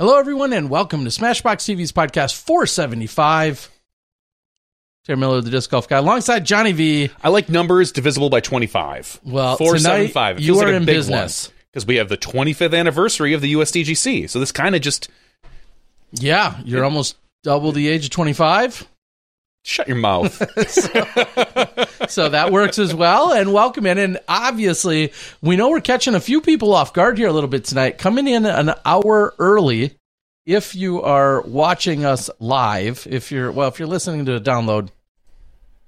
Hello, everyone, and welcome to Smashboxx TV's podcast 475. Terry Miller, the disc golf guy, alongside Johnny V. I like numbers divisible by 25. Well, 475. tonight you are in business. because we have the 25th anniversary of the USDGC. So this kind of just Yeah, you're almost double the age of 25. shut your mouth. so that works as well. And welcome in. And obviously, we know we're catching a few people off guard here a little bit tonight, coming in an hour early. If you are watching us live, if you're, well, if you're listening to a download,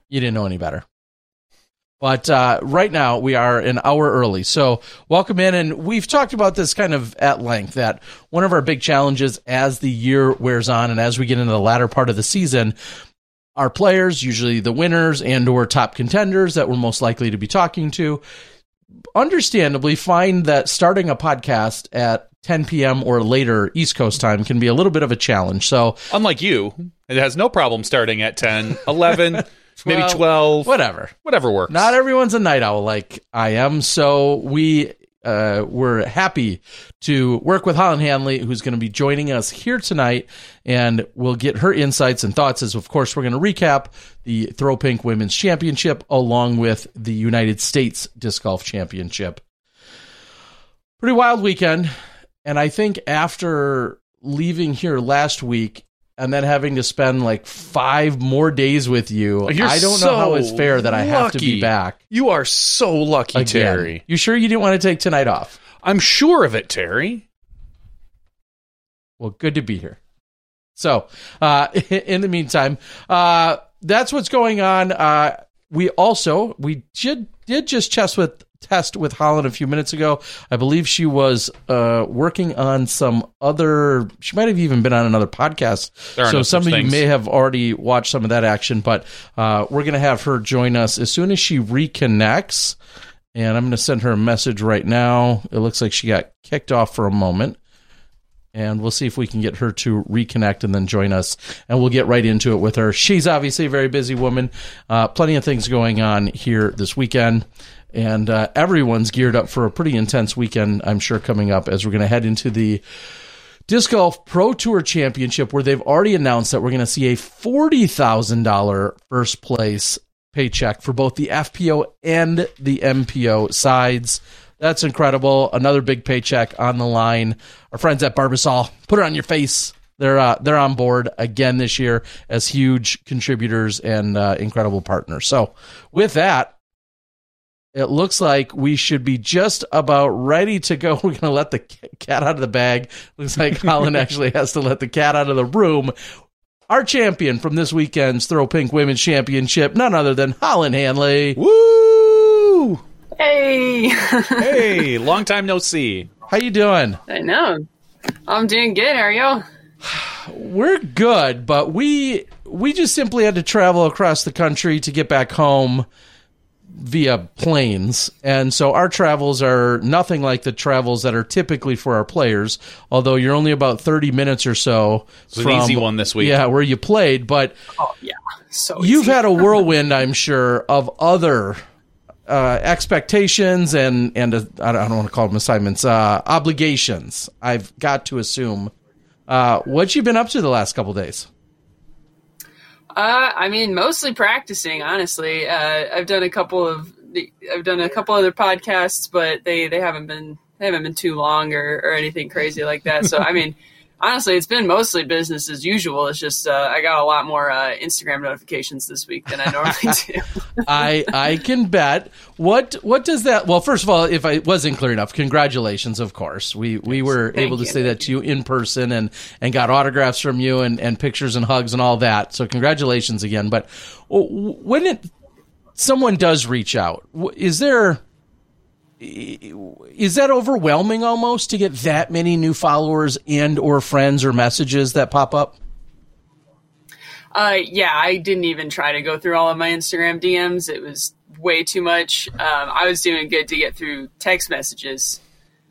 you didn't know any better. But uh, right now, we are an hour early. So, welcome in. And we've talked about this kind of at length that one of our big challenges as the year wears on and as we get into the latter part of the season our players, usually the winners and or top contenders that we're most likely to be talking to, understandably find that starting a podcast at 10 p.m. or later East Coast time can be a little bit of a challenge. So, Unlike you, it has no problem starting at 10, 11, maybe 12, whatever. whatever works. Not everyone's a night owl like I am. So we uh, we're happy to work with Holyn Handley, who's going to be joining us here tonight, and we'll get her insights and thoughts. As of course, we're going to recap the Throw Pink Women's Championship along with the United States Disc Golf Championship. Pretty wild weekend, and I think after leaving here last week. And then having to spend like five more days with you, You're I don't know how it's fair that I have to be back. You are so lucky, Again. Terry. You sure you didn't want to take tonight off? I'm sure of it, Terry. Well, good to be here. So, uh, in the meantime, uh, that's what's going on. Uh, we also we did did just chess with test with Holyn a few minutes ago. I believe she was uh, working on some other. She might have even been on another podcast. So some of you may have already watched some of that action. But uh, we're going to have her join us as soon as she reconnects. And I'm going to send her a message right now. It looks like she got kicked off for a moment and we'll see if we can get her to reconnect and then join us. And we'll get right into it with her. She's obviously a very busy woman. Uh, plenty of things going on here this weekend. And uh, everyone's geared up for a pretty intense weekend i'm sure coming up as we're going to head into the disc golf pro tour championship where they've already announced that we're going to see a $40000 first place paycheck for both the fpo and the mpo sides that's incredible. Another big paycheck on the line. Our friends at Barbasol, put it on your face. They're uh, they're on board again this year as huge contributors and uh, incredible partners. So with that, it looks like we should be just about ready to go. We're going to let the cat out of the bag. Looks like Holyn actually has to let the cat out of the room. Our champion from this weekend's Throw Pink Women's Championship, none other than Holyn Handley. Woo! Hey, Hey, long time no see. How you doing? I know. I'm doing good. How are you? We're good, but we we just simply had to travel across the country to get back home. via planes, and so our travels are nothing like the travels that are typically for our players. Although you're only about thirty minutes or so. It's an easy one this week. Yeah, where you played, but Oh yeah, so you've easy. had a whirlwind, I'm sure, of other uh, expectations and and uh, I don't want to call them assignments, uh, obligations. I've got to assume. Uh, what you've been up to the last couple days? Uh, I mean, mostly practicing. Honestly, uh, I've done a couple of I've done a couple other podcasts, but they they haven't been they haven't been too long or, or anything crazy like that. So I mean, honestly, it's been mostly business as usual. It's just uh, I got a lot more uh, Instagram notifications this week than I normally do. I I can bet. What what does that? Well, first of all, if I wasn't clear enough, congratulations. Of course, we we were Thank able to you. say that to you in person and and got autographs from you and and pictures and hugs and all that. So congratulations again. But when it someone does reach out, is there? Is that overwhelming almost to get that many new followers and or friends or messages that pop up? Uh, yeah, I didn't even try to go through all of my Instagram DMs. It was way too much. Um, I was doing good to get through text messages.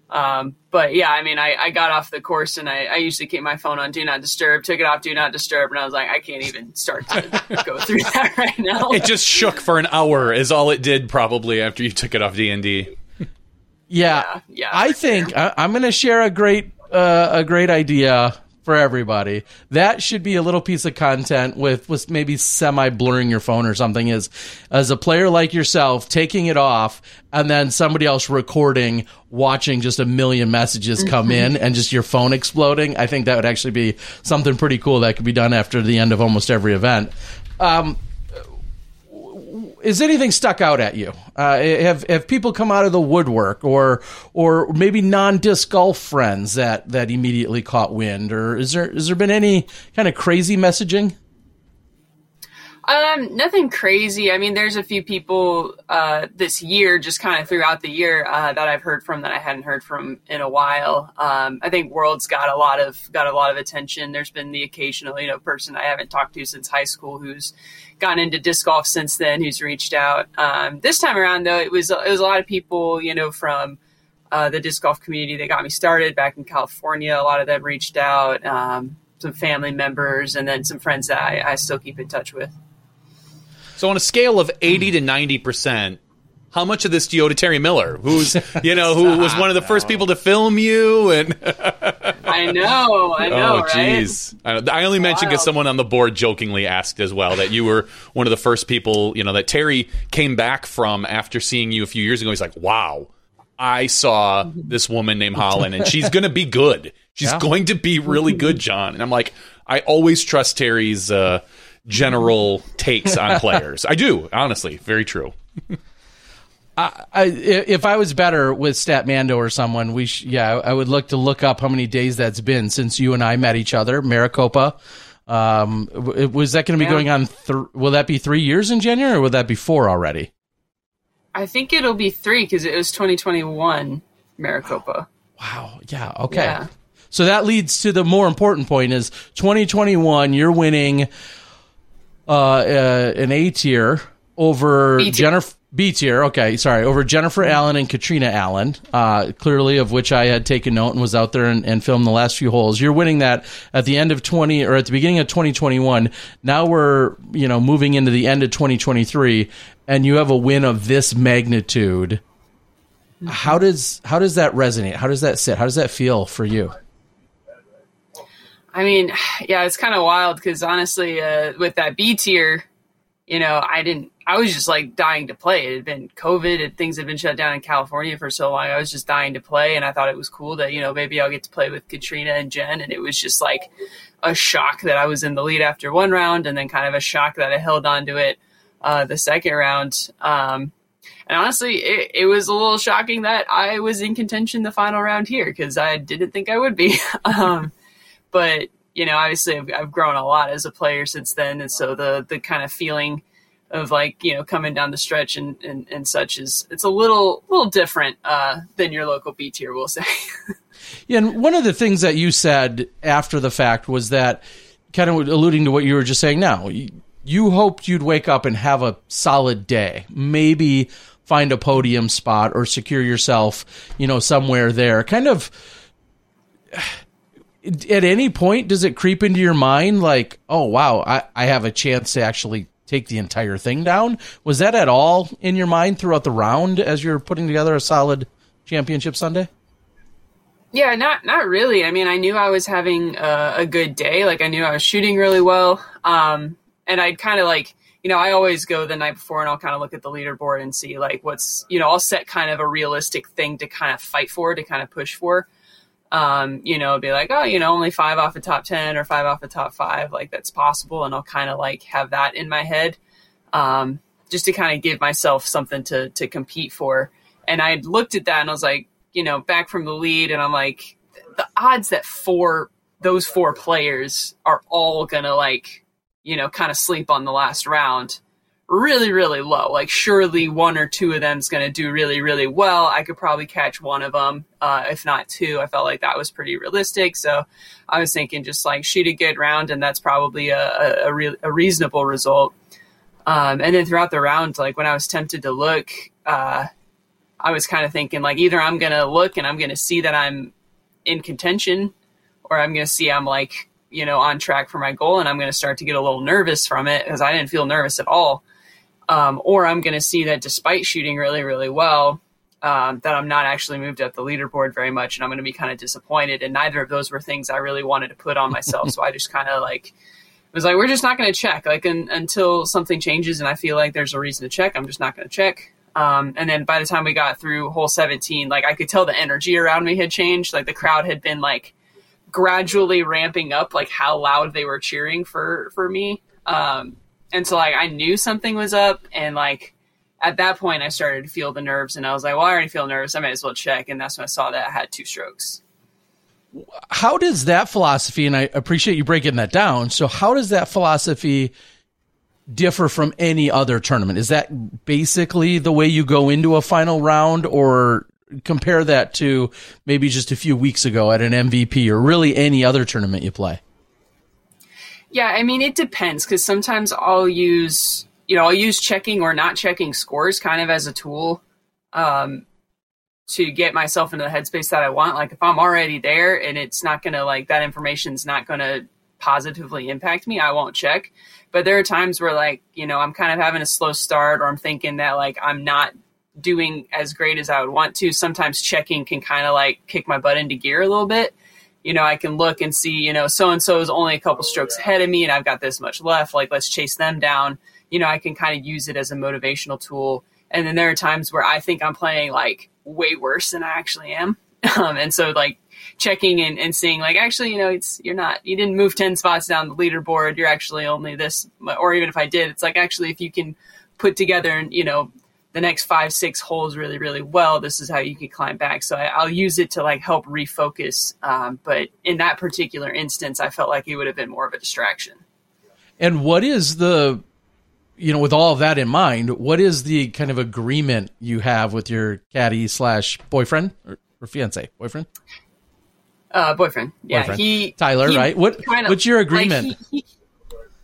Um, but yeah, I mean, I, I got off the course and I, I usually keep my phone on Do Not Disturb, took it off Do Not Disturb, and I was like, I can't even start to go through that right now. It just shook for an hour, is all it did probably after you took it off D and D. Yeah, yeah, I think I, I'm going to share a great uh, a great idea for everybody. That should be a little piece of content with with maybe semi blurring your phone or something. Is as a player like yourself taking it off and then somebody else recording, watching just a million messages come in and just your phone exploding. I think that would actually be something pretty cool that could be done after the end of almost every event. Um, is anything stuck out at you? Uh, have have people come out of the woodwork, or or maybe non disc golf friends that that immediately caught wind, or is there has there been any kind of crazy messaging? Um, nothing crazy. I mean, there's a few people uh, this year, just kind of throughout the year, uh, that I've heard from that I hadn't heard from in a while. Um, I think World's got a lot of got a lot of attention. There's been the occasional, you know, person I haven't talked to since high school who's gotten into disc golf since then, who's reached out. Um, this time around, though, it was it was a lot of people, you know, from uh, the disc golf community that got me started back in California. A lot of them reached out. Um, some family members, and then some friends that I, I still keep in touch with. So on a scale of eighty to ninety percent, how much of this do you owe to Terry Miller, who's you know who was one of the first people to film you? And I know, I know, oh right? jeez, I. I only mentioned because someone on the board jokingly asked as well that you were one of the first people you know that Terry came back from after seeing you a few years ago. He's like, wow. I saw this woman named Holyn, and she's going to be good. She's Yeah. going to be really good, John. And I'm like, I always trust Terry's uh, general takes on players. I do, honestly, very true. I, I- if I was better with Statmando or someone, we sh- yeah, I would look to look up how many days that's been since you and I met each other, Maricopa. Um, was that going to be Yeah. going on? Th- will that be three years in January, or will that be four already? I think it'll be three because it was 2021 Maricopa. Wow. Yeah. Okay. Yeah. So that leads to the more important point: is 2021. You're winning uh, uh, an A tier over B tier. Jennifer. B tier, okay, sorry, over Jennifer Allen and Catrina Allen, uh, clearly of which I had taken note and was out there and, and filmed the last few holes. You're winning that at the end of 20 or at the beginning of 2021. Now we're, you know, moving into the end of 2023 and you have a win of this magnitude. How does how does that resonate? How does that sit? How does that feel for you? I mean, yeah, it's kind of wild because honestly, uh, with that B tier, you know, I didn't. I was just like dying to play. It had been COVID and things had been shut down in California for so long. I was just dying to play, and I thought it was cool that you know maybe I'll get to play with Catrina and Jen. And it was just like a shock that I was in the lead after one round, and then kind of a shock that I held on to it uh, the second round. Um, and honestly, it, it was a little shocking that I was in contention the final round here because I didn't think I would be. um, but you know, obviously, I've, I've grown a lot as a player since then, and so the the kind of feeling of like you know coming down the stretch and, and, and such is it's a little little different uh, than your local B tier, we'll say. Yeah, and one of the things that you said after the fact was that, kind of alluding to what you were just saying now, you, you hoped you'd wake up and have a solid day. Maybe find a podium spot or secure yourself, you know, somewhere there. Kind of at any point does it creep into your mind like, oh wow, I, I have a chance to actually take the entire thing down? Was that at all in your mind throughout the round as you're putting together a solid championship Sunday? Yeah, not not really. I mean, I knew I was having a, a good day. Like I knew I was shooting really well, um, and I'd kind of like you know I always go the night before and I'll kind of look at the leaderboard and see like what's you know I'll set kind of a realistic thing to kind of fight for to kind of push for. Um, you know, be like, oh, you know, only five off the top ten or five off the top five, like that's possible, and I'll kind of like have that in my head, um, just to kind of give myself something to to compete for. And I looked at that and I was like, you know, back from the lead, and I'm like, the odds that four those four players are all gonna like, you know, kind of sleep on the last round, really, really low. Like, surely one or two of them's gonna do really, really well. I could probably catch one of them, uh, if not two. I felt like that was pretty realistic. So I was thinking just like shoot a good round, and that's probably a a, a, re- a reasonable result. Um, and then throughout the round, like when I was tempted to look, uh, I was kind of thinking like either I'm going to look and I'm going to see that I'm in contention or I'm going to see I'm like, you know, on track for my goal and I'm going to start to get a little nervous from it because I didn't feel nervous at all. Um, or I'm going to see that despite shooting really, really well, um, that I'm not actually moved up the leaderboard very much and I'm going to be kind of disappointed. And neither of those were things I really wanted to put on myself. so I just kind of like, was like, we're just not going to check. Like, un- until something changes and I feel like there's a reason to check, I'm just not going to check. Um, and then by the time we got through hole 17, like I could tell the energy around me had changed. Like the crowd had been like gradually ramping up, like how loud they were cheering for, for me. Um, and so like I knew something was up and like at that point I started to feel the nerves and I was like, well, I already feel nervous. I might as well check. And that's when I saw that I had two strokes. How does that philosophy, and I appreciate you breaking that down. So how does that philosophy differ from any other tournament? Is that basically the way you go into a final round or compare that to maybe just a few weeks ago at an MVP or really any other tournament you play? Yeah, I mean, it depends because sometimes I'll use, you know, I'll use checking or not checking scores kind of as a tool um, to get myself into the headspace that I want. Like if I'm already there and it's not going to, like, that information's not going to positively impact me, I won't check. But there are times where like, you know, I'm kind of having a slow start or I'm thinking that like I'm not doing as great as I would want to. Sometimes checking can kind of like kick my butt into gear a little bit. You know, I can look and see, you know, so and so is only a couple strokes ahead of me and I've got this much left. Like, let's chase them down. You know, I can kind of use it as a motivational tool. And then there are times where I think I'm playing like way worse than I actually am. Um, and so, like, checking and, and seeing like actually you know it's you're not you didn't move 10 spots down the leaderboard you're actually only this or even if i did it's like actually if you can put together and, you know the next five six holes really really well this is how you can climb back so I, will use it to like help refocus um, but in that particular instance i felt like it would have been more of a distraction and what is the you know with all of that in mind what is the kind of agreement you have with your caddy slash boyfriend or, or fiance boyfriend uh, boyfriend. Yeah, boyfriend. he Tyler. he right? What kinda- what's your agreement? like, he- he-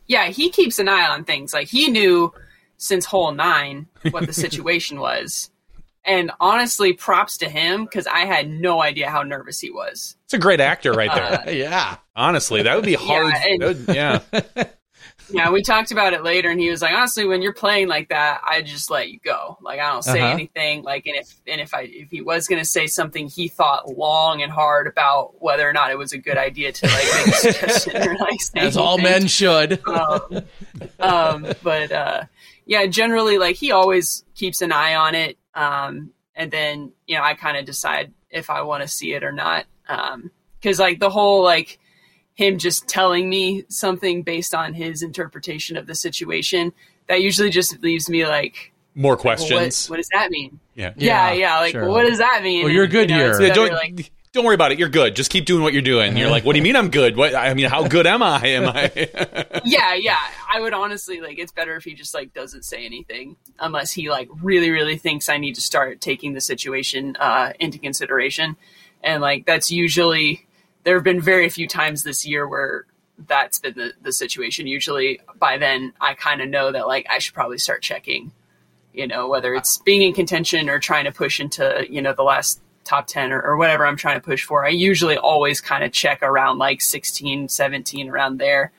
yeah, he keeps an eye on things. Like he knew since hole nine what the situation was, and honestly, props to him because I had no idea how nervous he was. It's a great actor right there. yeah. Honestly, that would be hard. Yeah, and- would- yeah. Yeah, we talked about it later, and he was like, honestly, when you're playing like that, I just let you go. Like I don't say Uh-huh. anything. Like, and if and if I if he was gonna say something, he thought long and hard about whether or not it was a good idea to like make a suggestion or like say As all men should. um, um, but uh, yeah, generally, like he always keeps an eye on it, um, and then you know I kind of decide if I want to see it or not. Because like the whole like him just telling me something based on his interpretation of the situation, that usually just leaves me like, More well, what, questions. what does that mean? yeah. Yeah, yeah, like sure. what does that mean? Well, you're And, good you know, here. Yeah, don't like, don't worry about it. You're good. Just keep doing what you're doing. You're like, what do you mean I'm good? What I mean, how good am I? Am I? yeah, yeah. I would honestly like it's better if he just like doesn't say anything unless he like really, really thinks I need to start taking the situation uh, into consideration. And like that's usually there have been very few times this year where that's been the, the situation. Usually by then I kind of know that like I should probably start checking, you know, whether it's being in contention or trying to push into, you know, the last top 10 or, or whatever I'm trying to push for. I usually always kind of check around like 16, 17 around there.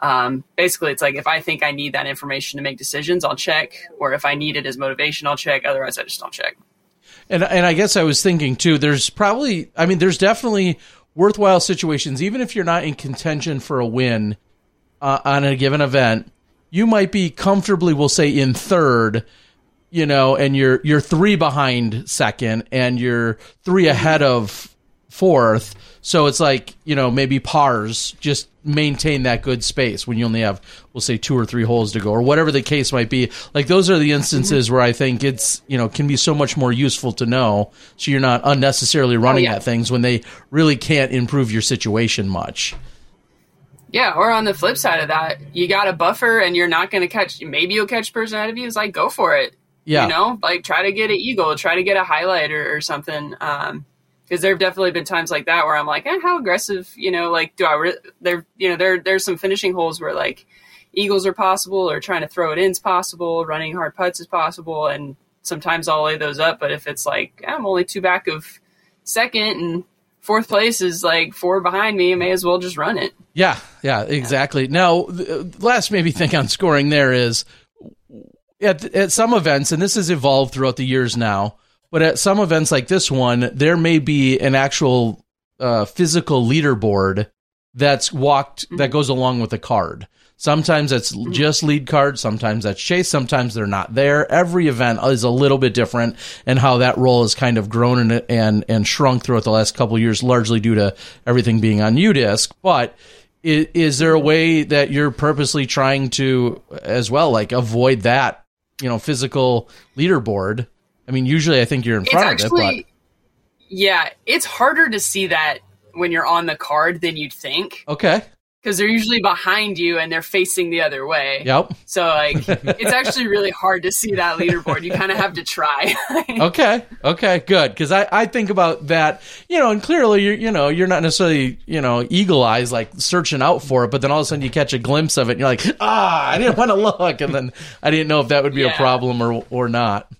Um, basically it's like if I think I need that information to make decisions, I'll check, or if I need it as motivation, I'll check. Otherwise I just don't check. And and I guess I was thinking too. There's probably, I mean, there's definitely worthwhile situations, even if you're not in contention for a win uh, on a given event. You might be comfortably, we'll say, in third, you know, and you're you're three behind second, and you're three ahead of fourth. So it's like, you know, maybe pars just maintain that good space when you only have, we'll say, two or three holes to go, or whatever the case might be. Like those are the instances where I think it's, you know, can be so much more useful to know. So you're not unnecessarily oh, running yeah. at things when they really can't improve your situation much. Yeah, or on the flip side of that, you got a buffer and you're not going to catch. Maybe you'll catch person out of you. It's like go for it. Yeah. You know, like try to get an eagle, try to get a highlighter or, something. Um, because there have definitely been times like that where I'm like, eh, how aggressive, you know, like do I? Re-? There, you know, there there's some finishing holes where like eagles are possible, or trying to throw it in is possible, running hard putts is possible, and sometimes I'll lay those up. But if it's like I'm only two back of second and fourth place is like four behind me, I may as well just run it. Yeah, yeah, exactly. Now, the last maybe thing on scoring there is at at some events, and this has evolved throughout the years now. But at some events like this one, there may be an actual uh, physical leaderboard that's walked Mm-hmm. that goes along with the card. Sometimes it's just lead card, sometimes that's chase, sometimes they're not there. Every event is a little bit different, and how that role has kind of grown and and, and shrunk throughout the last couple of years, largely due to everything being on UDisc. But is, is there a way that you're purposely trying to, as well, like avoid that, you know, physical leaderboard? I mean, usually I think you're in It's front actually, of it, but yeah, it's harder to see that when you're on the card than you'd think okay. Because they're usually behind you and they're facing the other way. Yep. So like, it's actually really hard to see that leaderboard. You kind of have to try. Okay. Okay. Good. Because I, I think about that, you know, and clearly you're, you know, you're not necessarily, you know, eagle eyes like searching out for it, but then all of a sudden you catch a glimpse of it and you're like, ah, I didn't want to look. And then I didn't know if that would be a problem or, or not.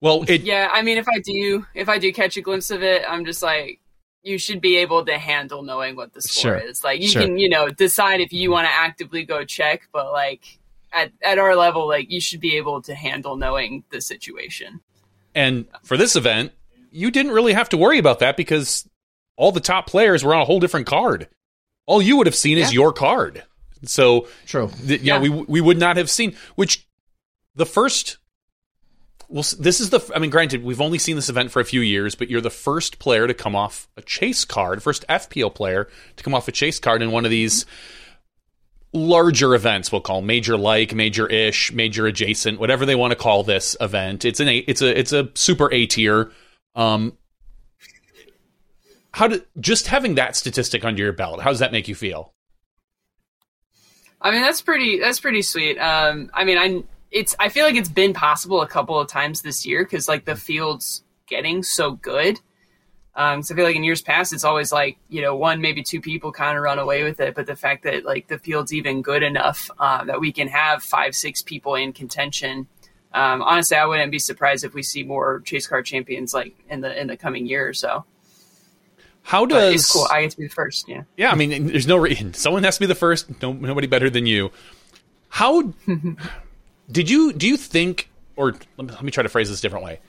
Well, it yeah, I mean, if I do, if I do catch a glimpse of it, I'm just like, you should be able to handle knowing what the score Sure. is. Like, you Sure. can, you know, decide if you want to actively go check, but like. At, at our level, like you should be able to handle knowing the situation. and for this event, you didn't really have to worry about that because all the top players were on a whole different card. All you would have seen is your card. So True. th- yeah, we we would not have seen which the first well this is the I mean granted we've only seen this event for a few years but you're the first player to come off a chase card first FPL player to come off a chase card in one of these larger events we'll call major like major ish major adjacent whatever they want to call this event it's an a it's a it's a super A tier um how did just having that statistic under your belt how does that make you feel I mean, that's pretty. That's pretty sweet. Um, I mean, I it's. I feel like it's been possible a couple of times this year because like the field's getting so good. Um, so I feel like in years past, it's always like you know one maybe two people kind of run away with it, but the fact that like the field's even good enough uh, that we can have five six people in contention. Um, honestly, I wouldn't be surprised if we see more chase car champions like in the in the coming year or so. how But does it's cool. I get to be the first. Yeah. Yeah, I mean, there's no reason. Someone has to be the first. No, nobody better than you. How did you? Do you think, or let me, let me try to phrase this different way.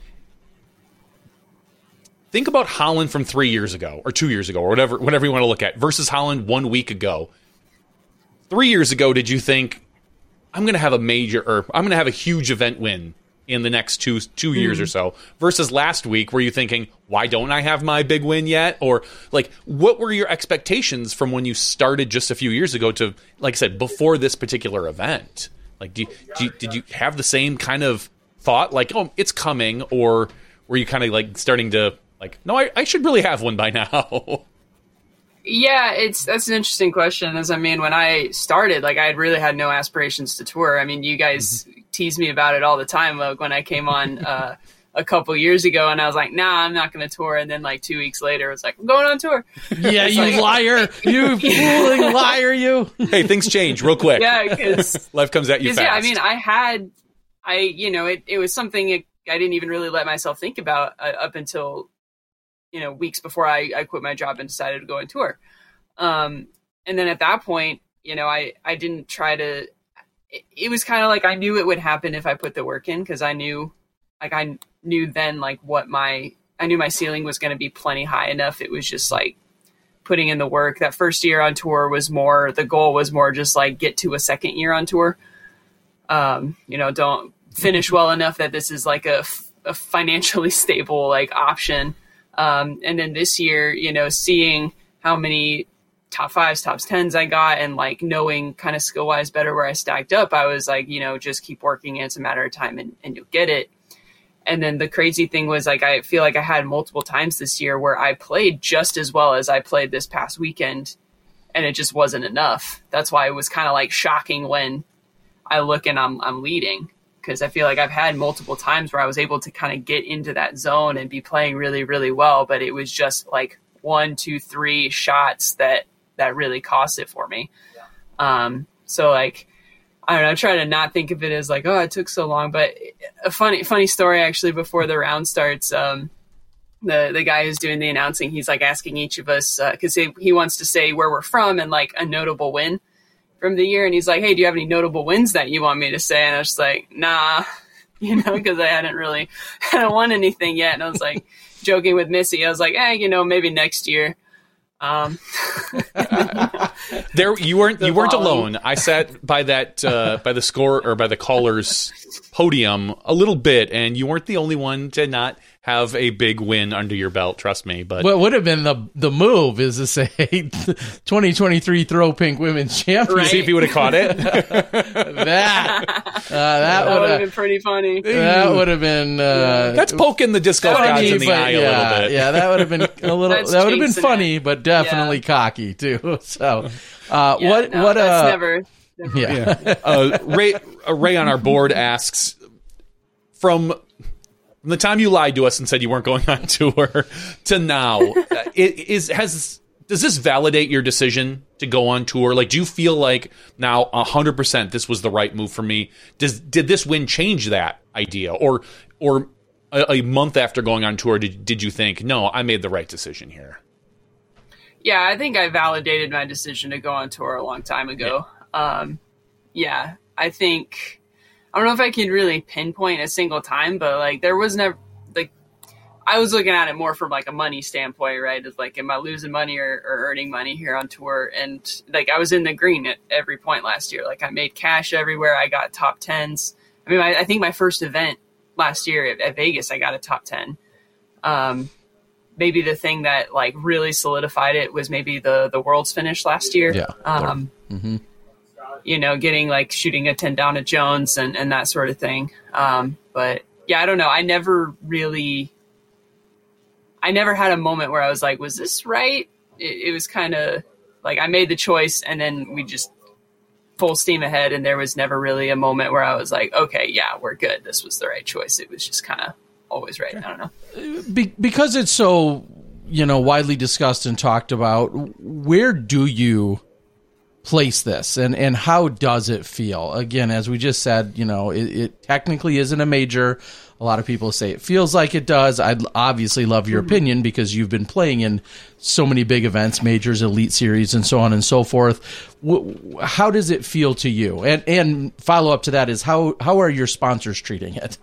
Think about Holyn from three years ago, or two years ago, or whatever, whatever you want to look at, versus Holyn one week ago. Three years ago, did you think I'm going to have a major, or I'm going to have a huge event win in the next two two years or hmm. so? Versus last week, were you thinking, why don't I have my big win yet? Or like, what were your expectations from when you started just a few years ago to, like I said, before this particular event? Like, do you, do you, did you have the same kind of thought, like, oh, it's coming, or were you kind of like starting to like, no, I, I should really have one by now? Yeah, it's that's an interesting question. As I mean, when I started, like I had really had no aspirations to tour. I mean, you guys tease me about it all the time. Like when I came on uh, a couple years ago, and I was like, nah, I'm not going to tour. And then like two weeks later, it was like, I'm going on tour. Yeah, you like- liar, you fooling liar, you. Hey, things change real quick. Yeah, because Life comes at you fast. yeah, I mean, I had, I you know, it it was something I didn't even really let myself think about uh, up until, you know, weeks before I I quit my job and decided to go on tour. Um, and then at that point, you know, I I didn't try to. It, it was kind of like I knew it would happen if I put the work in because I knew, like I knew then like what my I knew my ceiling was going to be plenty high enough. It was just like putting in the work. That first year on tour was more the goal was more just like get to a second year on tour. Um, you know, don't finish well enough that this is like a, a financially stable like option. Um, and then this year, you know, seeing how many top fives, top tens I got, and like knowing kind of skill wise better where I stacked up, I was like, you know, just keep working. It's a matter of time, and, and you'll get it. And then the crazy thing was like I feel like I had multiple times this year where I played just as well as I played this past weekend and it just wasn't enough. That's why it was kind of like shocking when I look and I'm I'm leading because I feel like I've had multiple times where I was able to kind of get into that zone and be playing really really well, but it was just like one, two, three shots that that really cost it for me. Um, so like I don't know, try to not think of it as like, oh, it took so long. But a funny, funny story actually before the round starts. Um, the the guy who's doing the announcing, he's like asking each of us because he, he wants to say where we're from and like a notable win from the year. And he's like, hey, do you have any notable wins that you want me to say? And I was just like, nah, you know, because I hadn't really hadn't won anything yet. And I was like joking with Missy. I was like, eh, you know, maybe next year. Um, there you weren't you weren't alone. I sat by that uh, by the score or by the caller's podium a little bit, and you weren't the only one to not have a big win under your belt. Trust me, but What would have been the the move is to say 2023 throw pink women's champion. Right. see if you would have caught it. That uh, that that would have been pretty funny. that would have been uh, That's poking the disc golf gods in the eye yeah, a little bit. Yeah, that would have been a little. That's that would have been funny, it. but definitely Yeah. cocky too. So, uh, Yeah, what no, what that's uh, never. never yeah. uh, Ray, uh, Ray on our board asks from from the time you lied to us and said you weren't going on tour to now, uh, it is has does this validate your decision to go on tour? Like, do you feel like now hundred percent this was the right move for me? Does did this win change that idea, or or a, a month after going on tour, did did you think no, I made the right decision here? Yeah, I think I validated my decision to go on tour a long time ago. Yeah, um, yeah I think I don't know if I can really pinpoint a single time, but like there was never like I was looking at it more from like a money standpoint, right? It's like, am I losing money or, or earning money here on tour? And like I was in the green at every point last year. Like I made cash everywhere. I got top tens. I mean, I, I think my first event last year at, at Vegas, I got a top ten. Um, maybe the thing that like really solidified it was maybe the the world's finish last year. Yeah. Um, You know, getting like shooting a ten down at Jones and and that sort of thing. Um, but yeah, I don't know. I never really, I never had a moment where I was like, was this right? It, it was kind of like I made the choice and then we just full steam ahead and there was never really a moment where I was like, okay, yeah, we're good. This was the right choice. It was just kind of always right. I don't know. Be- because it's so you know widely discussed and talked about. Where do you place this, and and how does it feel? Again, as we just said, you know, it, it technically isn't a major. A lot of people say it feels like it does. I'd obviously love your opinion because you've been playing in so many big events, majors, elite series, and so on and so forth. W- how does it feel to you? And and follow up to that is how how are your sponsors treating it?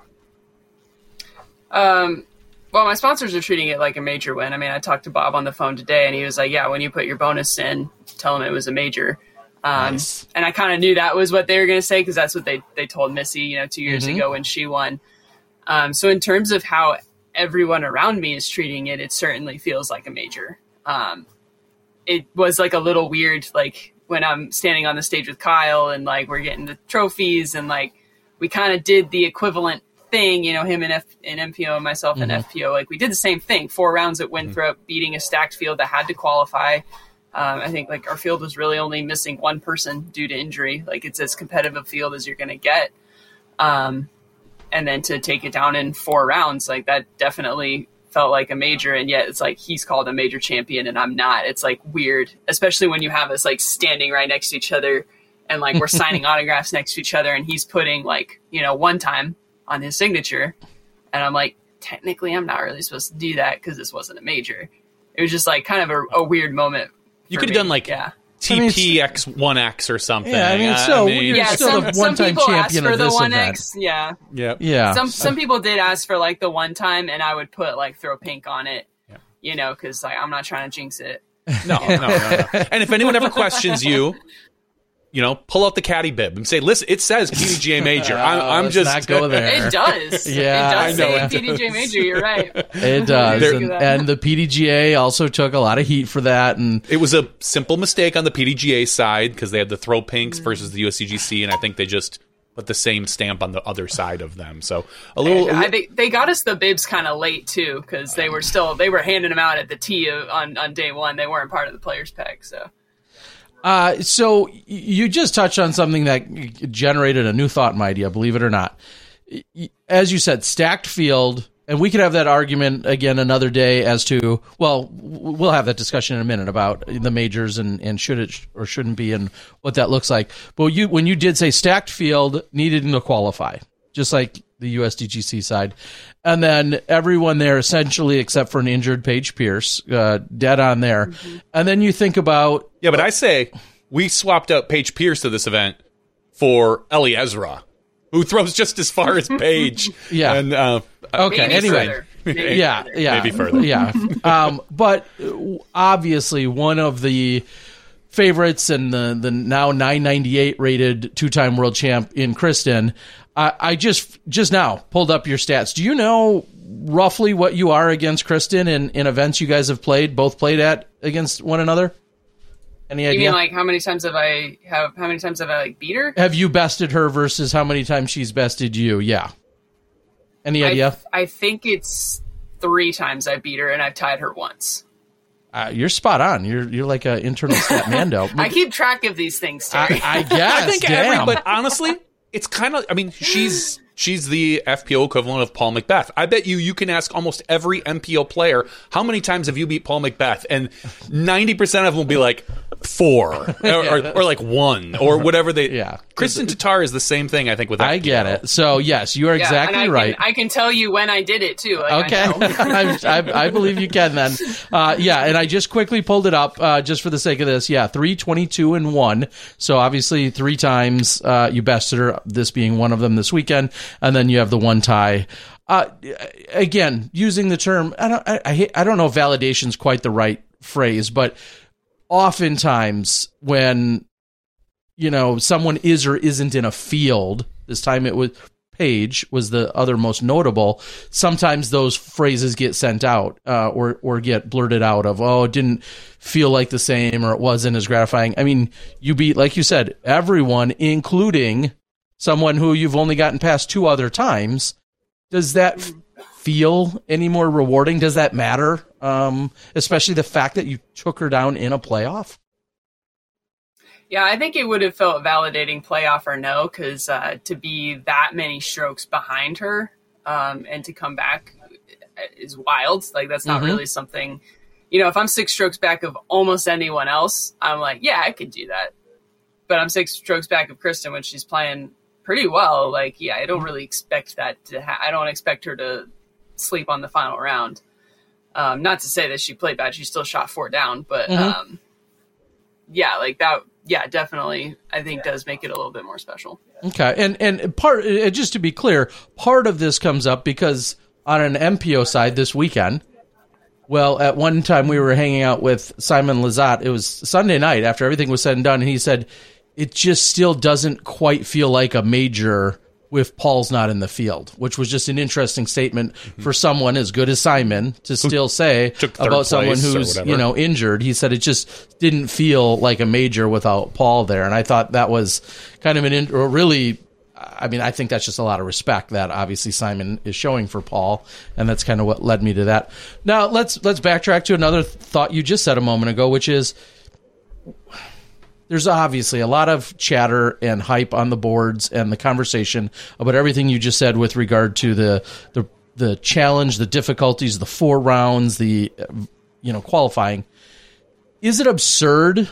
Um, well, my sponsors are treating it like a major win. I mean, I talked to Bob on the phone today, and he was like, "Yeah, when you put your bonus in, tell him it was a major." Um, Nice. And I kind of knew that was what they were going to say because that's what they they told Missy, you know, two years Mhm. ago when she won. Um, so in terms of how everyone around me is treating it, it certainly feels like a major. Um, it was like a little weird, like when I'm standing on the stage with Kyle and like we're getting the trophies and like we kind of did the equivalent thing, you know, him and F and MPO and myself and FPO, like we did the same thing. Four rounds at Winthrop, beating a stacked field that had to qualify. Um, I think like our field was really only missing one person due to injury. Like it's as competitive a field as you're going to get. Um, and then to take it down in four rounds, like that definitely felt like a major. And yet it's like he's called a major champion and I'm not. It's like weird, especially when you have us like standing right next to each other and like we're signing autographs next to each other and he's putting like, you know, one time on his signature. And I'm like, technically, I'm not really supposed to do that because this wasn't a major. It was just like kind of a, a weird moment. You could have done like yeah. TPX1X or something. Yeah, I mean, so I mean, you're Yeah, still some, the one-time people asked champion for of the this one event. X. Yeah, Yep. Yeah. some some people did ask for like the one time, and I would put like throw pink on it. You know, because like I'm not trying to jinx it. No, no, no, no. And if anyone ever questions you, you know, pull out the caddy bib and say, "Listen, it says PDGA major." I'm, Oh, I'm let's just not go there. It does. Yeah, it does I know say it PDJ Major. You're right. It does, There- and, and the PDGA also took a lot of heat for that, and It was a simple mistake on the PDGA side because they had the throw pinks mm. versus the USDGC, and I think they just put the same stamp on the other side of them. So a little. Uh, I, they, they got us the bibs kind of late too because they were still they were handing them out at the tee uh, on on day one. They weren't part of the players pack. So Uh, so you just touched on something that generated a new thought in my idea, believe it or not. As you said, stacked field, and we could have that argument again another day as to, well, we'll have that discussion in a minute about the majors and, and should it or shouldn't be and what that looks like. But you, when you did say stacked field needed to qualify, just like the USDGC side. And then everyone there essentially, except for an injured Paige Pierce, uh, dead on there. And then you think about yeah, but I say we swapped out Paige Pierce to this event for Ellie Ezra, who throws just as far as Paige. Yeah. And uh, Okay. maybe anyway. further. Maybe Yeah. further. Yeah. Maybe further. Yeah. Um, but obviously, one of the favorites and the the now 998 rated two time world champ in Kristin. I, I just just now pulled up your stats. Do you know roughly what you are against Kristin in, in events you guys have played, both played at against one another? Any You idea? mean like how many times have I have how many times have I like beat her? have you bested her versus how many times she's bested you? Yeah. Any idea? I, I think it's three times I beat her and I've tied her once. Uh, you're spot on. You're you're like an internal Statmando. I keep track of these things, Terry. I, I guess. I think damn. every, but honestly, it's kind of. I mean, she's she's the FPO equivalent of Paul McBeth. I bet you you can ask almost every MPO player how many times have you beat Paul McBeth, and ninety percent of them will be like four or, or, or like one or whatever they. Yeah. Kristin Tattar is the same thing. I think with I get it. So yes, you are Yeah, exactly and I right. Can, I can tell you when I did it too. Like, Okay, I. I, I, I believe you can then. Uh, yeah, and I just quickly pulled it up uh, just for the sake of this. Yeah, three twenty-two and one. So obviously three times uh, you bested her. This being one of them this weekend, and then you have the one tie. Uh, again, using the term, I don't, I, I, I don't know if validation's quite the right phrase, but oftentimes when you know someone is or isn't in a field, this time it was Paige was the other most notable. Sometimes those phrases get sent out uh, or or get blurted out of oh it didn't feel like the same or it wasn't as gratifying. I mean, you beat like you said everyone, including someone who you've only gotten past two other times. Does that feel any more rewarding? Does that matter? Um, especially the fact that you took her down in a playoff. Yeah, I think it would have felt validating playoff or no, because uh, to be that many strokes behind her um, and to come back is wild. Like that's not Mhm. really something. You know, if I'm six strokes back of almost anyone else, I'm like, yeah, I could do that. But I'm six strokes back of Kristin when she's playing pretty well. Like, yeah, I don't really expect that to. Ha- I don't expect her to sleep on the final round. Um, not to say that she played bad; she still shot four down, but Mhm. um, yeah, like that. Yeah, definitely. I think does make it a little bit more special. Okay, and and part uh, just to be clear, part of this comes up because on an MPO side this weekend. Well, at one time we were hanging out with Simon Lizotte. It was Sunday night after everything was said and done, and he said it just still doesn't quite feel like a major with Paul's not in the field, which was just an interesting statement for someone as good as Simon to still say about someone who's you know injured. He said it just didn't feel like a major without Paul there, and I thought that was kind of an in, or really. I mean, I think that's just a lot of respect that obviously Simon is showing for Paul, and that's kind of what led me to that. Now let's let's backtrack to another thought you just said a moment ago, which is there's obviously a lot of chatter and hype on the boards and the conversation about everything you just said with regard to the the the challenge, the difficulties, the four rounds, the you know qualifying. Is it absurd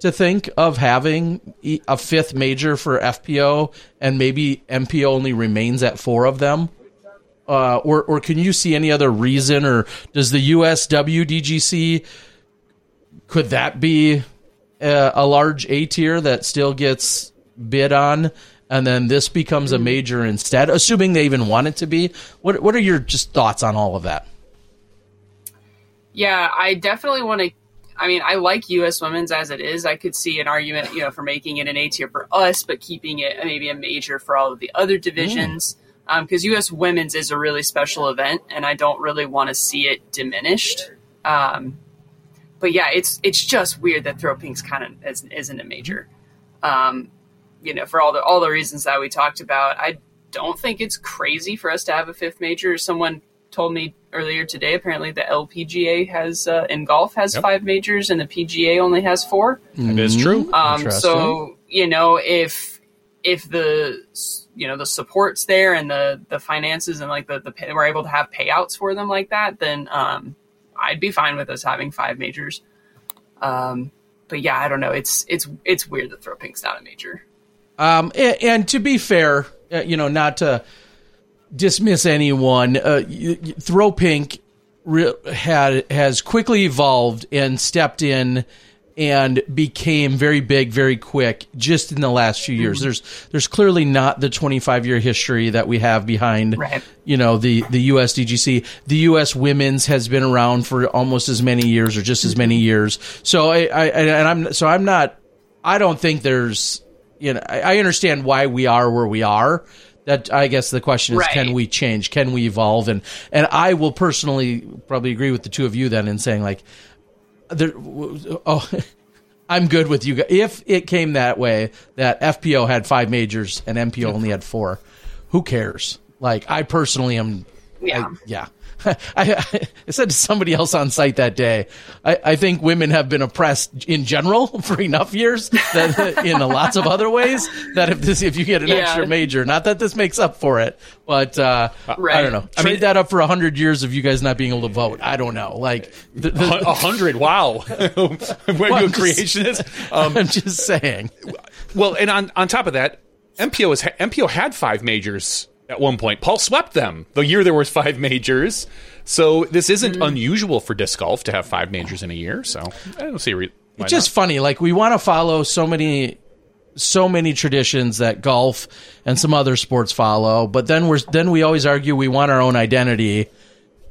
to think of having a fifth major for FPO and maybe MPO only remains at four of them? Uh, or or can you see any other reason, or does the USWDGC could that be a, a large A tier that still gets bid on, and then this becomes a major instead, assuming they even want it to be. What what are your just thoughts on all of that? Yeah, I definitely want to. I mean, I like U.S. women's as it is. I could see an argument, you know, for making it an A tier for us, but keeping it maybe a major for all of the other divisions. Because mm. um, U.S. women's is a really special event, and I don't really want to see it diminished. Um, but yeah, it's it's just weird that throw pink's kind of is, isn't a major. Um, you know, for all the all the reasons that we talked about, I don't think it's crazy for us to have a fifth major. Someone told me earlier today. Apparently, the LPGA has uh, in golf has yep. five majors, and the PGA only has four. That is true. Um, so you know, if if the you know the support's there and the the finances and like the the we're able to have payouts for them like that, then um, I'd be fine with us having five majors. Um, but yeah, I don't know. It's it's it's weird that throw pink's not a major. Um, and, and to be fair, uh, you know, not to dismiss anyone, uh, throw pink re- had has quickly evolved and stepped in and became very big very quick just in the last few years. Mm-hmm. There's there's clearly not the 25 year history that we have behind right. you know the the USDGC. The US women's has been around for almost as many years or just as many mm-hmm. years. So I, I and I'm so I'm not I don't think there's you know I, I understand why we are where we are. That I guess the question is, right. can we change? Can we evolve? And and I will personally probably agree with the two of you then in saying like there, oh, I'm good with you. If it came that way, that FPO had five majors and MPO only had four, who cares? Like, I personally am. Yeah. I, yeah. I, I, said to somebody else on site that day, I, I, think women have been oppressed in general for enough years that in lots of other ways that if this if you get an yeah. extra major, not that this makes up for it, but uh, right. I don't know. I made that up for a hundred years of you guys not being able to vote. I don't know. Like a hundred. Wow. when well, you creationist. Um, I'm just saying. Well, and on on top of that, MPO is MPO had five majors at one point. Paul swept them the year there was five majors. So this isn't mm. unusual for disc golf to have five majors in a year. So I don't see. Re- it's just not. funny. Like we want to follow so many, so many traditions that golf and some other sports follow, but then we're then we always argue we want our own identity.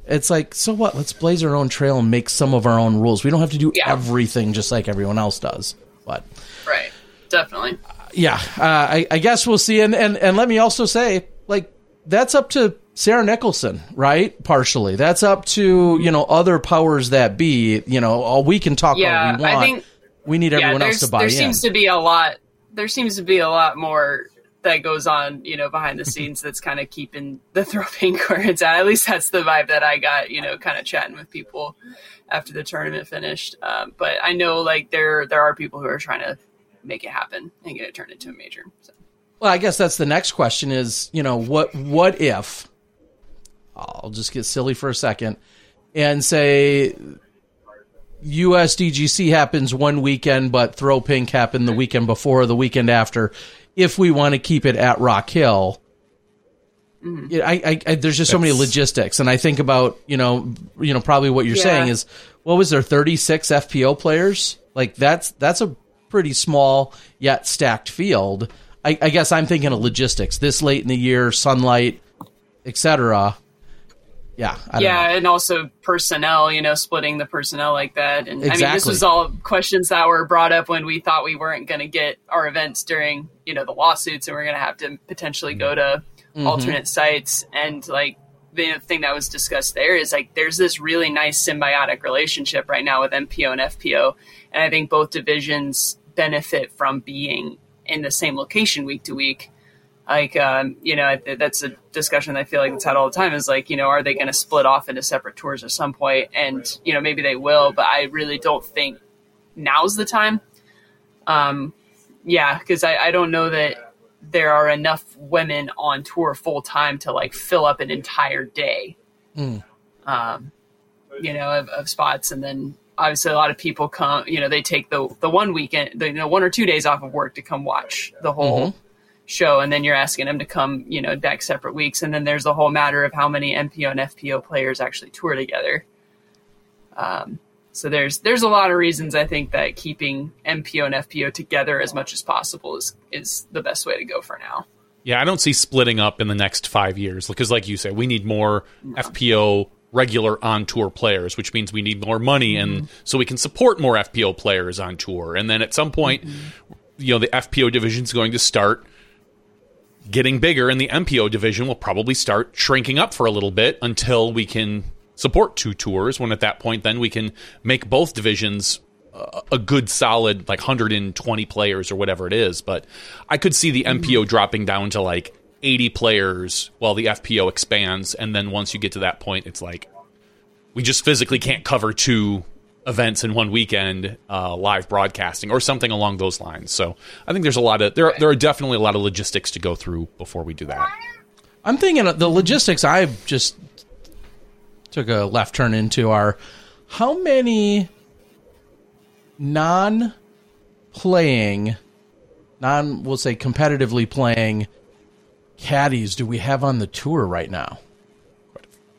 It's like so what? Let's blaze our own trail and make some of our own rules. We don't have to do yeah. everything just like everyone else does. But right, definitely. Yeah, uh, I, I guess we'll see. And, and and let me also say, like that's up to Sarah Nicholson, right? Partially, that's up to you know other powers that be. You know, all we can talk yeah, all we want. I think, we need everyone yeah, else to buy there in. There seems to be a lot. There seems to be a lot more that goes on, you know, behind the scenes that's kind of keeping the throw pink where it's at. At least that's the vibe that I got, you know, kind of chatting with people after the tournament finished. Um, but I know like there there are people who are trying to make it happen and get it turned into a major. So. Well, I guess that's the next question is, you know, what what if I'll just get silly for a second and say USDGC happens one weekend, but Throw Pink happened the weekend before or the weekend after. If we want to keep it at Rock Hill, mm-hmm. I, I, I, there's just so many logistics, and I think about you know, you know, probably what you're yeah. saying is, what was there, 36 FPO players? Like that's that's a pretty small yet stacked field. I, I guess I'm thinking of logistics. This late in the year, sunlight, etc. Yeah, yeah, and also personnel. You know, splitting the personnel like that. And exactly. I mean, this was all questions that were brought up when we thought we weren't going to get our events during you know the lawsuits, and we are going to have to potentially go to mm-hmm. alternate sites. And like the thing that was discussed there is like there's this really nice symbiotic relationship right now with MPO and FPO, and I think both divisions benefit from being in the same location week to week. Like, um, you know, that's a discussion I feel like it's had all the time is like, you know, are they going to split off into separate tours at some point? And, you know, maybe they will, but I really don't think now's the time. Um, yeah, because I, I don't know that there are enough women on tour full time to like fill up an entire day. Um, you know, of, of spots, and then obviously a lot of people come. You know, they take the the one weekend, the, you know, one or two days off of work to come watch the whole show, and then you're asking them to come, you know, back separate weeks, and then there's the whole matter of how many MPO and FPO players actually tour together. Um, so there's there's a lot of reasons I think that keeping MPO and FPO together as much as possible is is the best way to go for now. Yeah, I don't see splitting up in the next five years because, like you say, we need more FPO regular on tour players, which means we need more money, and mm-hmm. so we can support more FPO players on tour. And then at some point, mm-hmm. you know, the FPO division is going to start getting bigger, and the MPO division will probably start shrinking up for a little bit until we can support two tours. When at that point, then we can make both divisions a- a good solid like 120 players or whatever it is. But I could see the MPO mm-hmm. dropping down to like 80 players while the FPO expands, and then once you get to that point, it's like we just physically can't cover two events in one weekend uh, live broadcasting or something along those lines. So I think there's a lot of there. There are definitely a lot of logistics to go through before we do that. I'm thinking the logistics I just took a left turn into are how many non playing, non, we'll say competitively playing caddies do we have on the tour right now?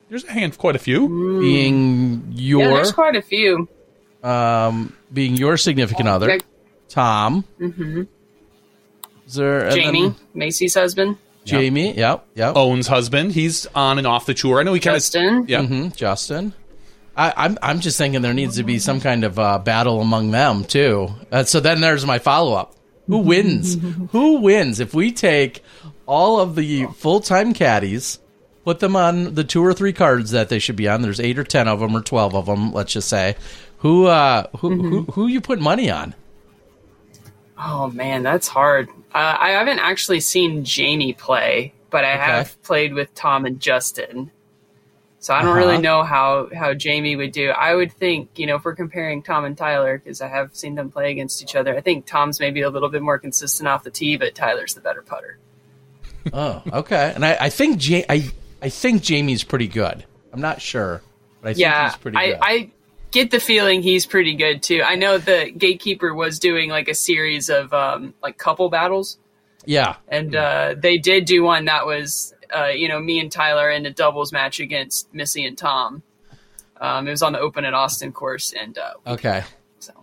There's a hand, quite a few. Being your, Yeah, your there's quite a few. um, being your significant other, Yeah. Tom. Mm-hmm. Is there Jamie, then Macy's husband, Jamie, yep, yep. Ohn's husband, he's on and off the tour. I know he kind of Justin. yeah. hmm Justin. I, I'm I'm just thinking there needs to be some kind of uh, battle among them too. Uh, so then there's my follow up: Who wins? Who wins if we take all of the full time caddies, put them on the two or three cards that they should be on? There's eight or ten of them or twelve of them. Let's just say who uh, who who who you put money on? Oh man, that's hard. Uh, I haven't actually seen Jamie play, but I have played with Tom and Justin. So I don't Uh-huh. really know how how Jamie would do. I would think, you know, if we're comparing Tom and Tyler, because I have seen them play against each other, I think Tom's maybe a little bit more consistent off the tee, but Tyler's the better putter. Oh, okay. And I, I think ja- I I think Jamie's pretty good. I'm not sure, but I think yeah, he's pretty I, good. I get the feeling he's pretty good too. I know the gatekeeper was doing like a series of um, like couple battles. yeah. and uh, they did do one that was uh, you know me and Tyler in a doubles match against Missy and Tom. Um, it was on the Open at Austin course, and uh, Okay. so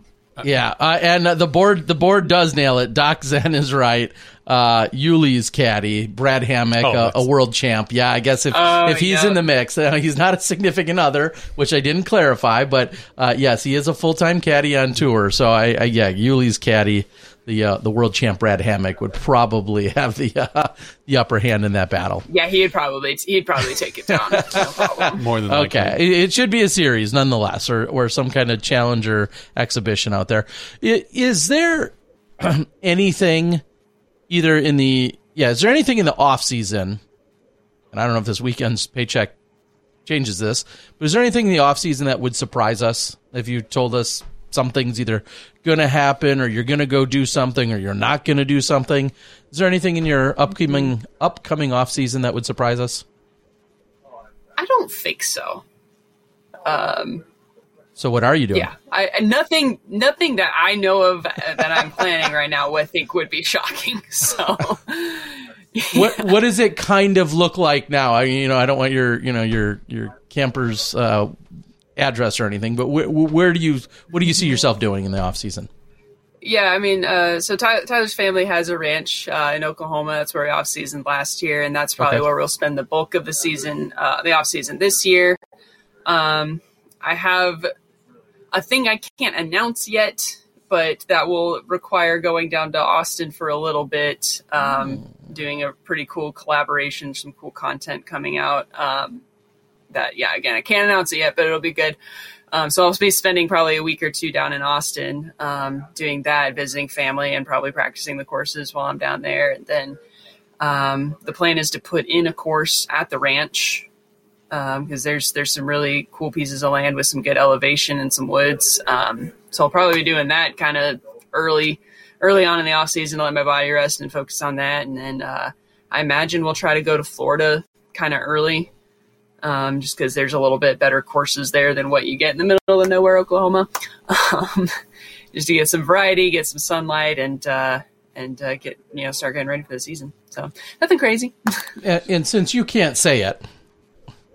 Yeah, uh, and uh, the board the board does nail it. Doc Zen is right. Uh, Yuli's caddy, Brad Hammock, Oh, uh, a world champ. Yeah, I guess if Oh, if he's yeah. in the mix, uh, he's not a significant other, which I didn't clarify. But uh, yes, he is a full time caddy on tour. So I, I yeah, Yuli's caddy, the uh, the world champ Brad Hammock would probably have the uh, the upper hand in that battle. yeah, he'd probably he'd probably take it down. no more than likely. Okay, it, it should be a series nonetheless, or or some kind of challenger exhibition out there. Is there anything either in the yeah? Is there anything in the off season? And I don't know if this weekend's paycheck changes this, but is there anything in the off season that would surprise us if you told us something's either going to happen, or you're going to go do something, or you're not going to do something? Is there anything in your upcoming upcoming off season that would surprise us? I don't think so. Um, So what are you doing? yeah, I, nothing nothing that I know of uh, that I'm planning right now. I think would be shocking. So what what does it kind of look like now? I you know I don't want your you know your your camper's uh, address or anything, but wh- wh- where do you what do you see yourself doing in the off season? Yeah, I mean, uh, so Ty- Tyler's family has a ranch uh, in Oklahoma. That's where we off season last year, and that's probably Okay. where we'll spend the bulk of the season, uh, the off season this year. Um, I have a thing I can't announce yet, but that will require going down to Austin for a little bit, um, doing a pretty cool collaboration, some cool content coming out. Um, that yeah, again, I can't announce it yet, but it'll be good. Um, so I'll be spending probably a week or two down in Austin, um, doing that, visiting family, and probably practicing the courses while I'm down there. And then um, the plan is to put in a course at the ranch because there's there's some really cool pieces of land with some good elevation and some woods. Um, so I'll probably be doing that kind of early early on in the off season to let my body rest and focus on that. And then uh, I imagine we'll try to go to Florida kind of early, um, just because there's a little bit better courses there than what you get in the middle of nowhere, Oklahoma. Um, just to get some variety, get some sunlight, and uh, and uh, get you know start getting ready for the season. So nothing crazy. And, and since you can't say it,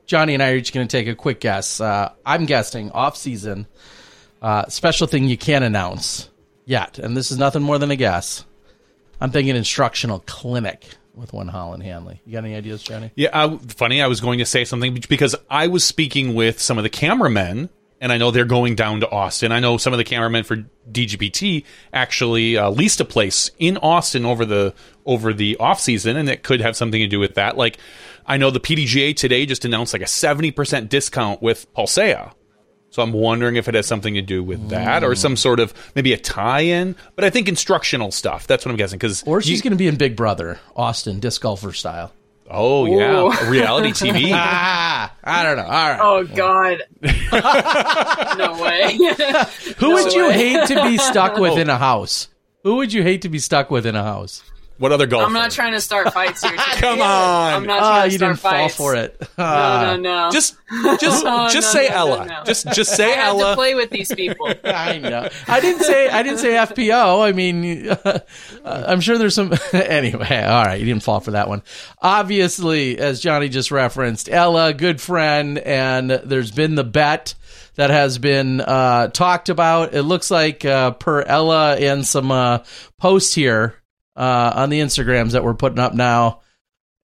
Johnny and I are just going to take a quick guess. Uh, I'm guessing off season, uh, special thing you can't announce yet, and this is nothing more than a guess. I'm thinking instructional clinic with one Holyn Handley. You got any ideas, Johnny? Yeah, I, funny. I was going to say something because I was speaking with some of the cameramen, and I know they're going down to Austin. I know some of the cameramen for DGPT actually uh, leased a place in Austin over the over the off season, and it could have something to do with that. Like, I know the PDGA today just announced like a seventy percent discount with Pulsea. So I'm wondering if it has something to do with that or some sort of maybe a tie-in. But I think instructional stuff. That's what I'm guessing. Because Or she's going to be in Big Brother, Austin, disc golfer style. oh yeah, reality TV. Ah, I don't know. All right. Oh God, no way. Who would you way. hate to be stuck with in a house? Who would you hate to be stuck with in a house? What other golfer? I'm not trying to start fights here. Come on. I'm not Ah, trying to you didn't fall for it. No, Ah, no, no. Just, just, No, just no, say no, no, Ella. no. Just, just say I have Ella. to play with these people. I know. I didn't say. I didn't say FPO. I mean, uh, I'm sure there's some. anyway, all right. You didn't fall for that one. Obviously, as Johnny just referenced, Ella, good friend, and there's been the bet that has been uh, talked about. It looks like uh, per Ella and some uh, posts here uh, on the Instagrams that we're putting up now,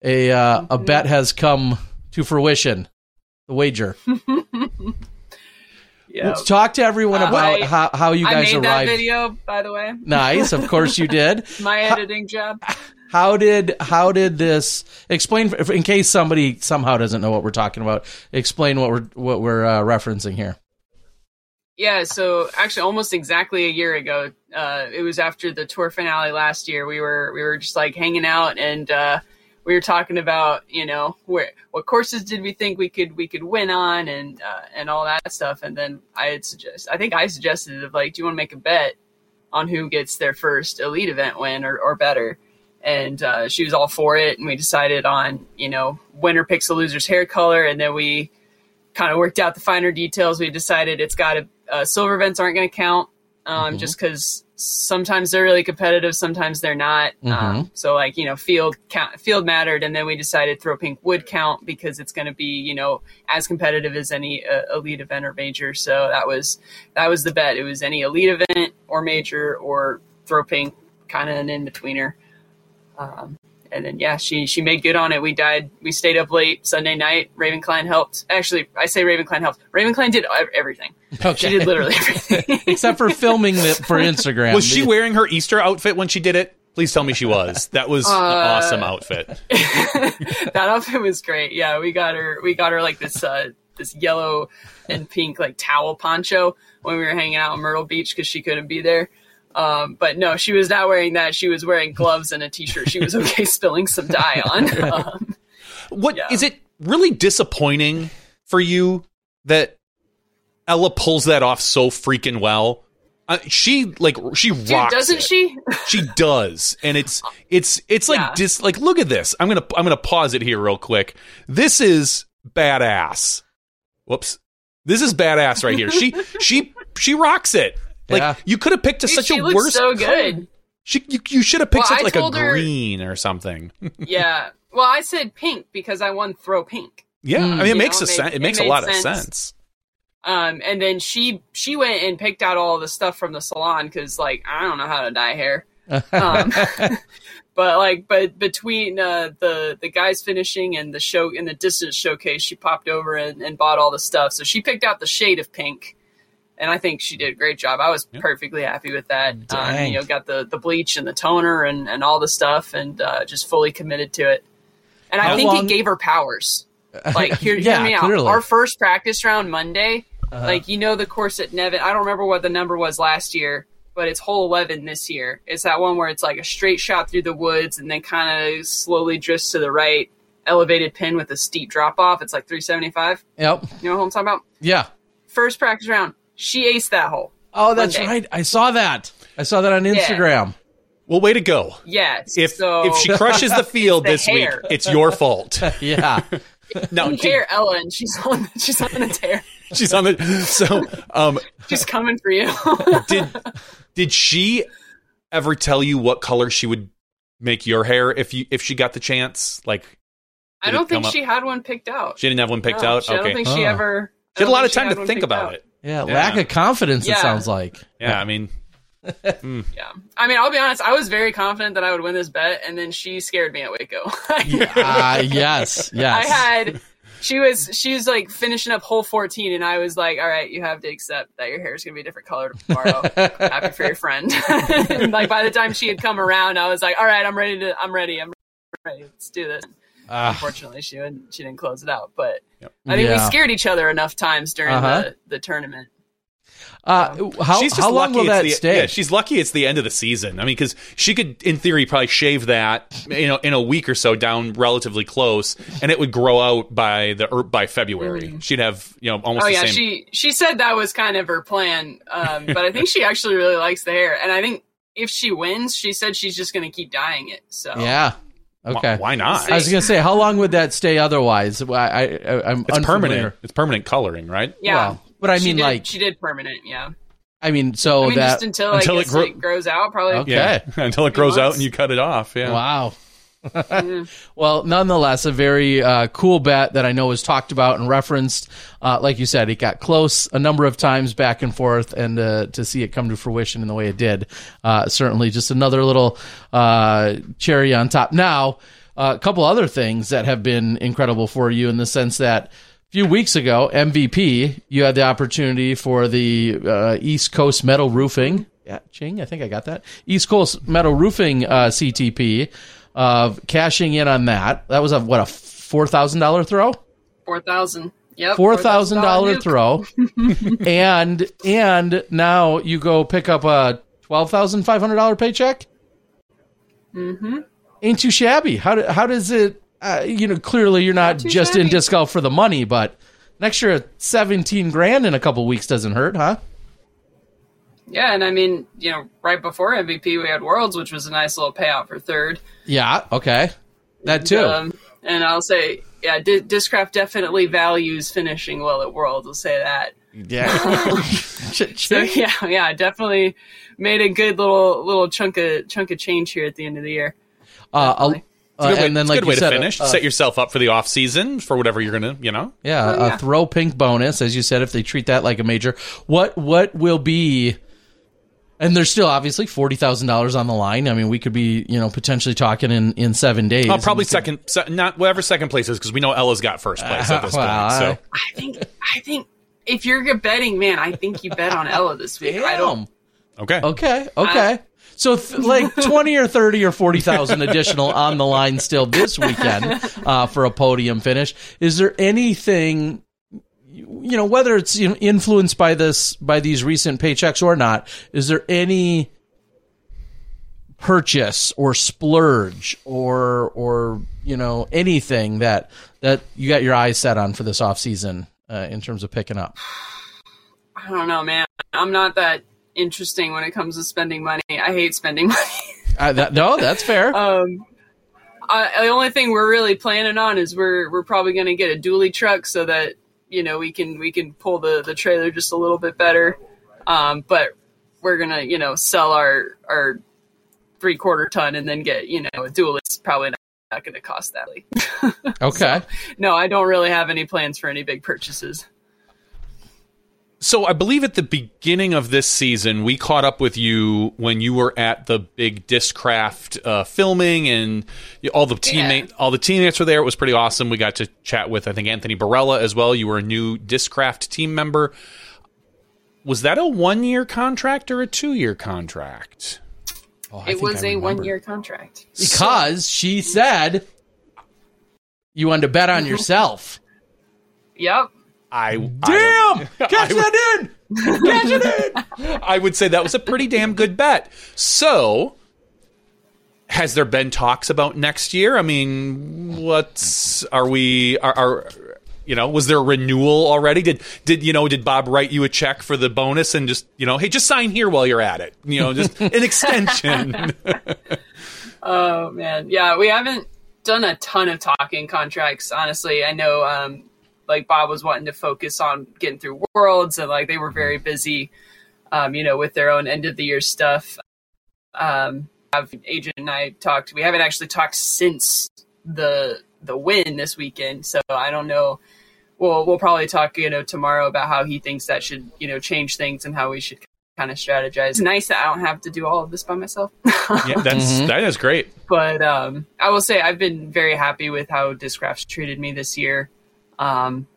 a uh, a bet has come to fruition. The wager. Yeah. Let's talk to everyone Uh, about I- how, how you I guys made that arrived. video, by the way. Nice, of course you did. My editing job. How did how did this explain in case somebody somehow doesn't know what we're talking about? Explain what we're what we're uh, referencing here. Yeah, so actually, almost exactly a year ago, uh, it was after the tour finale last year. We were we were just like hanging out, and uh, we were talking about you know where what courses did we think we could we could win on, and uh, and all that stuff. And then I had suggest I think I suggested of like, do you want to make a bet on who gets their first elite event win or, or better? And uh, she was all for it, and we decided on you know winner picks the loser's hair color, and then we kind of worked out the finer details. We decided it's got to uh, silver events aren't going to count, um, just because sometimes they're really competitive, sometimes they're not. Um, so like you know, field count, field mattered, and then we decided throw pink would count because it's going to be you know as competitive as any uh, elite event or major. So that was that was the bet. It was any elite event or major or throw pink, kind of an in betweener. Um, and then yeah, she she made good on it. We died. We stayed up late Sunday night. Raven Klein helped. Actually, I say Raven Klein helped. Raven Klein did ev- everything. She did literally everything. Except for filming it for Instagram. Was she wearing her Easter outfit when she did it? Please tell me she was. That was Uh, an awesome outfit. that outfit was great. Yeah, we got her. We got her like this uh, this yellow and pink like towel poncho when we were hanging out in Myrtle Beach because she couldn't be there. Um, but no, she was not wearing that. She was wearing gloves and a t-shirt. She was okay spilling some dye on. Um, What is Yeah. it really disappointing for you that Ella pulls that off so freaking well? Uh, she like she dude, rocks doesn't it. she? She does, and it's it's it's like Yeah. dis like look at this. I'm gonna I'm gonna pause it here real quick. This is badass. Whoops. This is badass right here. She she she rocks it. Like Yeah. you could have picked a, Dude, such she a looks worse so color. good. She you, you should have picked Well, such like a told her- green or something. Yeah. Well, I said pink because I won throw pink. yeah, I mean it makes know, a it made- sen- it it makes a made lot of sense. sense. Um, and then she she went and picked out all the stuff from the salon because like I don't know how to dye hair. Um, but like but between uh, the the guys finishing and the show in the distance showcase, she popped over and, and bought all the stuff. So she picked out the shade of pink. And I think she did a great job. I was perfectly happy with that. Um, you know, got the, the bleach and the toner and, and all the stuff, and uh, just fully committed to it. And I How think long- it gave her powers. Like, hear, Yeah, hear me out. clearly. Uh-huh. Our first practice round Monday, like you know the course at Nevin. I don't remember what the number was last year, but it's hole eleven this year. It's that one where it's like a straight shot through the woods and then kind of slowly drifts to the right, elevated pin with a steep drop off. It's like three seventy five. Yep. You know what I'm talking about? Yeah. First practice round, she aced that hole. Oh, that's right. I saw that. I saw that on Instagram. Well, way to go. Yes. If so if she crushes the field the this week, it's your fault. Yeah. No, you did- hear Ellen, she's on she's on the tear. she's on the so um She's coming for you. did did she ever tell you what color she would make your hair if you if she got the chance? Like I don't think up- she had one picked out. she didn't have one picked No, out. she- I okay, don't think she Oh. ever. She had a lot of time to think about out. it. Yeah. Yeah. Lack of confidence, it sounds like. Yeah, I mean, Yeah. I mean, I'll be honest. I was very confident that I would win this bet, and then she scared me at Waco. Ah, yes. Yes. I had. She was she was like finishing up hole 14 and I was like, all right, you have to accept that your hair is going to be a different color tomorrow. Happy for your friend. and like by the time she had come around, I was like, all right, I'm ready to I'm ready. I'm ready. Let's do this. Ah. Unfortunately, she didn't she didn't close it out, but I think we scared each other enough times during Uh-huh. the, the tournament. Uh, how she's just how long lucky will it's that the, stay? Yeah, she's lucky it's the end of the season. I mean, because she could, in theory, probably shave that, you know, in a week or so down relatively close, and it would grow out by the or by February. She'd have, you know, almost Oh the yeah, same. she she said that was kind of her plan, um, but I think she actually really likes the hair, and I think if she wins, she said she's just going to keep dyeing it. So yeah. Wh- Okay. Why not? I was gonna say, how long would that stay otherwise? I, I, I'm it's unfamiliar. permanent. It's permanent coloring, right? yeah, Well, but I She mean, did- like, she did permanent, yeah. I mean, so I mean, that just until, until I it guess grow- it grows out, probably. Okay. Yeah, until it grows out and you cut it off. Yeah. Wow. well, nonetheless, a very uh, cool bet that I know was talked about and referenced. Uh, like you said, it got close a number of times back and forth, and uh, to see it come to fruition in the way it did, uh, certainly just another little uh, cherry on top. Now, a couple other things that have been incredible for you in the sense that a few weeks ago, MVP, you had the opportunity for the uh, East Coast Metal Roofing. Yeah, Ching, I think I got that. East Coast Metal Roofing uh, CTP of cashing in on that. That was a what a four thousand dollar throw, Four thousand. Yep. four thousand dollar throw, and and now you go pick up a twelve thousand five hundred dollar paycheck. Mm-hmm. Ain't too shabby. How do, how does it? Uh, you know, clearly you're not, too just in shabby. disc golf for the money, but an extra seventeen grand in a couple weeks doesn't hurt, huh? Yeah, and I mean, you know, right before MVP, we had Worlds, which was a nice little payout for third. Yeah. Okay. That too. Um, and I'll say, yeah, D- Discraft definitely values finishing well at Worlds. I'll say that. yeah. So yeah, yeah, definitely made a good little little chunk of chunk of change here at the end of the year. Uh, I'll- uh, Good way, and then, like a good you way said, to finish. uh, Set yourself up for the off season for whatever you're gonna, you know. Yeah, Oh, a yeah. throw pink bonus, as you said, if they treat that like a major. What what will be? And there's still obviously forty thousand dollars on the line. I mean, we could be you know potentially talking in in seven days. Oh, probably second, se- not whatever second place is, because we know Ella's got first place at this Well, point. So I- I think I think if you're a betting man, I think you bet on Ella this week. I don't. Damn. okay, Okay. Okay. so th- like twenty or thirty or forty thousand additional on the line still this weekend uh, for a podium finish. Is there anything? You know, whether it's influenced by this by these recent paychecks or not, is there any purchase or splurge or or you know anything that that you got your eyes set on for this off season uh, in terms of picking up? I don't know, man. I'm not that interesting when it comes to spending money. I hate spending money. Uh, that, no, that's fair. Um, I, the only thing we're really planning on is we're we're probably going to get a dually truck so that you know we can we can pull the the trailer just a little bit better. Um, but we're gonna you know sell our our three quarter ton and then get you know a dual. It's probably not, not going to cost that. okay. no, I don't really have any plans for any big purchases. So I believe at the beginning of this season, we caught up with you when you were at the big Discraft uh, filming, and all the teammate, all the teammates were there. It was pretty awesome. We got to chat with I think Anthony Barela as well. You were a new Discraft team member. Was that a one year contract or a two year contract? Oh, it was I a remember. one year contract. because she said you wanted to bet on yourself. Yep. I Damn! Catch that in! Catch it in! I would say that was a pretty damn good bet. So, has there been talks about next year? I mean, what's are we are, are You know, was there a renewal already? Did did you know? Did Bob write you a check for the bonus and just you know, hey, just sign here while you're at it. You know, just an extension. Oh man, yeah, we haven't done a ton of talking contracts. Honestly, I know um, like Bob was wanting to focus on getting through worlds, and like they were very busy, um, you know, with their own end of the year stuff. Um, have agent and I talked. We haven't actually talked since the the win this weekend, so I don't know. We'll we'll probably talk, you know, tomorrow about how he thinks that should, you know, change things and how we should kind of strategize. It's nice that I don't have to do all of this by myself. yeah, that's that is great. but um, I will say I've been very happy with how Discraft's treated me this year. Um,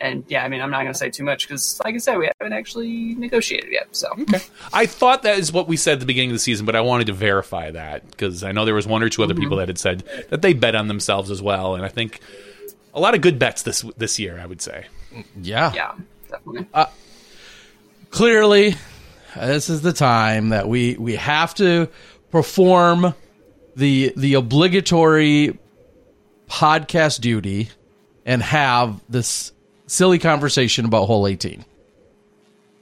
and yeah, I mean, I'm not going to say too much because, like I said, we haven't actually negotiated yet. So I thought that is what we said at the beginning of the season, but I wanted to verify that because I know there was one or two other people that had said that they bet on themselves as well, and I think a lot of good bets this this year. I would say. Yeah. yeah, definitely. Clearly, this is the time that we we have to perform the the obligatory podcast duty and have this silly conversation about hole 18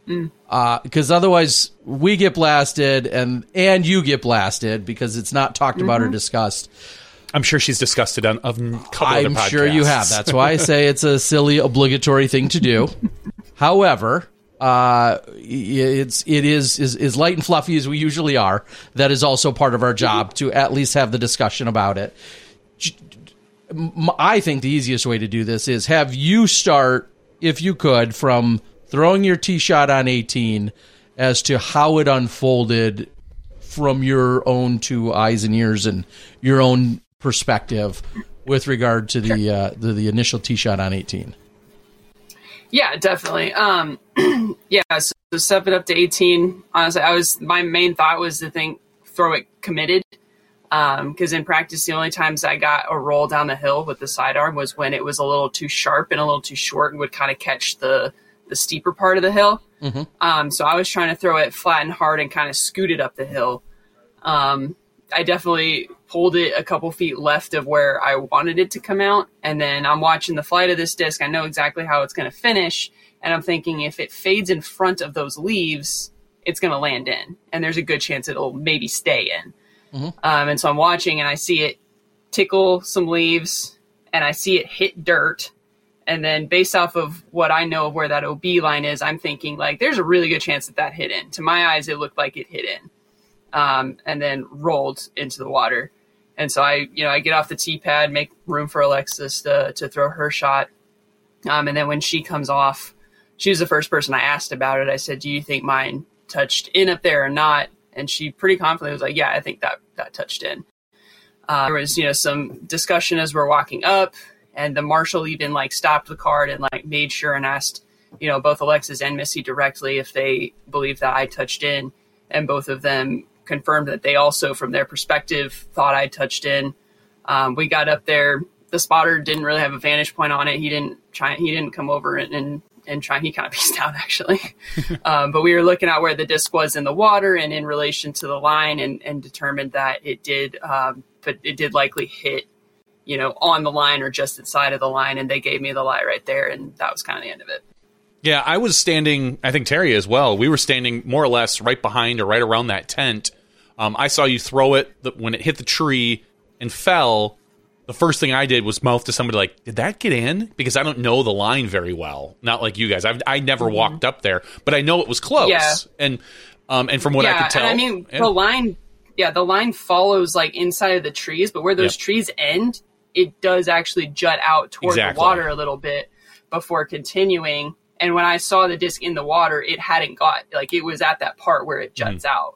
mm. uh, because otherwise we get blasted and and you get blasted because it's not talked about or mm-hmm. discussed I'm sure she's discussed it on a couple I'm other sure you have. That's why I say it's a silly obligatory thing to do. However, uh, it's it is, is as light and fluffy as we usually are. That is also part of our job to at least have the discussion about it. I think the easiest way to do this is have you start, if you could, from throwing your tee shot on 18 as to how it unfolded from your own two eyes and ears and your own perspective with regard to the uh, the, the initial tee shot on 18. Yeah, definitely. Um, yeah, so, so step it up to 18. Honestly, I was my main thought was to think throw it committed. Because in practice, the only times I got a roll down the hill with the sidearm was when it was a little too sharp and a little too short and would kind of catch the the steeper part of the hill. Um, so I was trying to throw it flat and hard and kind of scoot it up the hill. Um, I definitely pulled it a couple feet left of where I wanted it to come out. And then I'm watching the flight of this disc. I know exactly how it's going to finish. And I'm thinking if it fades in front of those leaves, it's going to land in. And there's a good chance it'll maybe stay in. Um, and so I'm watching and I see it tickle some leaves and I see it hit dirt. And then based off of what I know of where that OB line is, I'm thinking like there's a really good chance that that hit in. To my eyes, it looked like it hit in um, and then rolled into the water. And so I, you know, I get off the tee pad, make room for Alexis to, to throw her shot. Um, and then when she comes off, she was the first person I asked about it. I said, "Do you think mine touched in up there or not?" And she pretty confidently was like, "Yeah, I think that that touched in." Uh, there was, you know, some discussion as we're walking up, and the marshal even like stopped the card and like made sure and asked, you know, both Alexis and Missy directly if they believed that I touched in, and both of them confirmed that they also, from their perspective, thought I touched in. Um, we got up there. The spotter didn't really have a vantage point on it. He didn't try. He didn't come over and and, and try. He kind of pieced out actually. um, but we were looking at where the disc was in the water and in relation to the line, and and determined that it did. Um, but it did likely hit, you know, on the line or just inside of the line, and they gave me the lie right there, and that was kind of the end of it. Yeah, I was standing. I think Terry as well. We were standing more or less right behind or right around that tent. Um, I saw you throw it the, when it hit the tree and fell. The first thing I did was mouth to somebody like, "Did that get in?" Because I don't know the line very well. Not like you guys. I've, I never walked up there, but I know it was close. Yeah. And um, and from what I could tell, I mean, yeah. the line, yeah, the line follows like inside of the trees, but where those Yep. trees end, it does actually jut out toward Exactly. the water a little bit before continuing. And when I saw the disc in the water, it hadn't got like it was at that part where it juts Mm-hmm. out.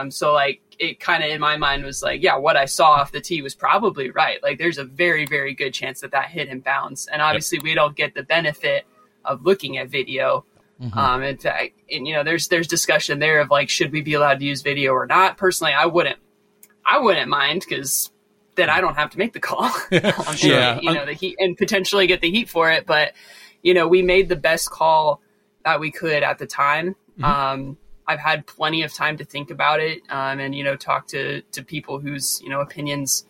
Um, so like it kind of in my mind was like, yeah, what I saw off the tee was probably right. Like there's a very very good chance that that hit and bounce. And obviously we don't get the benefit of looking at video. Um, and, and you know, there's there's discussion there of like, should we be allowed to use video or not? Personally, I wouldn't. I wouldn't mind because then I don't have to make the call. I'm sure, Yeah. you know, the heat and potentially get the heat for it. But you know, we made the best call that we could at the time. Um, I've had plenty of time to think about it, um, and you know, talk to to people whose you know opinions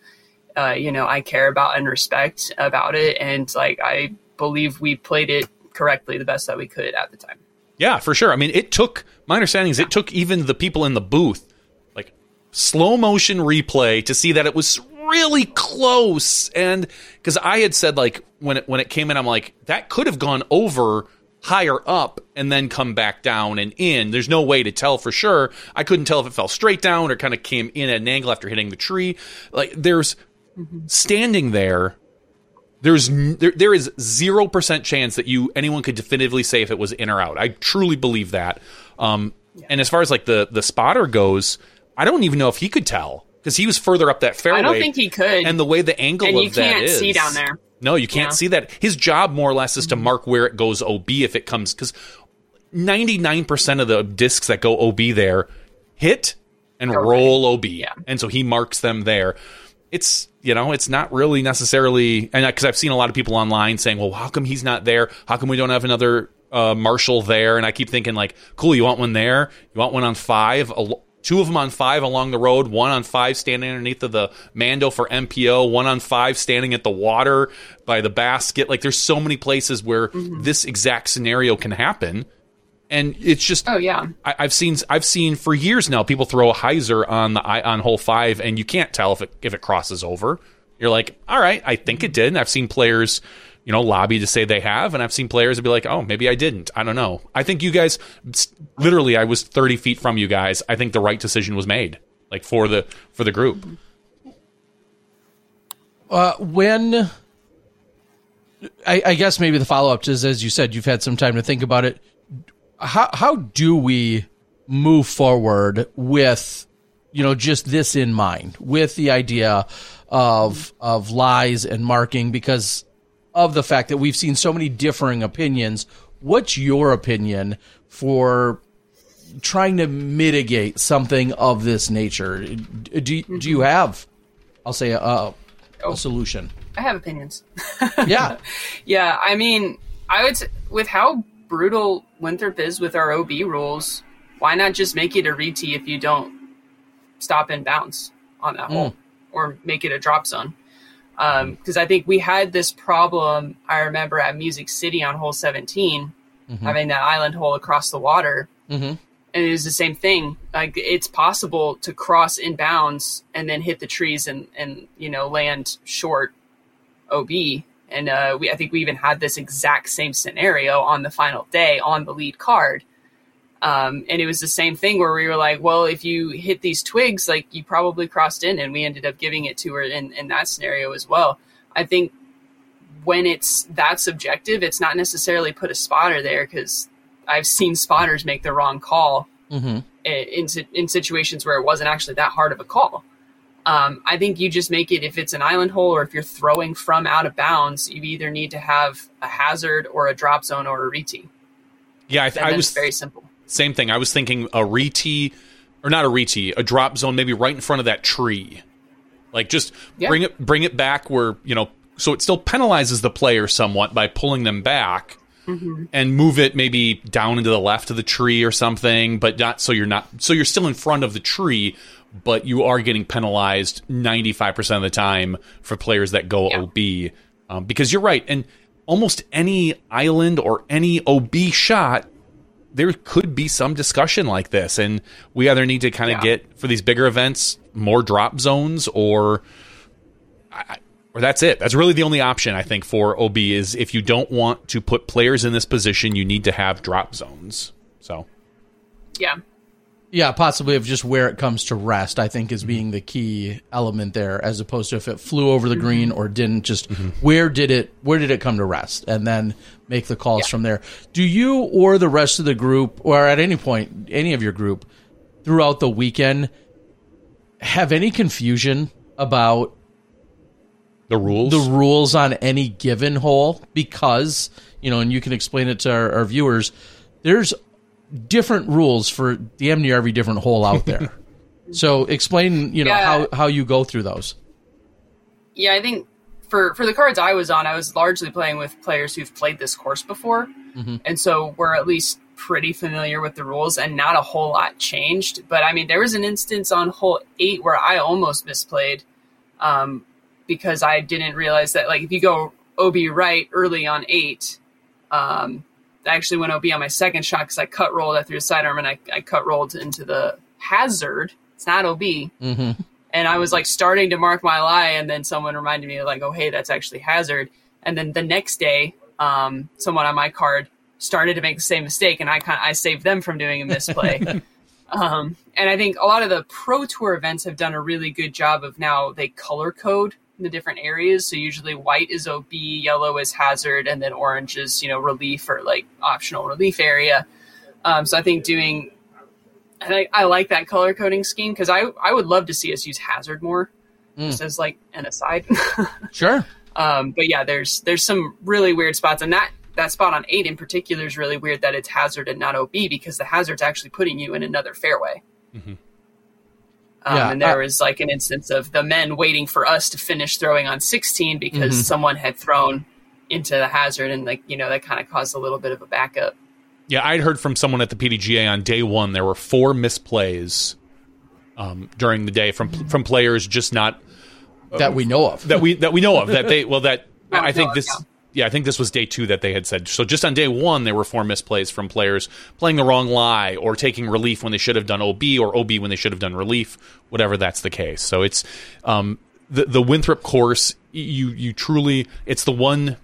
uh, you know, I care about and respect about it. And like, I believe we played it correctly the best that we could at the time. Yeah, for sure. I mean, it took my understanding is it took even the people in the booth like slow motion replay to see that it was really close. And because I had said like when it when it came in, I'm like that could have gone over higher up and then come back down and in. There's no way to tell for sure. I couldn't tell if it fell straight down or kind of came in at an angle after hitting the tree. Like there's standing there there's there, there is 0% chance that you anyone could definitively say if it was in or out. I truly believe that. Um, yeah. and as far as like the the spotter goes, I don't even know if he could tell because he was further up that fairway. I don't think he could. And the way the angle and of that is, see down there. No, you can't yeah. see that. His job more or less is to mm-hmm. mark where it goes OB if it comes because 99% of the discs that go OB there hit and roll OB. Yeah. And so he marks them there. It's you know, it's not really necessarily, and because I've seen a lot of people online saying, "Well, how come he's not there? How come we don't have another uh, marshal there?" And I keep thinking, like, "Cool, you want one there? You want one on five? Two of them on five along the road, one on five standing underneath of the Mando for MPO, one on five standing at the water by the basket. Like, there's so many places where mm-hmm. this exact scenario can happen." and it's just oh yeah I, have seen i've seen for years now people throw a hyzer on the on hole five and you can't tell if it if it crosses over you're like all right i think it did and i've seen players you know lobby to say they have and i've seen players be like oh maybe i didn't. I don't know. I think you guys literally i was 30 feet from you guys. I think the right decision was made like for the for the group. Uh, when I, I guess maybe the follow up is as you said you've had some time to think about it. How how do we move forward with you know just this in mind with the idea of of lies and marking? Because of the fact that we've seen so many differing opinions what's your opinion for trying to mitigate something of this nature do, do you have i'll say a, a oh. solution i have opinions yeah yeah i mean i would say with how brutal Winthrop is with our OB rules, why not just make it a retee if you don't stop and bounce on that mm. hole or make it a drop zone? Because um, I think we had this problem, I remember at Music City on hole 17, mm-hmm. having that island hole across the water. Mm-hmm. And it was the same thing. Like it's possible to cross in bounds and then hit the trees and, and you know, land short OB and uh, we, I think we even had this exact same scenario on the final day on the lead card. Um, and it was the same thing where we were like, well, if you hit these twigs, like you probably crossed in, and we ended up giving it to her in, in that scenario as well. I think when it's that subjective, it's not necessarily put a spotter there because I've seen spotters make the wrong call mm-hmm. in, in, situations where it wasn't actually that hard of a call. Um, I think you just make it if it's an island hole or if you're throwing from out of bounds, you either need to have a hazard or a drop zone or a retee. Yeah, I, th- I was very simple. Same thing. I was thinking a retee or not a retee, a drop zone, maybe right in front of that tree. Like just yeah. bring it bring it back where you know, so it still penalizes the player somewhat by pulling them back. Mm-hmm. And move it maybe down into the left of the tree or something, but not so you're not so you're still in front of the tree, but you are getting penalized 95% of the time for players that go yeah. OB. Um, because you're right. And almost any island or any OB shot, there could be some discussion like this. And we either need to kind of yeah. get, for these bigger events, more drop zones or. or that's it. That's really the only option I think for OB is if you don't want to put players in this position, you need to have drop zones. So, yeah, yeah, possibly of just where it comes to rest, I think is being the key element there, as opposed to if it flew over the green or didn't. Just mm-hmm. where did it where did it come to rest, and then make the calls yeah. from there. Do you or the rest of the group, or at any point, any of your group, throughout the weekend, have any confusion about the rules? The rules on any given hole, because you know, and you can explain it to our, our viewers. There's different rules for damn near every different hole out there. so explain, you know, yeah. how how you go through those. Yeah, I think for for the cards I was on, I was largely playing with players who've played this course before, mm-hmm. and so we're at least pretty familiar with the rules, and not a whole lot changed. But I mean, there was an instance on hole eight where I almost misplayed. Um, because I didn't realize that like if you go OB right early on eight, um, I actually went OB on my second shot because I cut rolled. I threw a sidearm and I, I cut rolled into the hazard. It's not OB. Mm-hmm. And I was like starting to mark my lie, and then someone reminded me like, "Oh, hey, that's actually hazard." And then the next day, um, someone on my card started to make the same mistake, and I kind I saved them from doing a misplay. um, and I think a lot of the pro tour events have done a really good job of now they color code the different areas. So usually white is OB, yellow is hazard, and then orange is you know relief or like optional relief area. Um, so I think doing, I, I like that color coding scheme because I I would love to see us use hazard more, mm. just as like an aside. sure. Um, but yeah, there's there's some really weird spots, and that that spot on eight in particular is really weird that it's hazard and not OB because the hazard's actually putting you in another fairway. Mm-hmm. Um, yeah, and there was like an instance of the men waiting for us to finish throwing on 16 because mm-hmm. someone had thrown into the hazard, and like you know that kind of caused a little bit of a backup. Yeah, I'd heard from someone at the PDGA on day one there were four misplays um, during the day from from players just not that we know of that we that we know of that they well that I think this yeah, I think this was day two that they had said. So just on day one, there were four misplays from players playing the wrong lie or taking relief when they should have done OB or OB when they should have done relief, whatever that's the case. So it's um, the the Winthrop course. You you truly it's the one.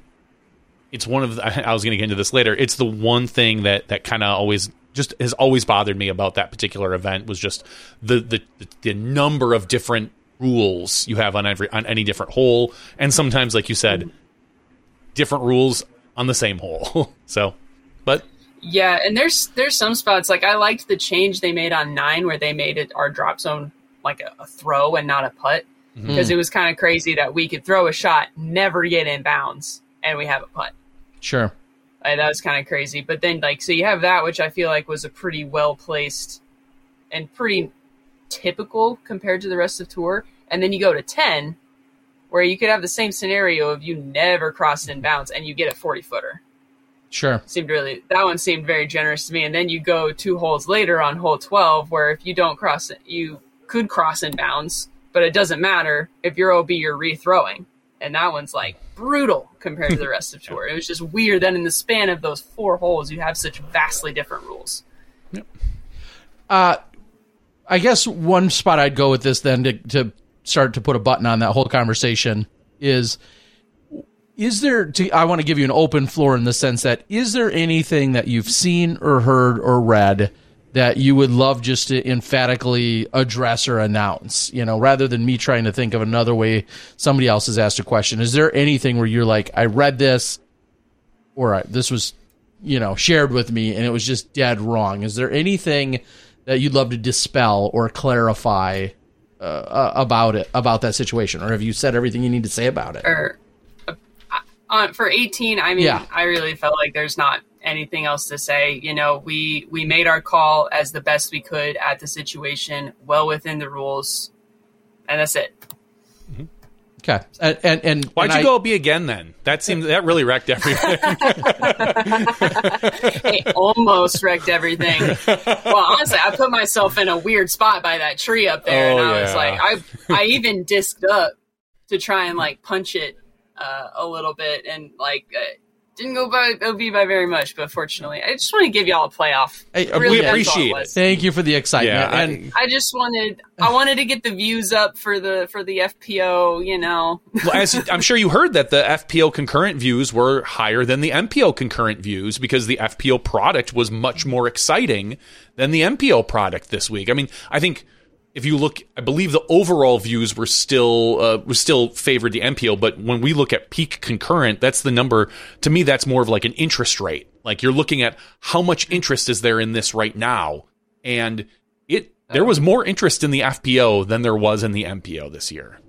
It's one of the, I was going to get into this later. It's the one thing that that kind of always just has always bothered me about that particular event was just the the the number of different rules you have on every on any different hole, and sometimes, like you said different rules on the same hole. so, but yeah, and there's there's some spots like I liked the change they made on nine where they made it our drop zone like a, a throw and not a putt because mm-hmm. it was kind of crazy that we could throw a shot, never get in bounds, and we have a putt. Sure. Uh, that was kind of crazy. But then, like, so you have that, which I feel like was a pretty well placed and pretty typical compared to the rest of tour. And then you go to 10, where you could have the same scenario of you never cross it in bounds and you get a 40 footer. Sure. Seemed really, that one seemed very generous to me. And then you go two holes later on hole 12, where if you don't cross you could cross in bounds, but it doesn't matter. If you're OB, you're rethrowing. And that one's like brutal compared to the rest of tour. It was just weird that in the span of those four holes, you have such vastly different rules. Yep. Uh, I guess one spot I'd go with this then to, to start to put a button on that whole conversation is is there to, I want to give you an open floor in the sense that is there anything that you've seen or heard or read that you would love just to emphatically address or announce, you know, rather than me trying to think of another way somebody else has asked a question. Is there anything where you're like, I read this or this was, you know, shared with me and it was just dead wrong? Is there anything that you'd love to dispel or clarify uh, about it about that situation, or have you said everything you need to say about it? Or uh, for 18, I mean, yeah. I really felt like there's not anything else to say. You know, we we made our call as the best we could at the situation, well within the rules, and that's it. Okay, and and, and why'd and you I, go be again then? That seems that really wrecked everything. it almost wrecked everything. Well, honestly, I put myself in a weird spot by that tree up there, oh, and I yeah. was like, I I even disked up to try and like punch it uh, a little bit, and like uh, didn't go by OB by very much, but fortunately, I just want to give y'all a playoff. Hey, uh, really, we appreciate it. Thank you for the excitement. Yeah, and I, I, just wanted, I wanted to get the views up for the for the FPO. You know, well, as I'm sure you heard that the FPO concurrent views were higher than the MPO concurrent views because the FPO product was much more exciting than the MPO product this week. I mean, I think if you look, I believe the overall views were still uh, was still favored the MPO, but when we look at peak concurrent, that's the number. To me, that's more of like an interest rate. Like you're looking at how much interest is there in this right now, and it there was more interest in the FPO than there was in the MPO this year.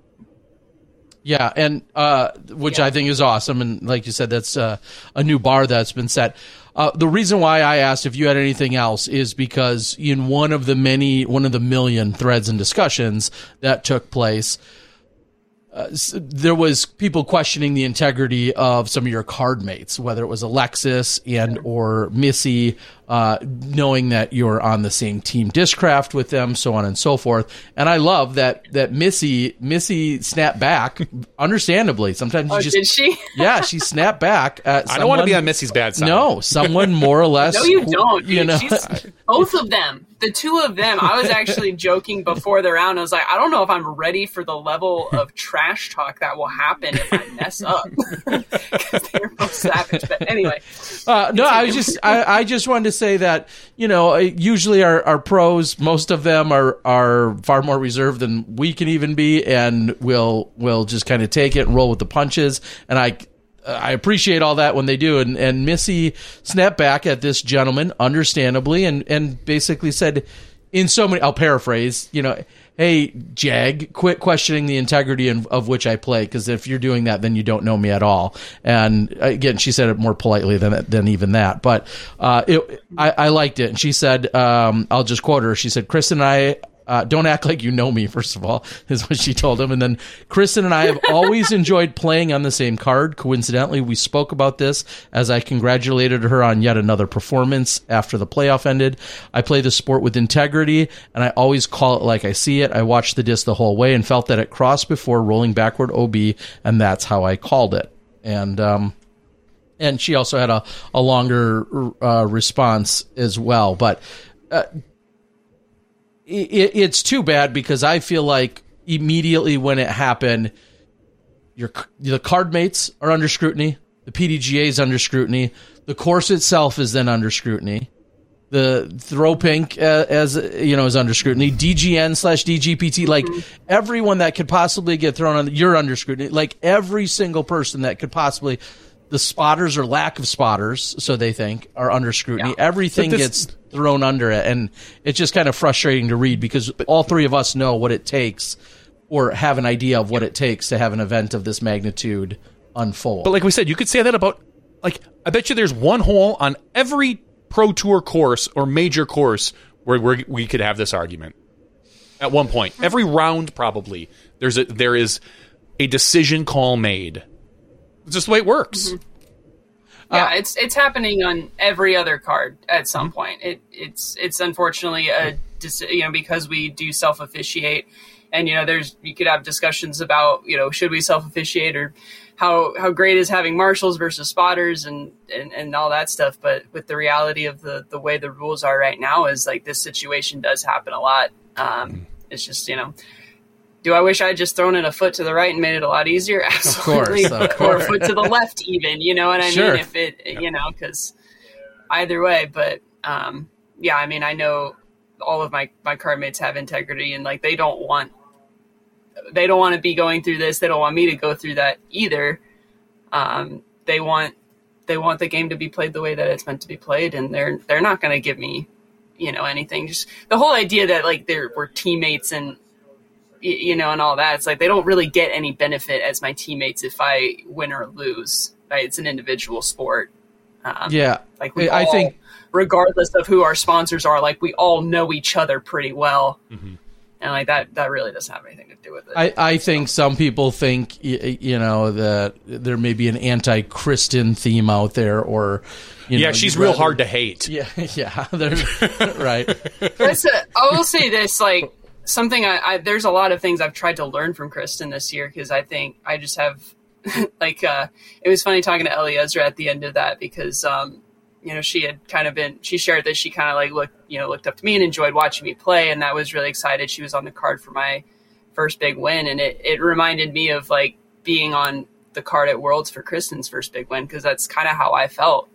Yeah, and uh, which yeah. I think is awesome, and like you said, that's uh, a new bar that's been set. Uh, the reason why I asked if you had anything else is because in one of the many, one of the million threads and discussions that took place, uh, there was people questioning the integrity of some of your card mates, whether it was Alexis and or Missy, uh, knowing that you're on the same team discraft with them, so on and so forth. And I love that that Missy Missy snapped back, understandably. Sometimes you Oh, just did she? yeah, she snapped back. At I don't want to be on Missy's bad side. No, someone more or less. No, you don't. You know, She's, both of them, the two of them. I was actually joking before the round. I was like, I don't know if I'm ready for the level of trash talk that will happen if I mess up. 'Cause they're both savage. But anyway, Uh, no, I was just I, I just wanted to say that you know uh, usually our, our pros most of them are are far more reserved than we can even be and will will just kind of take it and roll with the punches. And I I appreciate all that when they do. And and Missy snapped back at this gentleman understandably and and basically said in so many I'll paraphrase you know hey Jag quit questioning the integrity of, of which I play because if you're doing that then you don't know me at all. And again she said it more politely than than even that. But uh it, I, I liked it. And she said um I'll just quote her. She said Chris and I uh, don't act like you know me, first of all, is what she told him. And then Kristin and I have always enjoyed playing on the same card. Coincidentally, we spoke about this as I congratulated her on yet another performance after the playoff ended. I play the sport with integrity and I always call it like I see it. I watched the disc the whole way and felt that it crossed before rolling backward OB, and that's how I called it. And, um, and she also had a, a longer uh, response as well. But uh, it, it's too bad because I feel like immediately when it happened, your the card mates are under scrutiny, the PDGA is under scrutiny, the course itself is then under scrutiny. The throw pink uh, as you know is under scrutiny. DGN slash DGPT, like everyone that could possibly get thrown on, you're under scrutiny. Like every single person that could possibly, the spotters or lack of spotters, so they think, are under scrutiny. Everything this- gets thrown under it, and it's just kind of frustrating to read because all three of us know what it takes, or have an idea of what it takes to have an event of this magnitude unfold. But like we said, you could say that about like I bet you there's one hole on every pro tour course or major course where we're, we could have this argument at one point. Uh-huh. Every round, probably there's a there is a decision call made. It's just the way it works. Mm-hmm. Yeah, uh, it's it's happening on every other card at some mm-hmm. point. It it's it's unfortunately a you know because we do self officiate, and you know there's you could have discussions about you know should we self officiate or how how great is having marshals versus spotters and, and and all that stuff. But with the reality of the the way the rules are right now is like this situation does happen a lot. Um, mm-hmm. it's just you know. Do I wish I had just thrown in a foot to the right and made it a lot easier? Absolutely, of or a foot to the left, even. You know what I Sure. mean? If it, you know, because either way. But um, yeah, I mean, I know all of my my card mates have integrity, and like they don't want they don't want to be going through this. They don't want me to go through that either. Um, they want they want the game to be played the way that it's meant to be played, and they're they're not going to give me you know anything. Just the whole idea that like there were teammates and you know and all that. It's like they don't really get any benefit as my teammates if I win or lose. Right? It's an individual sport. Um, yeah, like we I all, think regardless of who our sponsors are, like we all know each other pretty well, and like that that really doesn't have anything to do with it. I, I think some people think you know that there may be an anti-Kristin theme out there, or you Yeah, know, she's real rather- hard to hate. Yeah, yeah, they're- right. That's a, I will say this, like something I, I there's a lot of things I've tried to learn from Kristin this year because I think I just have like uh it was funny talking to Ellie Ezra at the end of that because um you know she had kind of been she shared that she kind of like looked you know looked up to me and enjoyed watching me play and that was really excited she was on the card for my first big win and it it reminded me of like being on the card at Worlds for Kristin's first big win because that's kind of how I felt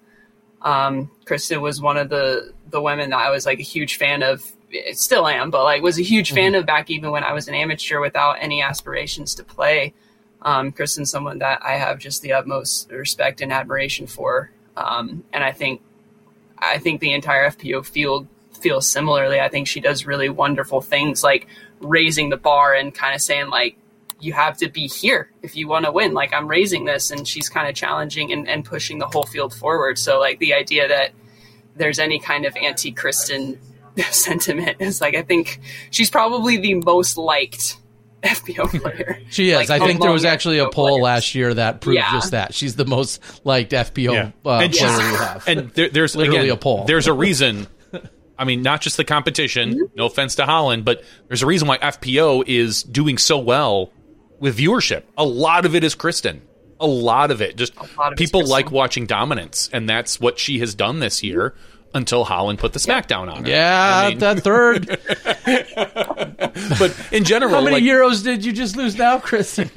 um, Kristin was one of the the women that I was like a huge fan of. Still am, but like was a huge fan of back even when I was an amateur without any aspirations to play. Um, Kristin's someone that I have just the utmost respect and admiration for, um, and I think I think the entire FPO field feels similarly. I think she does really wonderful things like raising the bar and kind of saying like you have to be here if you want to win. Like I'm raising this, and she's kind of challenging and, and pushing the whole field forward. So like the idea that there's any kind of anti-Kristin sentiment is like I think she's probably the most liked FPO player. She is. Like, I think there was among actually a poll players. last year that proved Yeah. just that. She's the most liked FPO Yeah. uh, And player she's- we have. and there, there's Literally again, a poll. There's a reason. I mean, not just the competition. Mm-hmm. No offense to Holyn, but there's a reason why FPO is doing so well with viewership. A lot of it is Kristin. A lot of it. Just lot of people like watching dominance, and that's what she has done this year until Holyn put the smackdown on her. yeah, I mean, that third. but in general, How many like, euros did you just lose now, Kristin?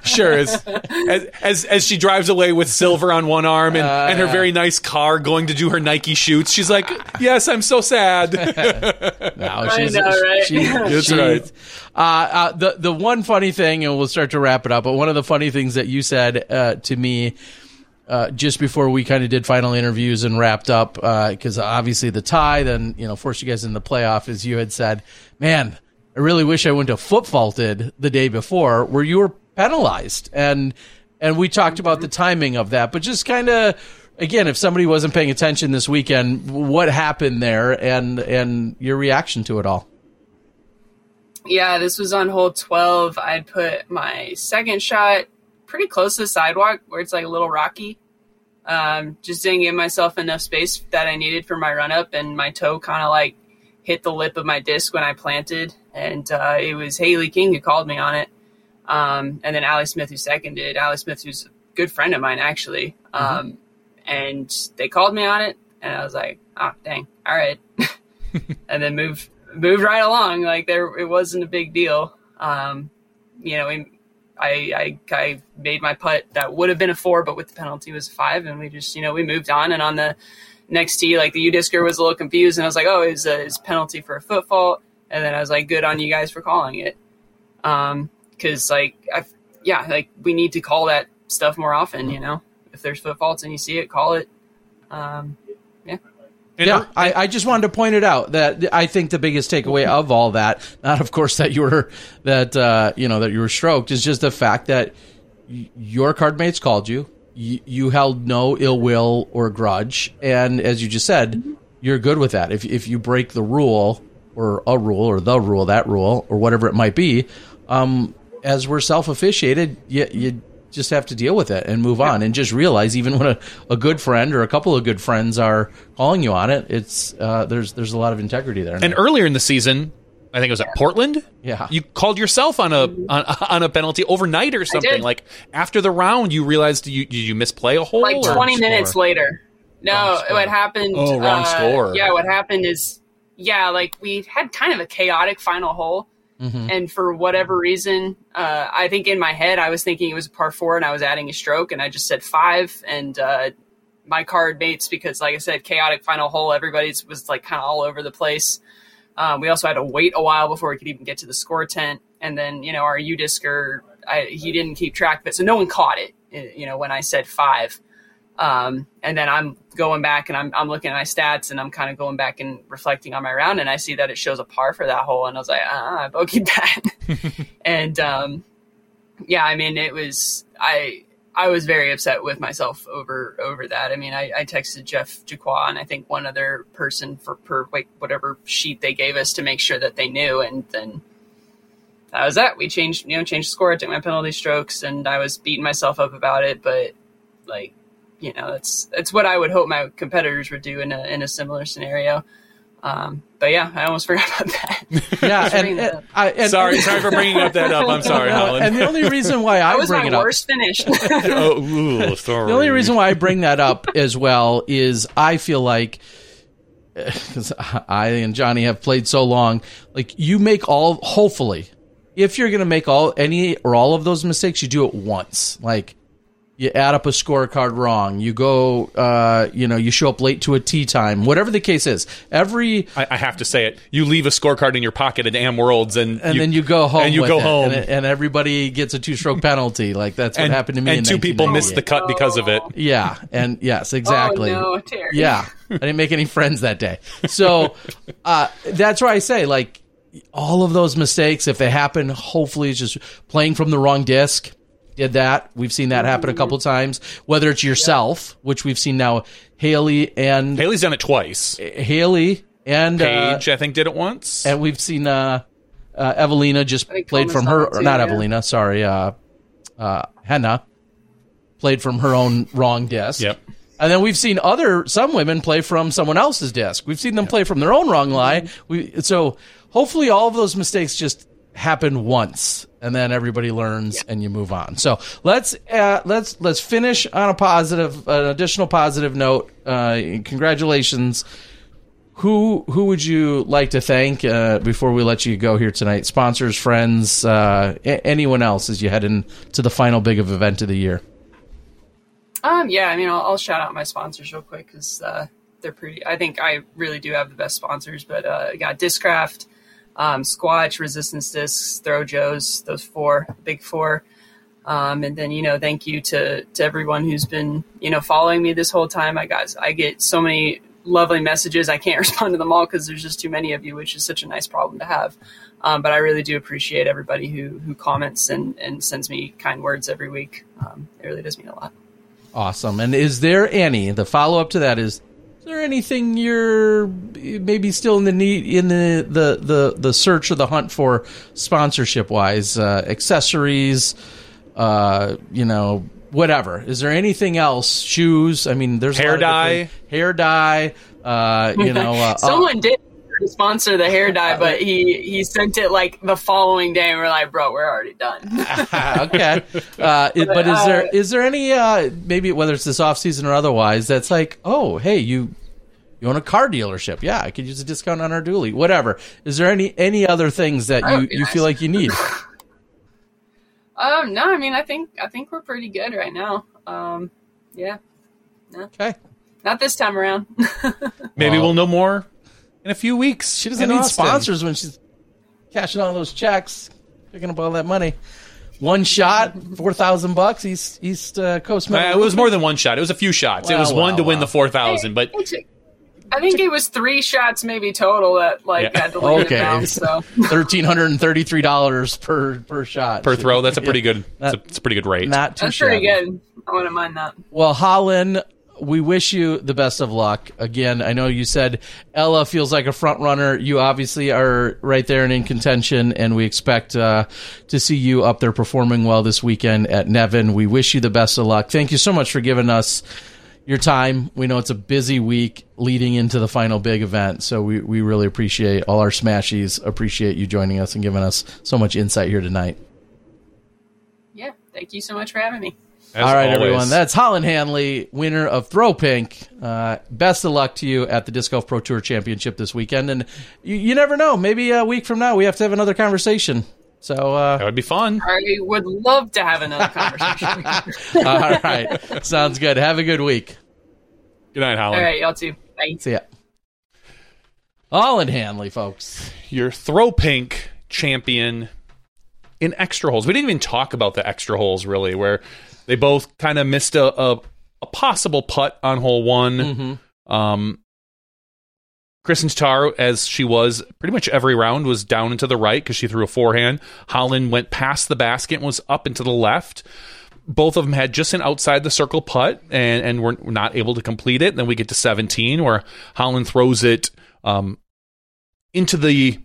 sure as, as as as she drives away with silver on one arm and, Uh, and her very nice car going to do her Nike shoots. She's like, "Yes, I'm so sad." No, she's, know, right? she- That's she- right. Uh, uh, the the one funny thing, and we'll start to wrap it up. But one of the funny things that you said uh, to me uh, just before we kind of did final interviews and wrapped up, because obviously the tie then you know forced you guys in the playoff, as you had said, "Man, I really wish I went to foot faulted the day before, where you were penalized." And and we talked about the timing of that, but just kind of. Again, if somebody wasn't paying attention this weekend, what happened there, and and your reaction to it all? Yeah, this was on hole 12. I'd put my second shot pretty close to the sidewalk where it's like a little rocky. Um, just didn't give myself enough space that I needed for my run up, and my toe kind of like hit the lip of my disc when I planted. And uh, it was Haley King who called me on it. Um, and then Allie Smith who seconded. Allie Smith, who's a good friend of mine, actually. Um, and they called me on it, and I was like, oh, dang, all right. and then moved moved right along. Like there, it wasn't a big deal. Um, you know, we, I, I I made my putt that would have been a four, but with the penalty was a five, and we just you know we moved on. And on the next tee, like the U discer was a little confused, and I was like, oh, it's a, it's a penalty for a foot fault. And then I was like, good on you guys for calling it, um, because like I, yeah, like we need to call that stuff more often. You know, if there's foot faults and you see it, call it. Um, And yeah, her- I, I just wanted to point it out that I think the biggest takeaway of all that, not of course that you were that uh, you know that you were stroked, is just the fact that y- your card mates called you. You, you held no ill will or grudge, and as you just said, you're good with that. If if you break the rule or a rule or the rule, that rule or whatever it might be, um, as we're self officiated, you, you just have to deal with it and move on and just realize even when a, a good friend or a couple of good friends are calling you on it, it's uh, there's there's a lot of integrity there. And earlier in the season, I think it was at Portland. Yeah. you called yourself on a on, on a penalty overnight or something. Like after the round, you realized you did you misplay a hole? like or- 20 minutes later. No, what happened? Oh, wrong uh, score. Yeah, what happened is, yeah, like we had kind of a chaotic final hole, Mm-hmm. and for whatever reason, uh, I think in my head I was thinking it was a par four, and I was adding a stroke, and I just said five, and uh, my card mates because, like I said, chaotic final hole, everybody's was like kind of all over the place. Um, we also had to wait a while before we could even get to the score tent, and then you know our U discer, he didn't keep track of it, so no one caught it. You know when I said five, um, and then I'm going back and I'm, I'm looking at my stats and I'm kind of going back and reflecting on my round and I see that it shows a par for that hole and I was like, ah, I bogeyed that. and um, yeah, I mean, it was I I was very upset with myself over over that. I mean, I, I texted Jeff Jaqua and I think one other person for per like whatever sheet they gave us to make sure that they knew, and then that was that. We changed you know changed the score. I took my penalty strokes and I was beating myself up about it, but like you know that's that's what I would hope my competitors would do in a in a similar scenario. Um, but yeah, I almost forgot about that. yeah, bring and, that and. I, and Sorry, sorry for bringing up that up. I'm sorry, Holyn. and the only reason why I was bring it up worst finish. oh, ooh, sorry. The only reason why I bring that up as well is I feel like because I and Johnny have played so long, like you make all hopefully, if you're gonna make all any or all of those mistakes, you do it once. Like you add up a scorecard wrong, you go, uh, you know, you show up late to a tea time, whatever the case is. Every I, I have to say it. You leave a scorecard in your pocket at Am Worlds, and and then you go home and you with go it, home, and, and everybody gets a two stroke penalty. Like that's what and, happened to me. and in two people missed the cut because of it. Yeah, and yes, exactly. Oh no, Terry. Yeah, I didn't make any friends that day. So uh, that's why I say like all of those mistakes, if they happen, hopefully it's just playing from the wrong disc. Did that? We've seen that happen a couple times. Whether it's yourself, which we've seen now, Haley and Haley's done it twice. Haley and uh, Paige, I think, did it once. and we've seen uh, uh, Eveliina just played from her, it or too, not yeah. Eveliina, sorry, uh, uh, Henna played from her own wrong desk. Yep. And then we've seen other some women play from someone else's desk. We've seen them play from their own wrong lie. We so hopefully all of those mistakes just happen once, and then everybody learns and you move on. So let's uh, let's let's finish on a positive, an additional positive note. Uh, congratulations. Who who would you like to thank uh, before we let you go here tonight? Sponsors, friends, uh, a- anyone else as you head into the final big of event of the year. Um, yeah, I mean, I'll, I'll shout out my sponsors real quick because uh, they're pretty. I think I really do have the best sponsors. But uh, I got Discraft, um, Squatch, Resistance Discs, Throw Joes, those four, big four. Um, and then you know, thank you to to everyone who's been you know following me this whole time. I got I get so many lovely messages. I can't respond to them all because there's just too many of you, which is such a nice problem to have. Um, but I really do appreciate everybody who who comments and and sends me kind words every week. Um, it really does mean a lot. Awesome. And is there any the follow up to that is there anything you're maybe still in the need in the the the, the search or the hunt for sponsorship wise uh, accessories uh, you know whatever is there anything else shoes I mean there's a Hair lot dye. different- hair dye uh, you know uh, Someone did sponsor the hair dye, but he he sent it like the following day, and we're like, bro, we're already done. okay. Uh, it- but is there is there any uh, maybe whether it's this off season or otherwise that's like oh hey you you own a car dealership yeah I could use a discount on our dually whatever is there any any other things that That you would be you feel like you need um, no, I mean, I think I think we're pretty good right now. Um, yeah, okay not this time around. Maybe Well- we'll know more in a few weeks. she doesn't need Austin. sponsors when she's cashing all those checks picking up all that money one shot four thousand bucks East East uh, Coast Uh, it was more than one shot. It was a few shots. it Well, was one well, to win the four thousand, but I think it was three shots maybe total that like Yeah. had to leave Okay. it down. So thirteen hundred and thirty three dollars per per shot per throw, that's a pretty good. Not- That's a, it's a pretty good rate. not too that's pretty shabby. good. I wouldn't mind that. Well, Holyn, we wish you the best of luck. Again, I know you said Ella feels like a front runner. You obviously are right there and in contention, and we expect uh, to see you up there performing well this weekend at Nevin. We wish you the best of luck. Thank you so much for giving us your time. We know it's a busy week leading into the final big event, so we, we really appreciate all our smashies. Appreciate you joining us and giving us so much insight here tonight. Yeah, thank you so much for having me. As All right, always. everyone. That's Holyn Handley, winner of Throw Pink. Uh, best of luck to you at the Disc Golf Pro Tour Championship this weekend. And you, you never know. Maybe a week from now, we have to have another conversation. So, uh, that would be fun. I would love to have another conversation. all right. Sounds good. Have a good week. Good night, All Holyn. right, y'all too. Bye. See ya. Holyn Handley, folks. Your throw pink champion in extra holes. We didn't even talk about the extra holes really, where they both kind of missed a, a a possible putt on hole one. Mm-hmm. Um, Kristin Tattar, as she was pretty much every round, was down and to the right because she threw a forehand. Holyn went past the basket and was up and to the left. Both of them had just an outside the circle putt and, and were not able to complete it. then we get to 17 where Holyn throws it um, into the,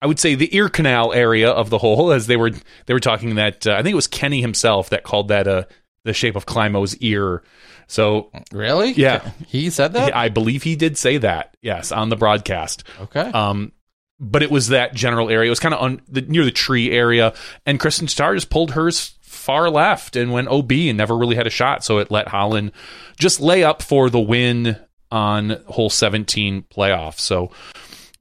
I would say, the ear canal area of the hole as they were they were talking that uh, I think it was Kenny himself that called that uh, the shape of Climo's ear. So Really? Yeah. He said that? I believe he did say that. Yes, on the broadcast. Okay. Um, but it was that general area. It was kind of un- the, near the tree area, and Kristin Tattar just pulled hers far left and went OB and never really had a shot. So it let Holyn just lay up for the win on hole 17 playoff. So,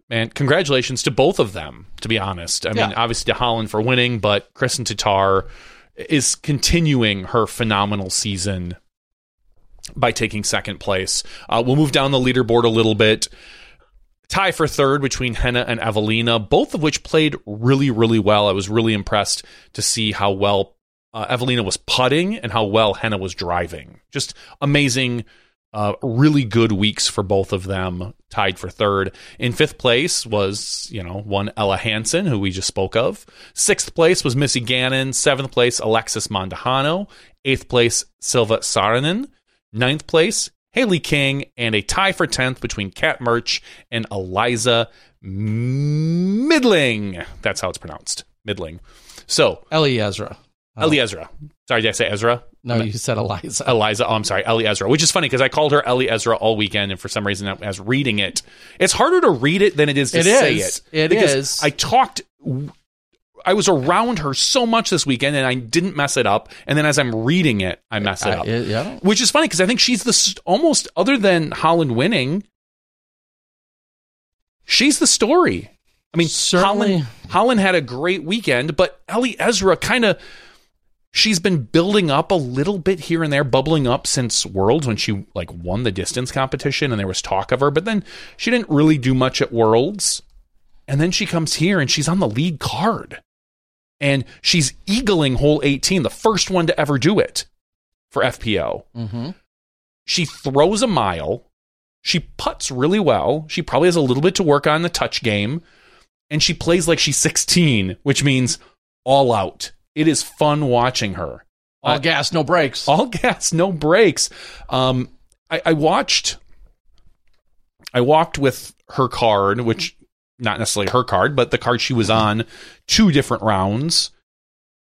man, congratulations to both of them. To be honest, I mean, obviously to Holyn for winning, but Kristin Tattar is continuing her phenomenal season by taking second place. Uh, we'll move down the leaderboard a little bit. Tie for third between Henna and Eveliina, both of which played really, really well. I was really impressed to see how well uh, Eveliina was putting and how well Henna was driving. Just amazing, uh, really good weeks for both of them. Tied for third. In fifth place was, you know, one Ella Hansen, who we just spoke of. Sixth place was Missy Gannon. Seventh place, Alexis Mandujano. Eighth place, Silva Saarinen. Ninth place, Haley King, and a tie for 10th between Kat Mertsch and Eliza middling. That's how it's pronounced. Middling. So, Ellie Ezra. Uh, Ellie Ezra. Sorry, did I say Ezra? No, you said Eliza. Eliza. Oh, I'm sorry, Ellie Ezra, which is funny because I called her Ellie Ezra all weekend, and for some reason, I was reading it. It's harder to read it than it is to It say is. it. It is. I talked. I was around her so much this weekend, and I didn't mess it up. And then as I'm reading it, I mess it I- up, it- yeah. which is funny because I think she's the almost other than Holyn winning. She's the story. I mean, Certainly. Holyn, Holyn had a great weekend, but Ellie Ezra kind of she's been building up a little bit here and there, bubbling up since Worlds when she like won the distance competition and there was talk of her, but then she didn't really do much at Worlds. And then she comes here and she's on the lead card. And she's eagling hole 18, the first one to ever do it for FPO. Mm-hmm. She throws a mile. She puts really well. She probably has a little bit to work on the touch game. And she plays like she's 16, which means all out. It is fun watching her. All Uh, gas, no brakes. all gas, no brakes. Um, I, I watched. I walked with her card, which not necessarily her card, but the card she was on, two different rounds.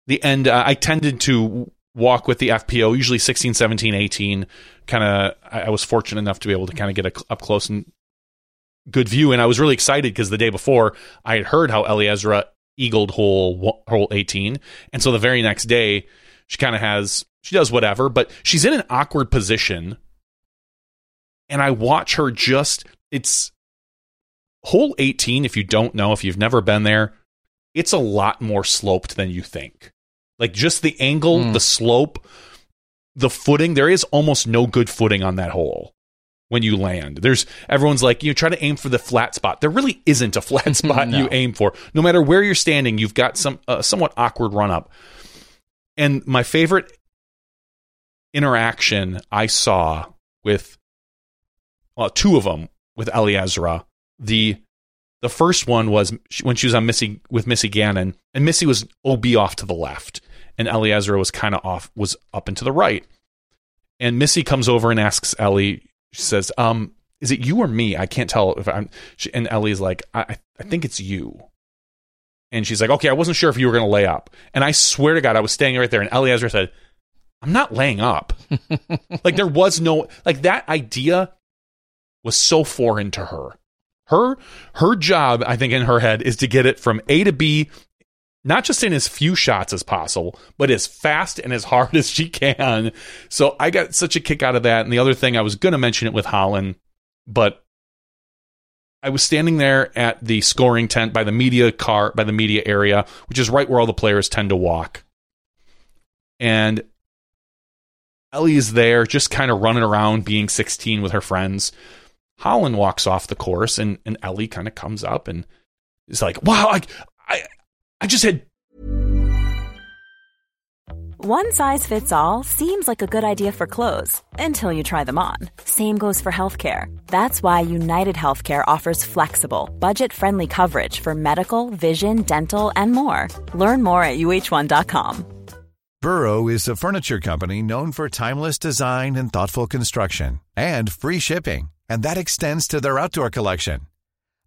The end. Uh, I tended to walk with the FPO, usually 16, 17, 18. Kind of. I, I was fortunate enough to be able to kind of get a, up close and good view, and I was really excited because the day before I had heard how Ellie Ezra eagled hole hole 18, and so the very next day she kind of has she does whatever, but she's in an awkward position, and I watch her just it's hole 18. If you don't know, if you've never been there, it's a lot more sloped than you think. Like just the angle, Mm. the slope, the footing. There is almost no good footing on that hole when you land. There's everyone's like you know, try to aim for the flat spot. There really isn't a flat spot No. you aim for. No matter where you're standing, you've got some uh, somewhat awkward run up. And my favorite interaction I saw with well, two of them with Ellie Ezra. The the first one was when she was on Missy with Missy Gannon, and Missy was OB off to the left, and Ellie Ezra was kind of off, was up and to the right. And Missy comes over and asks Ellie, she says, um, is it you or me? I can't tell if I'm, she, and Ellie's like, I, I think it's you. And she's like, okay, I wasn't sure if you were going to lay up. And I swear to God, I was standing right there. And Ellie Ezra said, I'm not laying up. like there was no, like that idea was so foreign to her. Her, her job, I think in her head is to get it from A to B, not just in as few shots as possible, but as fast and as hard as she can. So I got such a kick out of that. And the other thing, I was going to mention it with Holyn, but I was standing there at the scoring tent by the media car, by the media area, which is right where all the players tend to walk. And Ellie is there just kind of running around being 16 with her friends. Holyn walks off the course and, and Ellie kind of comes up and is like, wow, I, I, I just had One size fits all seems like a good idea for clothes until you try them on. Same goes for healthcare. That's why United Healthcare offers flexible, budget friendly coverage for medical, vision, dental, and more. Learn more at uh1.com. Burrow is a furniture company known for timeless design and thoughtful construction and free shipping, and that extends to their outdoor collection.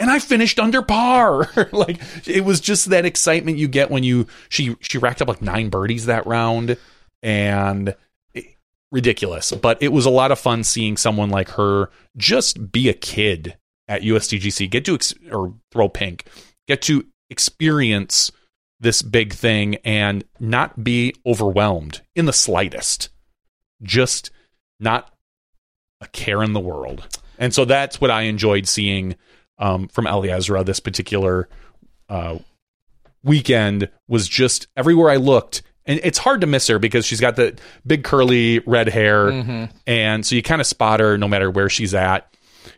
And I finished under par. like it was just that excitement you get when you she she racked up like nine birdies that round and it- ridiculous. But it was a lot of fun seeing someone like her just be a kid at USDGC, get to ex- or throw pink, get to experience this big thing and not be overwhelmed in the slightest. Just not a care in the world. And so that's what I enjoyed seeing um, from Ellie Ezra this particular uh, weekend was just everywhere I looked. And it's hard to miss her because she's got the big curly red hair. And so you kind of spot her no matter where she's at.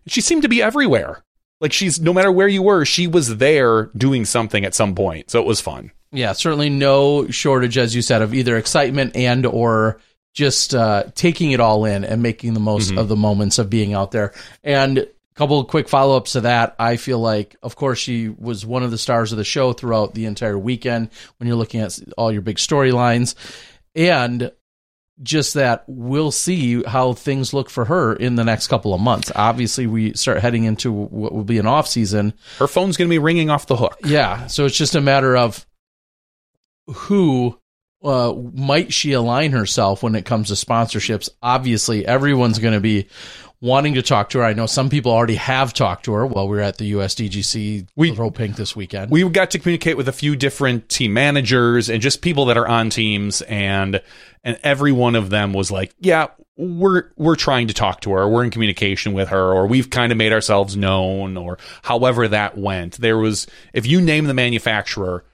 She seemed to be everywhere. Like she's no matter where you were, she was there doing something at some point. So it was fun. Yeah, certainly no shortage, as you said, of either excitement and or just uh, taking it all in and making the most Mm-hmm. of the moments of being out there. And couple of quick follow ups to that. I feel like, of course, she was one of the stars of the show throughout the entire weekend when you're looking at all your big storylines. And just that we'll see how things look for her in the next couple of months. Obviously, we start heading into what will be an off season. Her phone's going to be ringing off the hook. Yeah, so it's just a matter of who uh, might she align herself when it comes to sponsorships. Obviously, everyone's going to be wanting to talk to her. I know some people already have talked to her while we were at the USDGC We- Throw Pink this weekend. we got to communicate with a few different team managers and just people that are on teams and and every one of them was like yeah we're we're trying to talk to her we're in communication with her or we've kind of made ourselves known or however that went there was if you name the manufacturer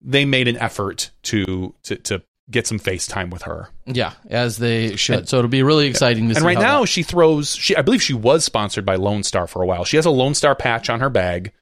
they made an effort to to to get some FaceTime with her. yeah, as they should. so it'll be really exciting to see. And right now that- she throws she I believe she was sponsored by Lone Star for a while. She has a Lone Star patch on her bag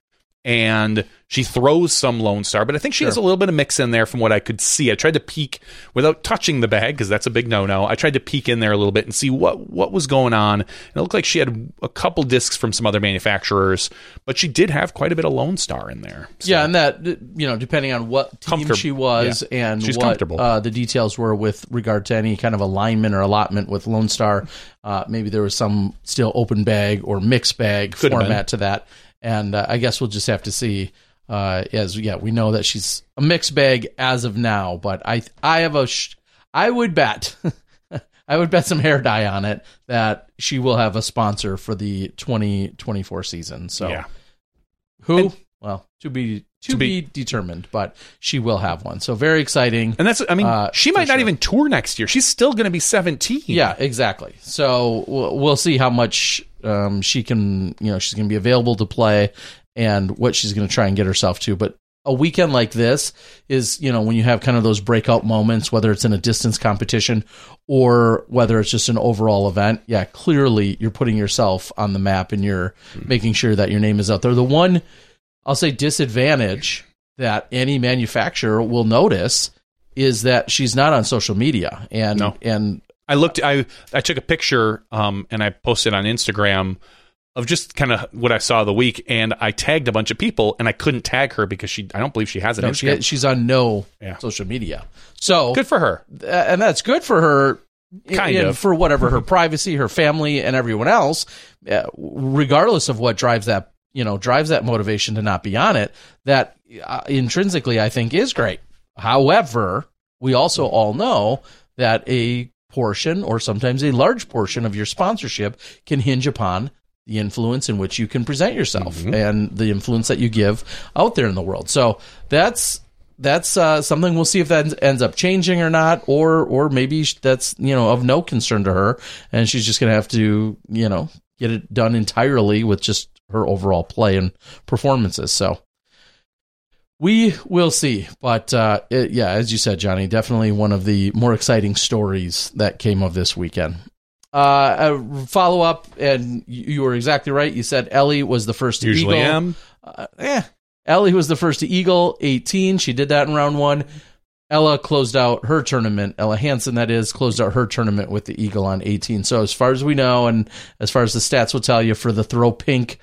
and she throws some Lone Star, but I think she has a little bit of mix in there from what I could see. I tried to peek without touching the bag because that's a big no-no. I tried to peek in there a little bit and see what what was going on. And it looked like she had a couple discs from some other manufacturers, but she did have quite a bit of Lone Star in there. So- Yeah, and that you know, depending on what team she was Yeah. and She's what uh, the details were with regard to any kind of alignment or allotment with Lone Star, uh, maybe there was some still open bag or mixed bag Could format to that, and uh, I guess we'll just have to see. Uh, as yeah, we know that she's a mixed bag as of now, but I I have a sh- I would bet. I would bet some hair dye on it that she will have a sponsor for the 2024 season. So Yeah. who? well, to be to, To be, be- determined, but she will have one. So very exciting. And that's I mean, Uh, she might not sure. even tour next year. She's still going to be 17. Yeah, exactly. So we'll, we'll see how much um, she can, you know, she's going to be available to play and what she's going to try and get herself to. But a weekend like this is, you know, when you have kind of those breakout moments, whether it's in a distance competition or whether it's just an overall event. Yeah, clearly you're putting yourself on the map and you're making sure that your name is out there. The one, I'll say, disadvantage that any manufacturer will notice is that she's not on social media and No. and I looked. I I took a picture, um, and I posted on Instagram of just kind of what I saw the week, and I tagged a bunch of people, and I couldn't tag her because she. I don't believe she has an No, Instagram. she, she's on no Yeah. social media. So Good for her. and that's good for her. Kind and of. for whatever her privacy, her family, and everyone else, uh, regardless of what drives that, you know, drives that motivation to not be on it. That uh, intrinsically, I think, is great. However, we also all know that a portion, or sometimes a large portion, of your sponsorship can hinge upon the influence in which you can present yourself and the influence that you give out there in the world. So that's that's uh, something we'll see if that ends- ends up changing or not, or or maybe that's you know of no concern to her, and she's just gonna have to you know get it done entirely with just her overall play and performances. So we will see, but uh, it, yeah, as you said, Johnny, definitely one of the more exciting stories that came of this weekend. Uh, a follow up, and you were exactly right. You said Ellie was the first to Usually eagle. am. Uh, eh. Ellie was the first to eagle, 18. She did that in round one. Ella closed out her tournament. Ella Hansen, that is, closed out her tournament with the eagle on 18. So as far as we know, and as far as the stats will tell you for the throw pink,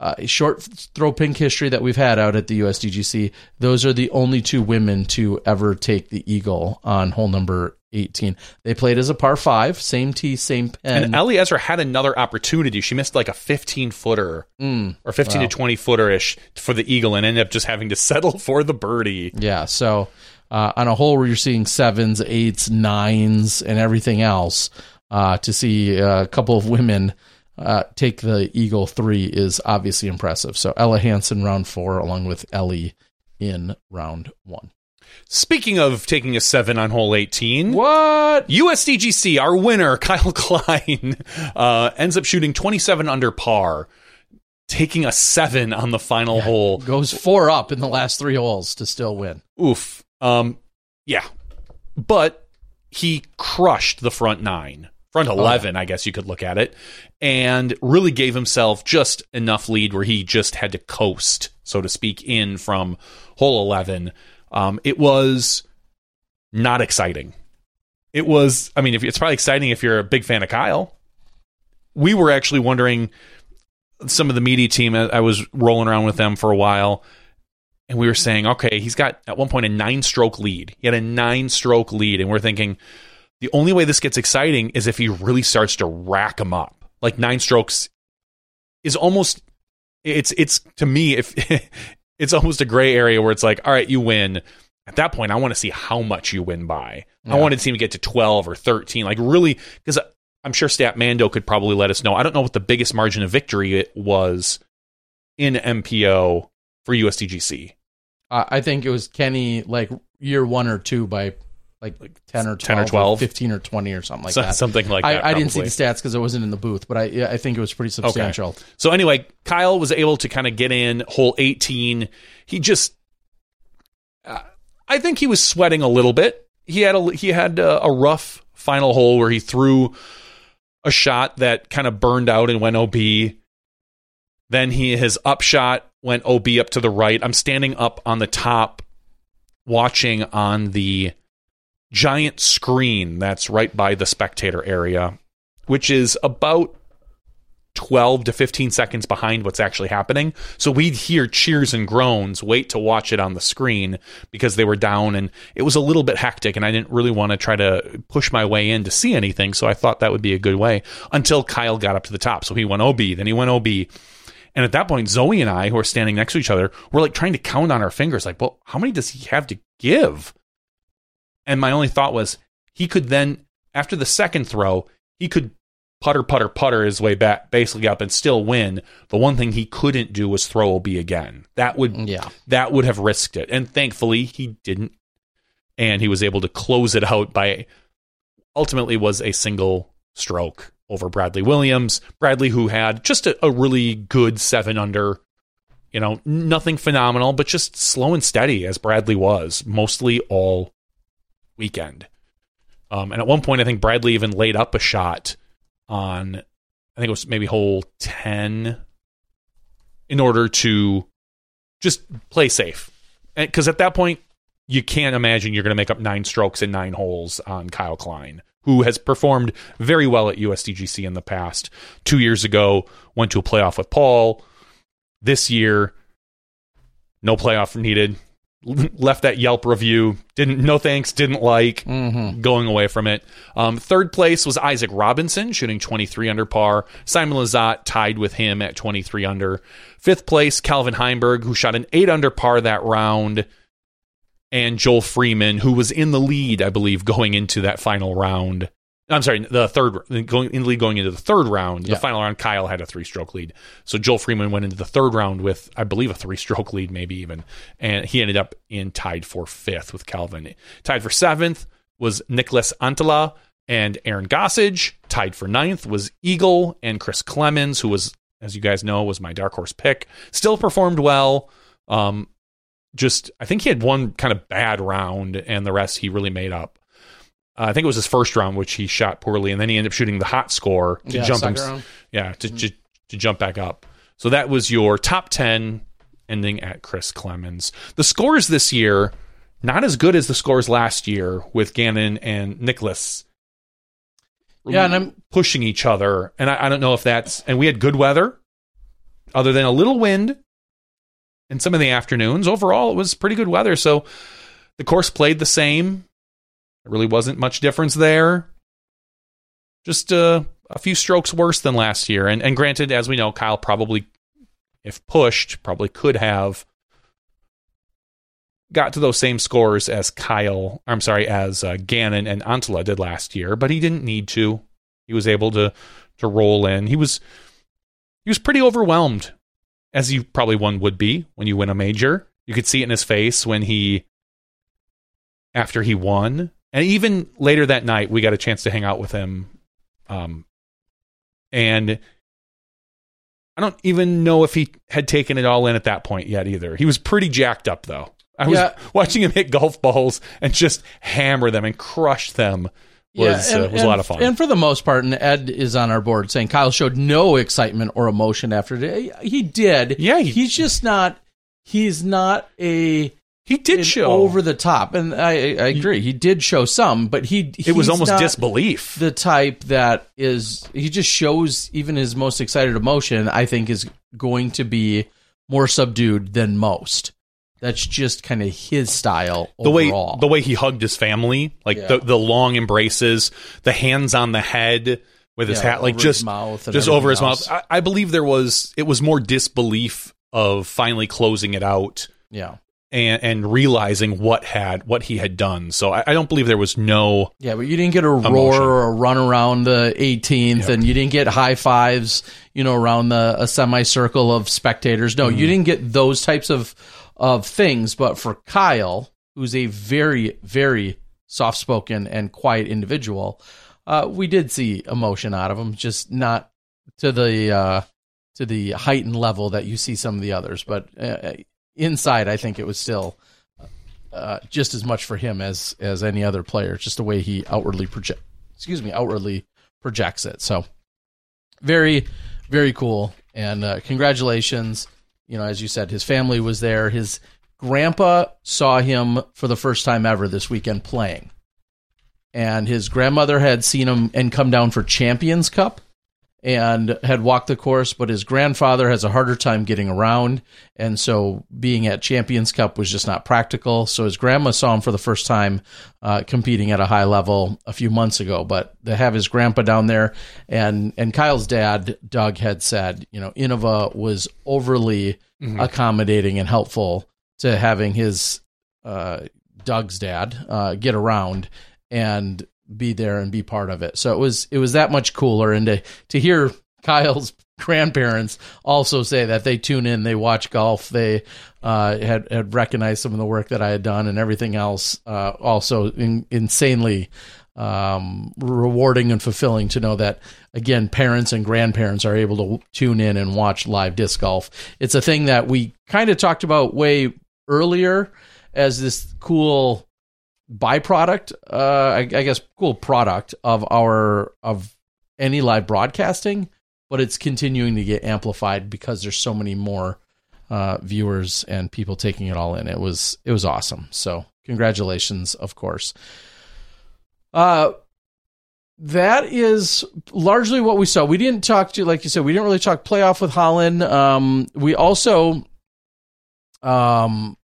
uh, short throw pink history that we've had out at the USDGC, those are the only two women to ever take the eagle on hole number 18. They played as a par five, same tee, same pen. And Ellie Ezra had another opportunity. She missed like a 15 footer Mm, or 15 wow. to 20 footer ish for the eagle and ended up just having to settle for the birdie. Yeah. So uh, on a hole where you're seeing sevens, eights, nines, and everything else, uh, to see a couple of women uh, take the Eagle three is obviously impressive. So Ella Hansen round four, along with Ellie in round one. Speaking of taking a seven on hole 18. What? USDGC, our winner, Kyle Klein, uh, ends up shooting 27 under par, taking a seven on the final hole. Goes four up in the last three holes to still win. Oof. Um, yeah. But he crushed the front nine. Front 11, I guess you could look at it, and really gave himself just enough lead where he just had to coast, so to speak, in from hole 11. Um, it was not exciting. It was, I mean, if, it's probably exciting if you're a big fan of Kyle. We were actually wondering, some of the media team, I I was rolling around with them for a while, and we were saying, okay, he's got at one point a nine stroke lead. He had a nine stroke lead, and we're thinking the only way this gets exciting is if he really starts to rack him up. Like nine strokes is almost it's it's to me if it's almost a gray area where it's like, all right, you win. At that point, I want to see how much you win by. I Yeah. wanted to see him get to twelve or thirteen, like really, because I'm sure Statmando could probably let us know. I don't know what the biggest margin of victory it was in MPO for USDGC. Uh, I think it was Kenny like year one or two by like, like 10 or 12, 10 or 12? 15 or 20 or something like So- that. something like I, that, I didn't see the stats because I wasn't in the booth, but I I think it was pretty substantial. So anyway, Kyle was able to kind of get in hole 18. He just, uh, I think he was sweating a little bit. He had a he had a, a rough final hole where he threw a shot that kind of burned out and went OB. Then he his upshot went OB up to the right. I'm standing up on the top, watching on the giant screen that's right by the spectator area, which is about 12 to 15 seconds behind what's actually happening. So we'd hear cheers and groans, wait to watch it on the screen because they were down and it was a little bit hectic and I didn't really want to try to push my way in to see anything. So I thought that would be a good way until Kyle got up to the top. So he went OB, then he went OB. And at that point, Zoe and I, who are standing next to each other, were like trying to count on our fingers, like, well, how many does he have to give? And my only thought was he could then, after the second throw, he could putter, putter, putter his way back, basically up, and still win. The one thing he couldn't do was throw OB again. That would, Yeah. that would have risked it. And thankfully, he didn't, and he was able to close it out by ultimately was a single stroke over Bradley Williams. Bradley, who had just a, a really good seven under, you know, nothing phenomenal, but just slow and steady as Bradley was mostly all weekend. Um, and at one point, I think Bradley even laid up a shot on, I think it was maybe hole 10 in order to just play safe. Because at that point, you can't imagine you're going to make up nine strokes in nine holes on Kyle Klein, who has performed very well at USDGC in the past. Two years ago, went to a playoff with Paul. This year, no playoff needed. Left that Yelp review. Didn't no thanks. Didn't like Mm-hmm. going away from it. Um, third place was Isaac Robinson, shooting 23 under par. Simon Lizotte tied with him at 23 under. Fifth place, Calvin Heimberg, who shot an 8 under par that round. And Joel Freeman, who was in the lead, I believe, going into that final round. I'm sorry, the third going in the lead going into the third round. The final round, Kyle had a three stroke lead. So Joel Freeman went into the third round with, I believe, a three stroke lead, maybe even. And he ended up in tied for fifth with Calvin. Tied for seventh was Niklas Anttila and Aaron Gossage. Tied for ninth was Eagle and Chris Clemens, who was, as you guys know, was my dark horse pick. Still performed well. Um, just, I think he had one kind of bad round, and the rest he really made up. Uh, I think it was his first round, which he shot poorly, and then he ended up shooting the hot score to Yeah, jump him, round. yeah, to, to to jump back up. So that was your top ten, ending at Chris Clemens. The scores this year not as good as the scores last year with Gannon and Niklas. Yeah, and I'm- pushing each other, and I, I don't know if that's and we had good weather, other than a little wind in some of the afternoons. Overall, it was pretty good weather, so the course played the same. There really wasn't much difference there. Just uh, a few strokes worse than last year. And, and granted, as we know, Kyle probably, if pushed, probably could have got to those same scores as Kyle, I'm sorry, as uh, Gannon and Anttila did last year, but he didn't need to. He was able to to roll in. He was he was pretty overwhelmed, as you probably one would be when you win a major. You could see it in his face when he after he won. And even later that night, we got a chance to hang out with him. Um, and I don't even know if he had taken it all in at that point yet either. He was pretty jacked up, though. I was Yeah. watching him hit golf balls and just hammer them and crush them was and- uh, was a lot of fun. And for the most part, and Ed is on our board saying Kyle showed no excitement or emotion after it. He did. Yeah, he- he's just not. He's not a. he did show over the top, and I, I agree. He did show some, but he it was almost disbelief. The type that is he just shows even his most excited emotion. I think is going to be more subdued than most. That's just kind of his style the way the way he hugged his family, like Yeah. the the long embraces, the hands on the head with his Yeah, hat, like just just over his mouth. I, I believe there was it was more disbelief of finally closing it out yeah. And and realizing what had what he had done. So I, I don't believe there was no Yeah, but you didn't get a roar or a run around the 18th, Yep. and you didn't get high fives, you know, around the a semicircle of spectators. No, Mm-hmm. you didn't get those types of of things. But for Kyle, who's a very very soft spoken and quiet individual, uh, we did see emotion out of him, just not to the uh, to the heightened level that you see some of the others. But uh, inside, I think it was still uh, just as much for him as as any other player. Just the way he outwardly project, excuse me, outwardly projects it. So very, very cool. And uh, congratulations. You know, as you said, his family was there. His grandpa saw him for the first time ever this weekend playing, and his grandmother had seen him and come down for Champions Cup and had walked the course, but his grandfather has a harder time getting around. And so being at Champions Cup was just not practical. So his grandma saw him for the first time uh, competing at a high level a few months ago. But to have his grandpa down there and, and Kyle's dad, Doug, had said, you know, Innova was overly accommodating and helpful to having his uh, Doug's dad uh, get around and be there and be part of it. So it was it was that much cooler, and to to hear Kyle's grandparents also say that they tune in, they watch golf, they uh, had had recognized some of the work that I had done and everything else. Uh, also in, insanely um, rewarding and fulfilling to know that again, parents and grandparents are able to tune in and watch live disc golf. It's a thing that we kind of talked about way earlier as this cool byproduct, uh, I, I guess, cool product of our of any live broadcasting, but it's continuing to get amplified because there's so many more uh, viewers and people taking it all in. It was it was awesome. So congratulations, of course. Uh that is largely what we saw. We didn't talk to, like you said, we didn't really talk playoff with Holyn. Um, we also um,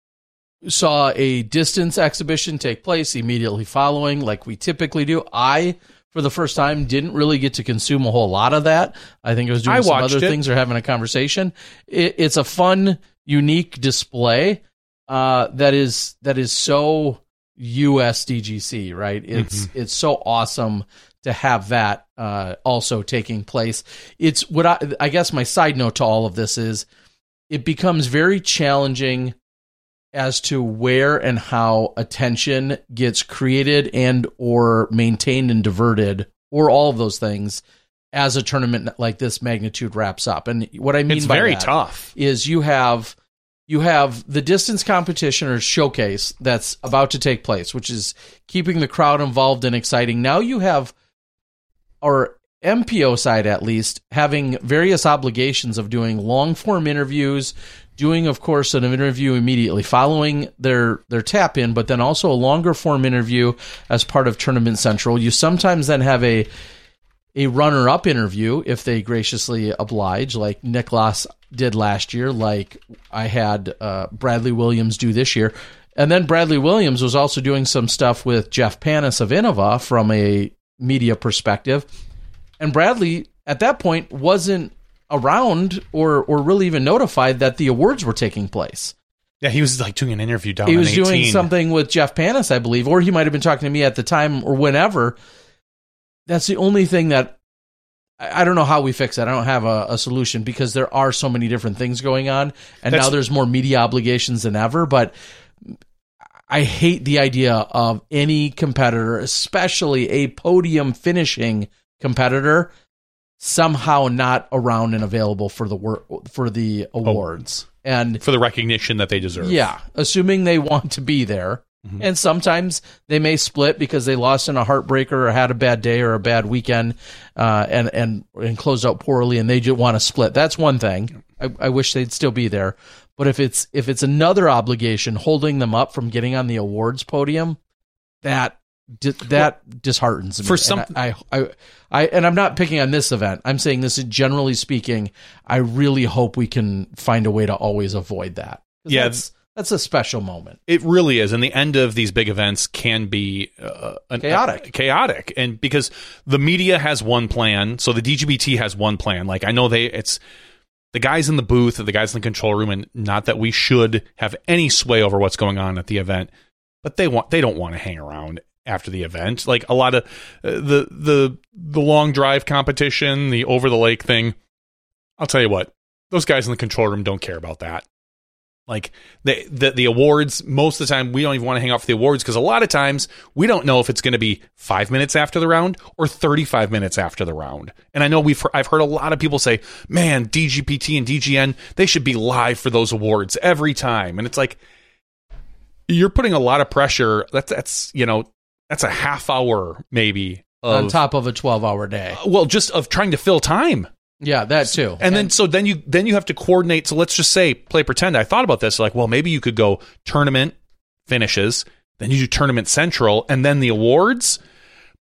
saw a distance exhibition take place immediately following, like we typically do. I, for the first time, didn't really get to consume a whole lot of that. I think I was doing I some other it. things or having a conversation. It, it's a fun, unique display uh, that is that is so USDGC, right? It's it's so awesome to have that uh, also taking place. It's what I, I guess my side note to all of this is it becomes very challenging as to where and how attention gets created and or maintained and diverted or all of those things as a tournament like this magnitude wraps up. And what I mean it's by very that tough. is you have you have the distance competition or showcase that's about to take place, which is keeping the crowd involved and exciting. Now you have our MPO side at least having various obligations of doing long form interviews, doing of course an interview immediately following their their tap in, but then also a longer form interview as part of Tournament Central. You sometimes then have a a runner up interview if they graciously oblige, like Niklas did last year, like I had uh, Bradley Williams do this year. And then Bradley Williams was also doing some stuff with Jeff Panis of Innova from a media perspective. And Bradley, at that point, wasn't around or, or really even notified that the awards were taking place. Yeah, he was like doing an interview down. He was doing something with Jeff Panis, I believe, or he might have been talking to me at the time or whenever. That's the only thing that I I don't know how we fix that. I don't have a, a solution because there are so many different things going on, and That's- now there's more media obligations than ever. But I hate the idea of any competitor, especially a podium finishing competitor, somehow not around and available for the wor- for the awards. And for the recognition that they deserve. yeah, assuming they want to be there, And sometimes they may split because they lost in a heartbreaker or had a bad day or a bad weekend, uh, and and and closed out poorly, and they just want to split. That's one thing. I, I wish they'd still be there. But if it's if it's another obligation holding them up from getting on the awards podium, that di- that disheartens me. for And some- I, I I and I'm not picking on this event. I'm saying this is generally speaking. I really hope we can find a way to always avoid that. Yeah. that's, that's a special moment. It really is, and the end of these big events can be uh, an- Chaotic. uh, chaotic, and because the media has one plan, so the DGPT has one plan. Like I know they, it's the guys in the booth, the guys in the control room, and not that we should have any sway over what's going on at the event, but they want they don't want to hang around after the event. Like a lot of uh, the the the long drive competition, the over the lake thing. I'll tell you what, those guys in the control room don't care about that. Like the, the the awards, most of the time we don't even want to hang out for the awards because a lot of times we don't know if it's going to be five minutes after the round or thirty five minutes after the round. And I know we've I've heard a lot of people say, "Man, DGPT and DGN they should be live for those awards every time." And it's like you're putting a lot of pressure. That's that's you know that's a half hour maybe of, on top of a 12 hour day. Uh, well just of trying to fill time. Yeah, that too. And then so then you then you have to coordinate. So let's just say play pretend. I thought about this like, well, maybe you could go tournament finishes, then you do tournament central, and then the awards.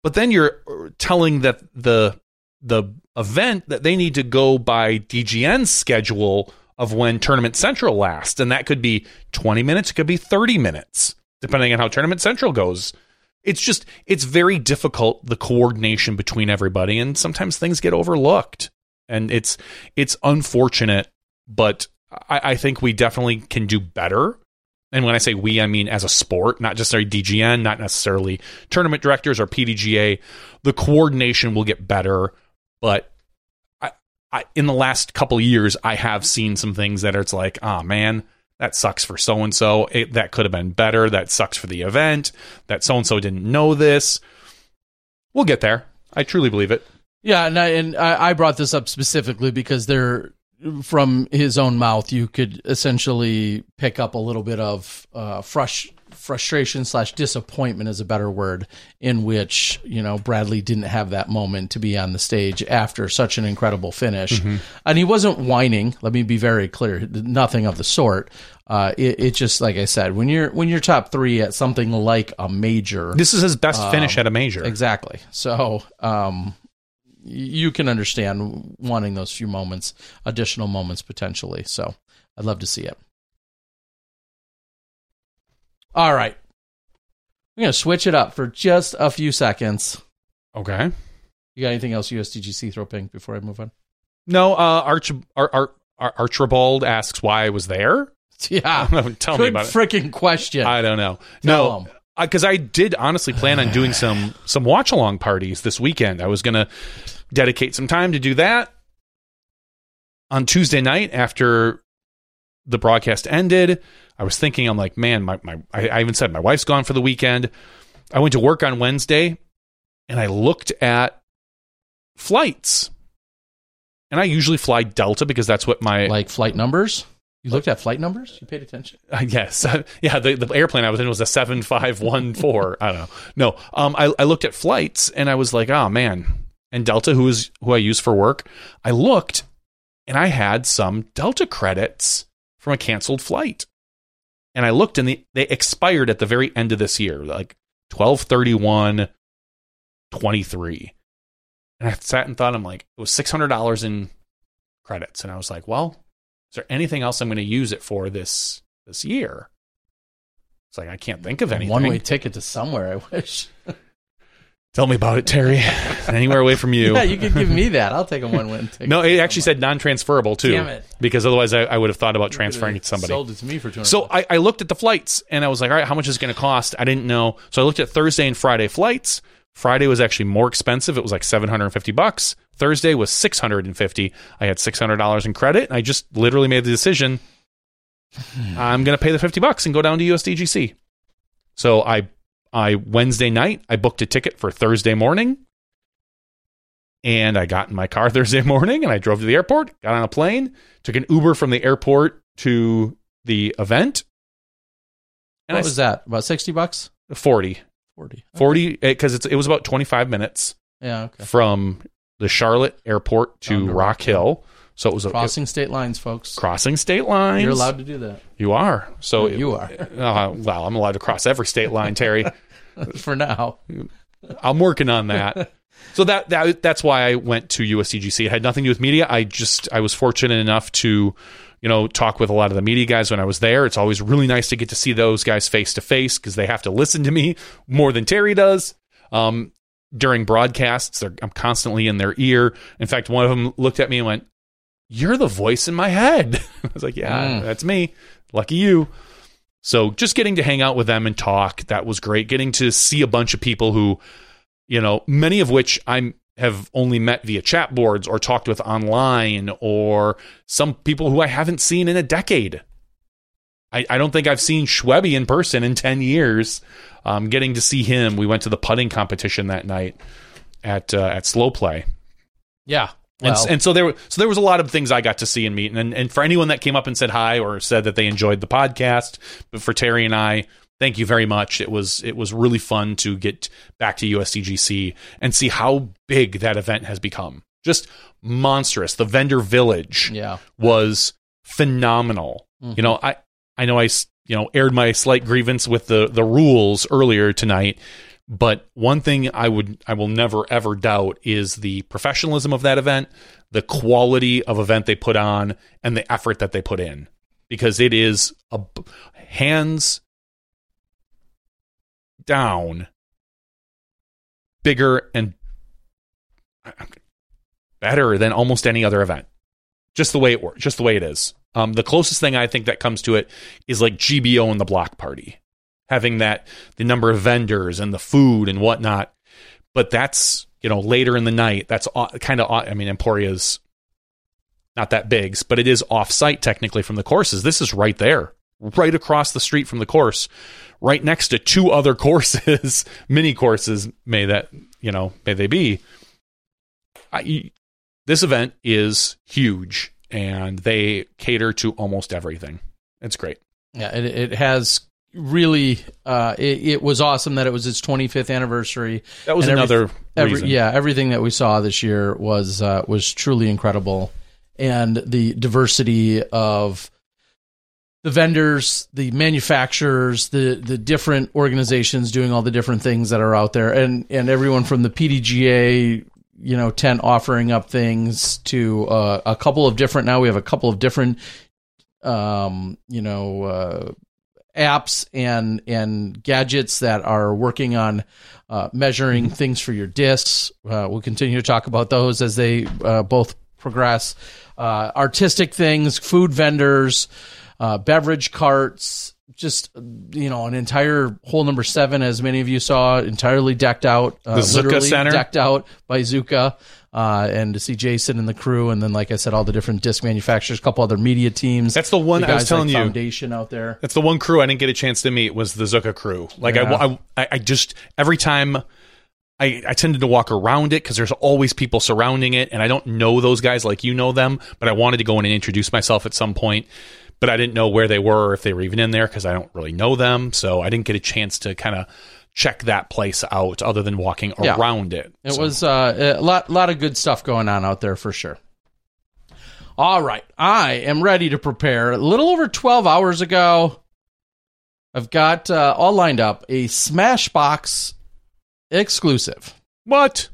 But then you're uh, telling that the the event that they need to go by DGN's schedule of when tournament central lasts, and that could be 20 minutes, it could be 30 minutes, depending on how tournament central goes. It's just it's very difficult the coordination between everybody, and sometimes things get overlooked and it's it's unfortunate, but I, I think we definitely can do better. And when I say we, I mean as a sport, not just our DGN, not necessarily tournament directors or PDGA. The coordination will get better, but I, I in the last couple years, I have seen some things that it's like, oh man, that sucks for so and so. That could have been better. That sucks for the event. That so and so didn't know this. We'll get there. I truly believe it. Yeah, and I, and I brought this up specifically because there, from his own mouth, you could essentially pick up a little bit of uh, frustration slash disappointment is a better word, in which you know Bradley didn't have that moment to be on the stage after such an incredible finish, and he wasn't whining. Let me be very clear, nothing of the sort. Uh, it, it just like I said, when you're when you're top three at something like a major, This is his best finish at a major. Exactly. So, um, you can understand wanting those few moments, additional moments potentially. So, I'd love to see it. All right. We're going to switch it up for just a few seconds. Okay. You got anything else USDGC throw pink before I move on? No, uh, Arch, Ar, Ar, Ar, Archibald asks why I was there. Yeah. Tell me Good about it. freaking question. I don't know. Tell no, because I did honestly plan on doing some some watch along parties this weekend. I was going to dedicate some time to do that on Tuesday night after the broadcast ended. I was thinking, I'm like, man, my, my I, I even said my wife's gone for the weekend. I went to work on Wednesday and I looked at flights. And I usually fly Delta because that's what my like flight numbers? You looked at flight numbers? You paid attention? Uh, yes, yeah. The, the airplane I was in was a seven five one four. I don't know. No, um, I, I looked at flights and I was like, oh man. And Delta, who is who I use for work, I looked and I had some Delta credits from a canceled flight. And I looked and the, they expired at the very end of this year, like 1231 23. And I sat and thought, I'm like, it was $600 in credits. And I was like, well, is there anything else I'm going to use it for this this year? It's like I can't think of anything. One way ticket to somewhere, I wish. Tell me about it, Terry. Anywhere away from you. yeah, you could give me that. I'll take a one win ticket. no, it actually said non-transferable too. Damn it. Because otherwise, I, I would have thought about transferring it to somebody. Sold it to me for 200 So I, I looked at the flights and I was like, all right, how much is it going to cost? I didn't know. So I looked at Thursday and Friday flights. Friday was actually more expensive. It was like 750 bucks. Thursday was 650. I had $600 in credit. And I just literally made the decision. Hmm. I'm going to pay the 50 bucks and go down to USDGC. So I, I Wednesday night, I booked a ticket for Thursday morning. And I got in my car Thursday morning and I drove to the airport, got on a plane, took an Uber from the airport to the event. And what I was that? About sixty bucks? 40. Forty. 40 because it's it was about 25 minutes Yeah. Okay. from the Charlotte airport to Rock Hill. So it was a Crossing state lines, folks. crossing state lines. You're allowed to do that You are. So You are. Uh, well, I'm allowed to cross every state line, Terry. for now. I'm working on that. So that that that's why I went to USDGC. It had nothing to do with media. I just I was fortunate enough to, you know, talk with a lot of the media guys when I was there. It's always really nice to get to see those guys face to face because they have to listen to me more than Terry does. Um, during broadcasts, they're, I'm constantly in their ear. In fact, one of them looked at me and went, "You're the voice in my head." I was like, "Yeah, Mm. that's me. Lucky you." So just getting to hang out with them and talk, that was great. Getting to see a bunch of people who, you know, many of which I have only met via chat boards or talked with online, or some people who I haven't seen in a decade. I, I don't think I've seen Schwebby in person in 10 years. Um, getting to see him, we went to the putting competition that night at uh, at Slow Play. Yeah. And, and so there, so there was a lot of things I got to see and meet, and and for anyone that came up and said hi or said that they enjoyed the podcast, but for Terry and I, thank you very much. It was it was really fun to get back to USDGC and see how big that event has become. Just monstrous. The vendor village yeah. was phenomenal. Mhm. You know, I I know I you know aired my slight grievance with the the rules earlier tonight, but one thing I would I will never ever doubt is the professionalism of that event, the quality of event they put on, and the effort that they put in. Because it is a hands down bigger and better than almost any other event. Just the way it works, just the way it is. Um, the closest thing I think that comes to it is like GBO and the block party, having that the number of vendors and the food and whatnot. But that's you know later in the night. That's kind of I mean Emporia's not that big, but it is off site technically from the courses. This is right there, right across the street from the course, right next to two other courses, mini courses. May that you know may they be. I, this event is huge and they cater to almost everything. It's great. Yeah, it, it has really. Uh, it, it was awesome that it was its 25th anniversary. That was And another Every, reason. yeah, everything that we saw this year was uh, was truly incredible, and the diversity of the vendors, the manufacturers, the the different organizations doing all the different things that are out there, and and everyone from the PDGA, you know, tent offering up things to uh, a couple of different. Now we have a couple of different, um, you know. Apps and and gadgets that are working on uh, measuring things for your discs. Uh, we'll continue to talk about those as they uh, both progress. Uh, artistic things, food vendors, uh, beverage carts, just you know an entire hole number seven, as many of you saw, entirely decked out, uh, The literally Center? decked out by Zuca. Uh, and to see Jason and the crew, and then, like I said, all the different disc manufacturers, a couple other media teams. That's the one The I was telling like you. Foundation out there. That's the one crew I didn't get a chance to meet was the Zuca crew. Like Yeah. I, I, I just every time I, I tended to walk around it because there's always people surrounding it, and I don't know those guys like you know them. But I wanted to go in and introduce myself at some point, but I didn't know where they were or if they were even in there because I don't really know them. So I didn't get a chance to kind of check that place out other than walking Yeah. around it. It So- was uh, a lot, lot of good stuff going on out there for sure. All right, I am ready to prepare. A little over twelve hours ago, I've got uh, all lined up a Smashboxx exclusive, what?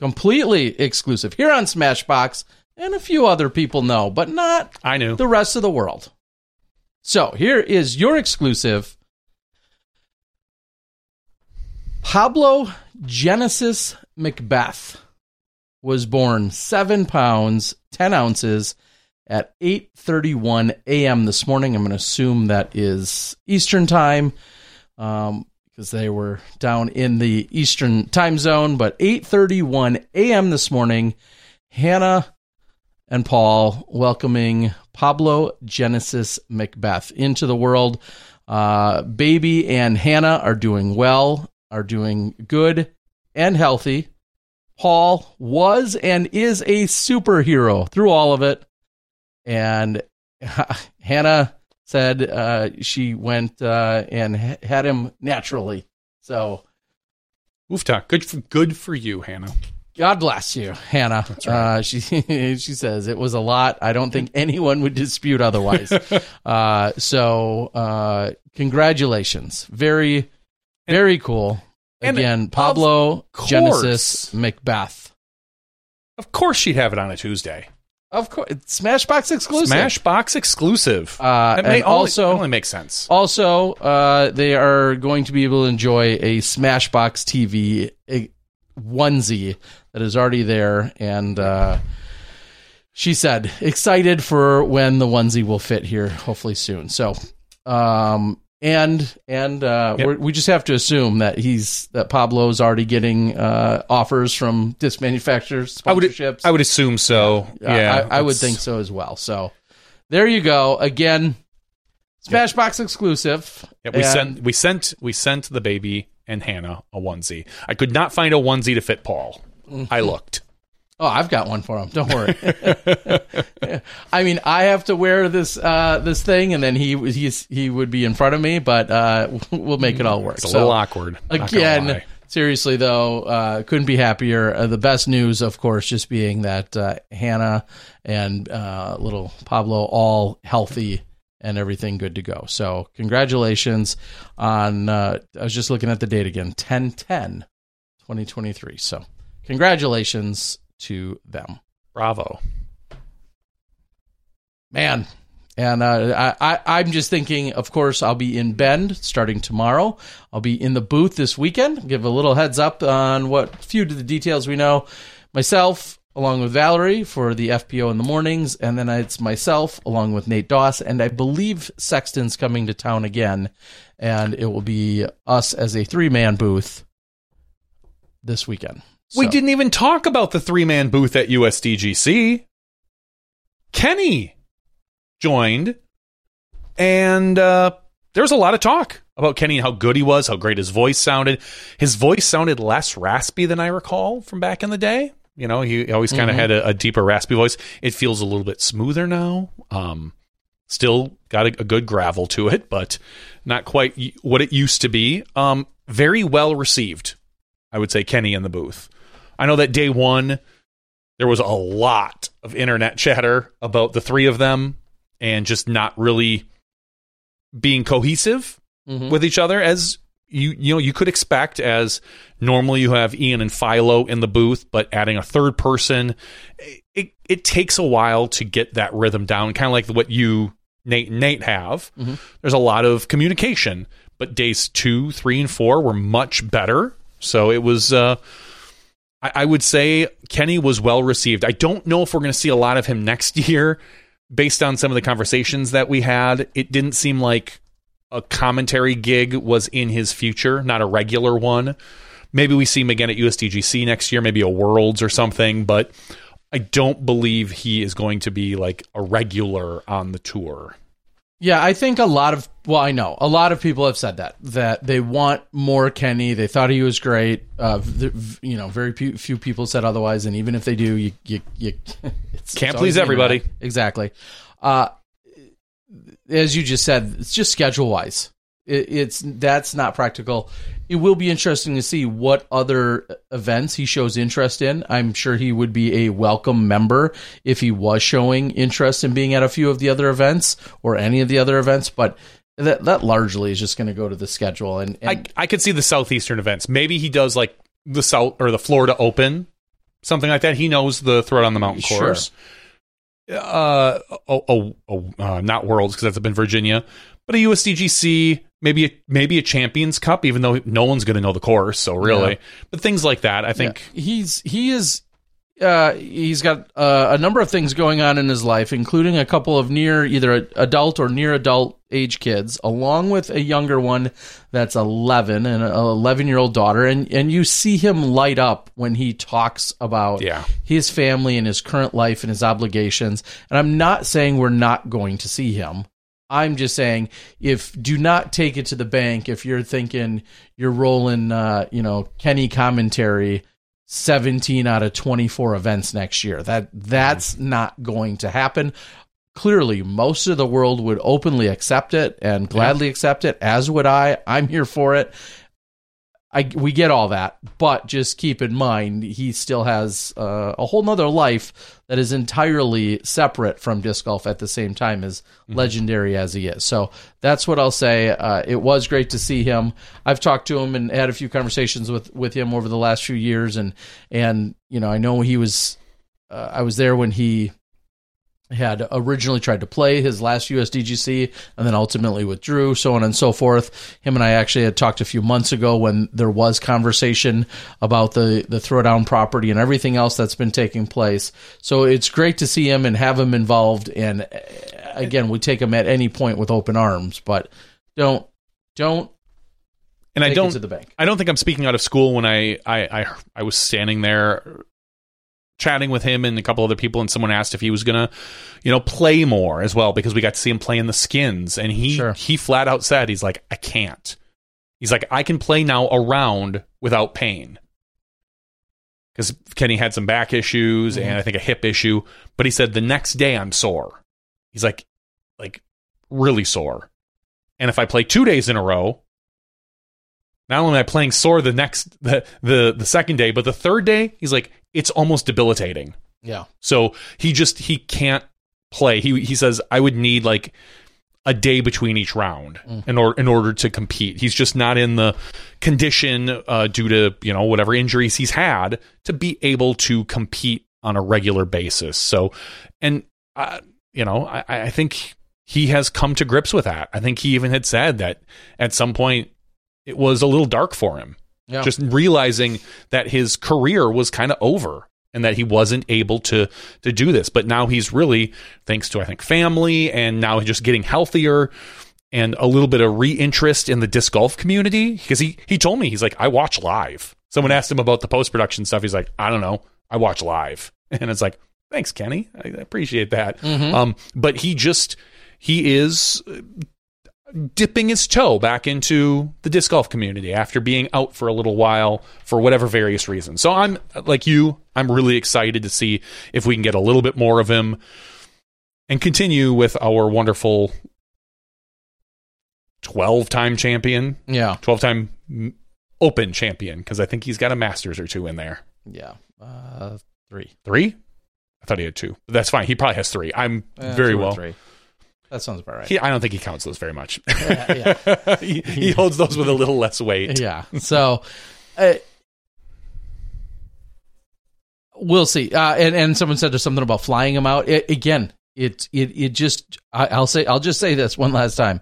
completely exclusive here on Smashboxx, and a few other people know, but not I knew. the rest of the world. So here is your exclusive Pablo Genesis McBeth was born seven pounds, 10 ounces at 8.31 a.m. this morning. I'm going to assume that is Eastern time um, because they were down in the Eastern time zone. But 8.31 a.m. this morning, Hannah and Paul welcoming Pablo Genesis McBeth into the world. Uh, baby and Hannah are doing well, are doing good and healthy. Paul was and is a superhero through all of it. And Hannah said uh, she went uh, and ha- had him naturally. So Oof, talk. Good for, good for you, Hannah. God bless you, Hannah. Uh, she she says it was a lot. I don't think anyone would dispute otherwise. uh, so uh, congratulations, very very cool. and Again, Pablo course- Genesis McBeth. Of course, she'd have it on a Tuesday. Of course, it's Smashboxx exclusive. Smashboxx exclusive. Uh, That may and only- also- only makes sense. Also, uh, they are going to be able to enjoy a Smashboxx TV a onesie that is already there, and uh, she said excited for when the onesie will fit here, hopefully soon. So, um, and and uh, Yep. we're, we just have to assume that he's that Pablo's already getting uh, offers from disc manufacturers, I would. I would assume so. Yeah, I, I would think so as well. So there you go. Again, Smashboxx exclusive. Yeah, we And- sent we sent we sent the baby and Hannah a onesie. I could not find a onesie to fit Paul. I looked. Oh, I've got one for him. Don't worry. I mean, I have to wear this uh, this thing, and then he he's he would be in front of me, but uh, we'll make it all work. It's a So, little awkward. Again, seriously though, uh, couldn't be happier. Uh, the best news, of course, just being that uh, Hannah and uh, little Pablo all healthy and everything good to go. So congratulations on. Uh, I was just looking at the date again, 10-10, 2023. So congratulations to them. Bravo. man and uh, I, i'm just thinking of course i'll be in bend starting tomorrow. I'll be in the booth this weekend. Give a little heads up on what few of the details we know. Myself along with valerie for the fpo in the mornings and then it's myself along with nate doss and i believe sexton's coming to town again and it will be us as a three-man booth this weekend We didn't even talk about the three man booth at USDGC. Kenny joined, and uh, there was a lot of talk about Kenny and how good he was, how great his voice sounded. His voice sounded less raspy than I recall from back in the day. You know, he always kind of had a, a deeper, raspy voice. It feels a little bit smoother now. Um, still got a, a good gravel to it, but not quite what it used to be. Um, very well received, I would say. Kenny in the booth. I know that day one there was a lot of internet chatter about the three of them and just not really being cohesive Mhm. with each other as you you know you could expect as normally you have Ian and Philo in the booth but adding a third person it it takes a while to get that rhythm down kind of like what you Nate and Nate have. There's a lot of communication but days 2 3 and 4 were much better. So it was uh I, I would say Kenny was well received. I don't know if we're going to see a lot of him next year based on some of the conversations that we had. It didn't seem like a commentary gig was in his future, not a regular one. Maybe we see him again at USDGC next year, maybe a Worlds or something, but I don't believe he is going to be like a regular on the tour. Yeah, I think a lot of well, I know a lot of people have said that that they want more Kenny. They thought he was great. Uh, you know, very few, few people said otherwise, and even if they do, you you, you it's, Can't please everybody. Exactly. Uh, as you just said, it's just schedule wise. It, it's that's not practical. It will be interesting to see what other events he shows interest in. I'm sure he would be a welcome member if he was showing interest in being at a few of the other events or any of the other events. But that that largely is just going to go to the schedule. And, and I I could see the southeastern events. Maybe he does like the South or the Florida Open, something like that. He knows the Throwdown the Mountain Sure. course. Uh oh, oh, oh uh, not Worlds because that's up in Virginia, but a USDGC, maybe a, maybe a Champions Cup, even though no one's going to know the course. So really, Yeah. but things like that, I think. Yeah. he's he is uh, he's got uh, a number of things going on in his life, including a couple of near either adult or near adult age kids, along with a younger one that's 11 and an 11 year old daughter. And, and you see him light up when he talks about Yeah. his family and his current life and his obligations. And I'm not saying we're not going to see him. I'm just saying, if do not take it to the bank if you're thinking you're rolling, uh, you know, Kenny commentary, 17 out of 24 events next year. That that's not going to happen. clearly most of the world would openly accept it and gladly accept it, as would I. I'm here for it. I, we get all that, but just keep in mind he still has uh, a whole nother life that is entirely separate from disc golf at the same time as Mm-hmm. legendary as he is. So that's what I'll say. Uh, it was great to see him. I've talked to him and had a few conversations with, with him over the last few years, and and you know I know he was uh, I was there when he had originally tried to play his last USDGC and then ultimately withdrew, so on and so forth. Him and I actually had talked a few months ago when there was conversation about the the throwdown property and everything else that's been taking place. So it's great to see him and have him involved. And uh, again, we take him at any point with open arms, but don't don't and I don't to the bank. I don't think I'm speaking out of school when I, I I I was standing there chatting with him and a couple other people and someone asked if he was gonna you know play more as well because we got to see him play in the skins. And he Sure. he flat out said he's like I can't. He's like I can play now around without pain. Because Kenny had some back issues and mm-hmm. I think a hip issue but he said the next day I'm sore. He's like like really sore. And if I play two days in a row not only am I playing sore the next the the the second day, but the third day, he's like, it's almost debilitating. Yeah. So he just he can't play. He he says I would need like a day between each round in order in order to compete. He's just not in the condition uh, due to you know whatever injuries he's had to be able to compete on a regular basis. So, and uh, you know, I, I think he has come to grips with that. I think he even had said that at some point it was a little dark for him Yeah. just realizing that his career was kind of over and that he wasn't able to to do this. But now he's really thanks to i think family and now just getting healthier and a little bit of reinterest in the disc golf community. Because he he told me he's like i watch live. Someone asked him about the post production stuff. He's like i don't know. I watch live. And it's like thanks kenny. I appreciate that. Um but he just he is dipping his toe back into the disc golf community after being out for a little while for whatever various reasons. So I'm like you, I'm really excited to see if we can get a little bit more of him and continue with our wonderful 12 time champion, Yeah. 12 time open champion, because I think he's got a Masters or two in there. Yeah. Uh, three. Three? I thought he had two. That's fine. He probably has three. I'm very well. Three. That sounds about right. He, I don't think he counts those very much. Yeah, he, he holds those with a little less weight. yeah. So, uh, we'll see. Uh, and and someone said there's something about flying him out. It, again, it it it just I, I'll say I'll just say this one last time.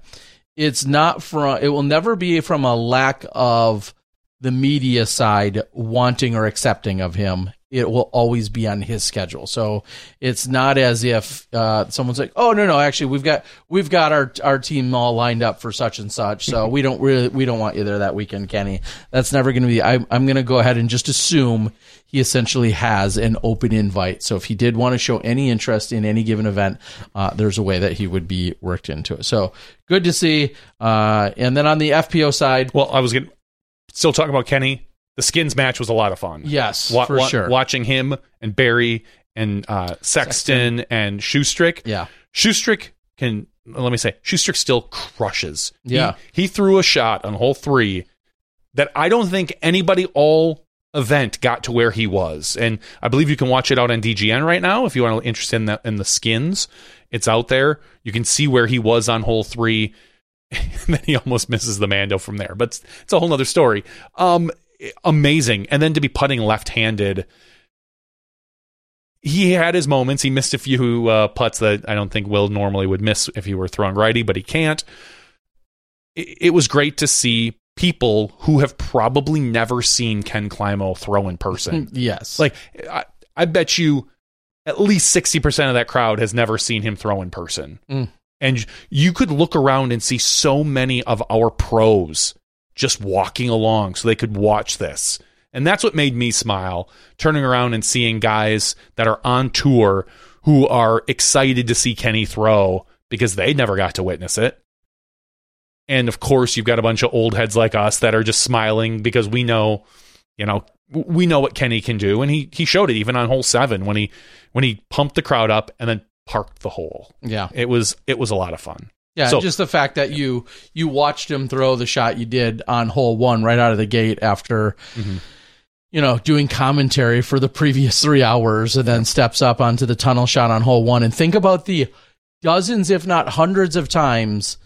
It's not from. It will never be from a lack of the media side wanting or accepting of him. It will always be on his schedule. So it's not as if uh, someone's like, "Oh no, no, actually we've got we've got our our team all lined up for such and such." So we don't really we don't want you there that weekend, Kenny. That's never going to be. I, I'm going to go ahead and just assume he essentially has an open invite. So if he did want to show any interest in any given event, uh, there's a way that he would be worked into it. So good to see. Uh, and then on the FPO side, Well, I was going still talking about Kenny. The skins match was a lot of fun. yes, Wa- for wa- sure. Watching him and Barry and uh, Sexton, and Schusterick. Yeah. Schusterick can, let me say, Schusterick still crushes. Yeah. He, threw a shot on hole three that I don't think anybody all event got to where he was. And I believe you can watch it out on DGN right now if you are interested in the, in the skins. It's out there. You can see where he was on hole three. and then he almost misses the Mando from there. But it's, it's a whole nother story. Um, amazing. And then to be putting left-handed, he had his moments. He missed a few uh, putts that I don't think Will normally would miss if he were throwing righty, but he can't. It, it was great to see people who have probably never seen Ken Climo throw in person. yes, like I, I bet you at least 60% of that crowd has never seen him throw in person. Mm. And you could look around and see so many of our pros just walking along so they could watch this. And that's what made me smile, turning around and seeing guys that are on tour who are excited to see Kenny throw because they never got to witness it. And of course, you've got a bunch of old heads like us that are just smiling because we know, you know, we know what Kenny can do, and he he showed it even on hole seven when he when he pumped the crowd up and then parked the hole. Yeah. It was it was a lot of fun. Yeah, So- just the fact that you you watched him throw the shot you did on hole one right out of the gate after Mm-hmm. you know doing commentary for the previous three hours, and then steps up onto the tunnel shot on hole one, and think about the dozens, if not hundreds, of times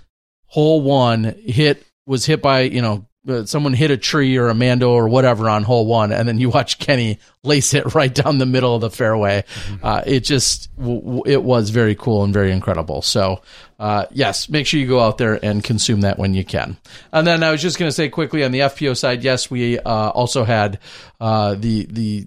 hole one hit was hit by you know. Uh, Someone hit a tree or a mando or whatever on hole one, and then you watch Kenny lace it right down the middle of the fairway. Uh, it just w- it was very cool and very incredible. So, uh, yes, make sure you go out there and consume that when you can. And then I was just going to say quickly on the FPO side, yes, we uh, also had uh, the the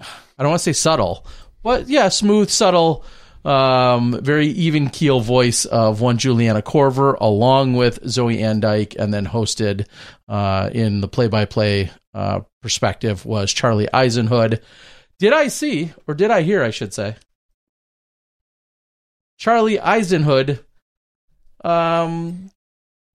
I don't want to say subtle, but yeah, smooth, subtle, um, very even keel voice of one Juliana Corver, along with Zoe Andyke, and then hosted uh, in the play-by-play uh, perspective was Charlie Eisenhood. Did I see, or did I hear? I should say, Charlie Eisenhood, um,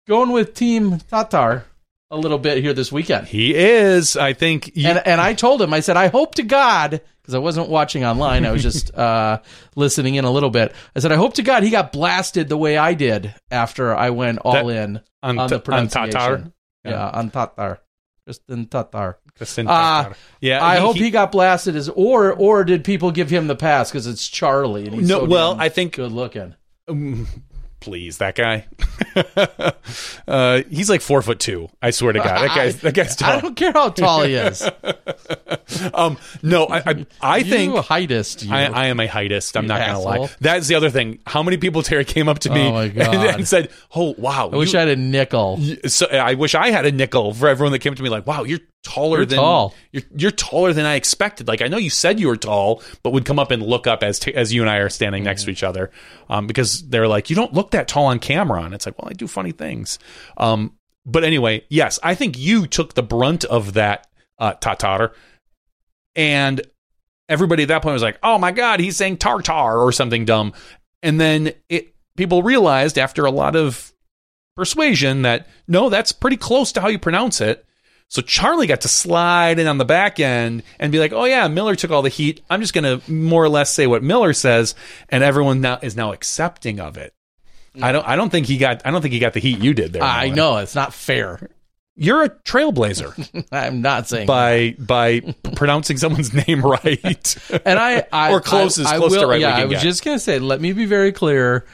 going with Team Tattar a little bit here this weekend. He is, I think. you- And and I told him, I said, I hope to God, because I wasn't watching online, I was just uh, listening in a little bit. I said, I hope to God he got blasted the way I did after I went all That- in on on, t- the on pronunciation. Tattar? Yeah. Yeah. on Tattar. Just in Tattar. Uh, Tattar. yeah, I hope he, got blasted as or or did people give him the pass because it's Charlie and he's No, so well, I think- good looking. Um, please, that guy. uh, he's like four foot two. I swear to God, that guy's that guy's I don't care how tall he is. Um, no, I I, I you think heightest. You. I, I am a heightist. I'm You not gonna lie. That's the other thing. How many people Terry came up to me Oh. And, and said, "Oh wow, I wish I had a nickel. so I wish I had a nickel for everyone that came to me like, "Wow, you're taller You're than tall. You're you're taller than I expected." Like I know you said you were tall, but would come up and look up as t- as you and I are standing next Mm-hmm. to each other, um, because they're like, "You don't look that tall on camera," and it's like, "Well, I do funny things." Um, but anyway, yes, I think you took the brunt of that uh, Tattar, and everybody at that point was like, "Oh my god, he's saying tartar or something dumb," and then it people realized after a lot of persuasion that no, that's pretty close to how you pronounce it. So Charlie got to slide in on the back end and be like, "Oh yeah, Miller took all the heat. I'm just going to more or less say what Miller says," and everyone now is now accepting of it. I don't. I don't think he got. I don't think he got the heat you did there. I know it's not fair. you're a trailblazer I'm not saying by by pronouncing someone's name right. and I, I Or close as I, I close to will, right we Yeah, I was get. just gonna say, let me be very clear.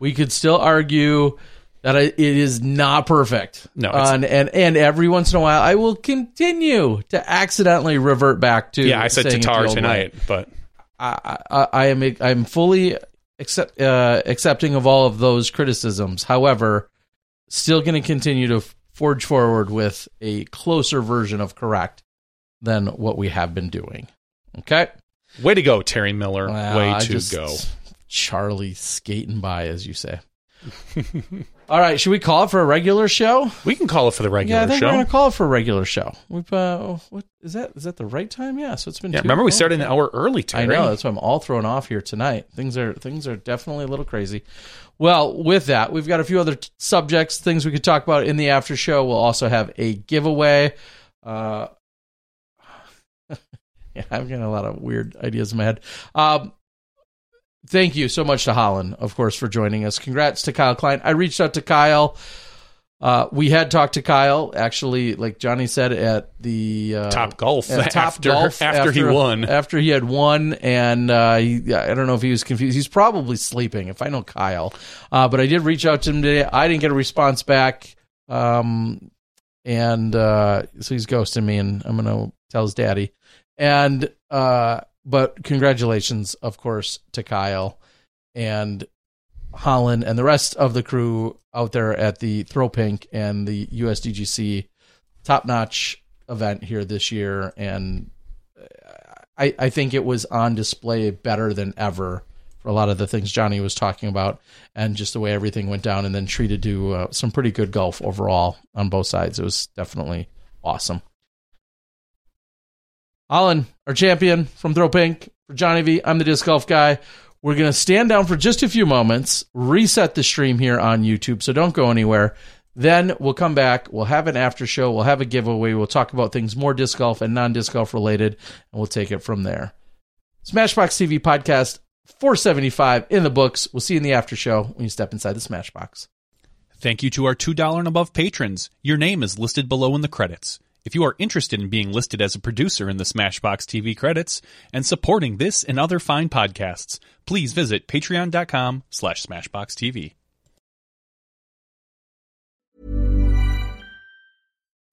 We could still argue that it is not perfect. No, it's- and, and every once in a while, I will continue to accidentally revert back to. yeah, I said Tattar old way. tonight, but I, I, I am I'm fully accept, uh, accepting of all of those criticisms. However, still going to continue to forge forward with a closer version of correct than what we have been doing. Okay. way to go, Terry Miller. Well, way I to go. Charlie skating by, as you say. All right, should we call it for a regular show? We can call it for the regular yeah, I think show. we're gonna call it for a regular show. We've uh, what is that? Is that the right time? Yeah, so it's been. Yeah, two- remember we oh, started an hour early. I know that's why I'm all thrown off here tonight. Things are things are definitely a little crazy. Well, with that, we've got a few other t- subjects, things we could talk about in the after show. We'll also have a giveaway. Uh, yeah, I'm getting a lot of weird ideas in my head. Um, thank you so much to Holyn, of course, for joining us. Congrats to Kyle Klein. I reached out to Kyle. Uh, we had talked to Kyle actually, like Johnny said, at the uh, Top Golf Top after Golf after, he won. After he had won, and uh, he, I don't know if he was confused. He's probably sleeping. If I know Kyle, uh, but I did reach out to him today. I didn't get a response back, um, and uh, so he's ghosting me, and I'm gonna tell his daddy. And uh, but congratulations, of course, to Kyle and Holyn and the rest of the crew out there at the Throw Pink and the USDGC top notch event here this year. And I, I think it was on display better than ever for a lot of the things Johnny was talking about and just the way everything went down and then treated to uh, some pretty good golf overall on both sides. It was definitely awesome. Holyn, our champion from Throw Pink. For Johnny V, I'm the disc golf guy. We're going to stand down for just a few moments, reset the stream here on YouTube, so don't go anywhere. Then we'll come back. We'll have an after show. We'll have a giveaway. We'll talk about things more disc golf and non disc golf related, and we'll take it from there. Smashboxx TV podcast 475 in the books. We'll see you in the after show when you step inside the Smashboxx. Thank you to our $2 and above patrons. Your name is listed below in the credits. If you are interested in being listed as a producer in the Smashboxx TV credits and supporting this and other fine podcasts, please visit patreon.com slash smashboxtv.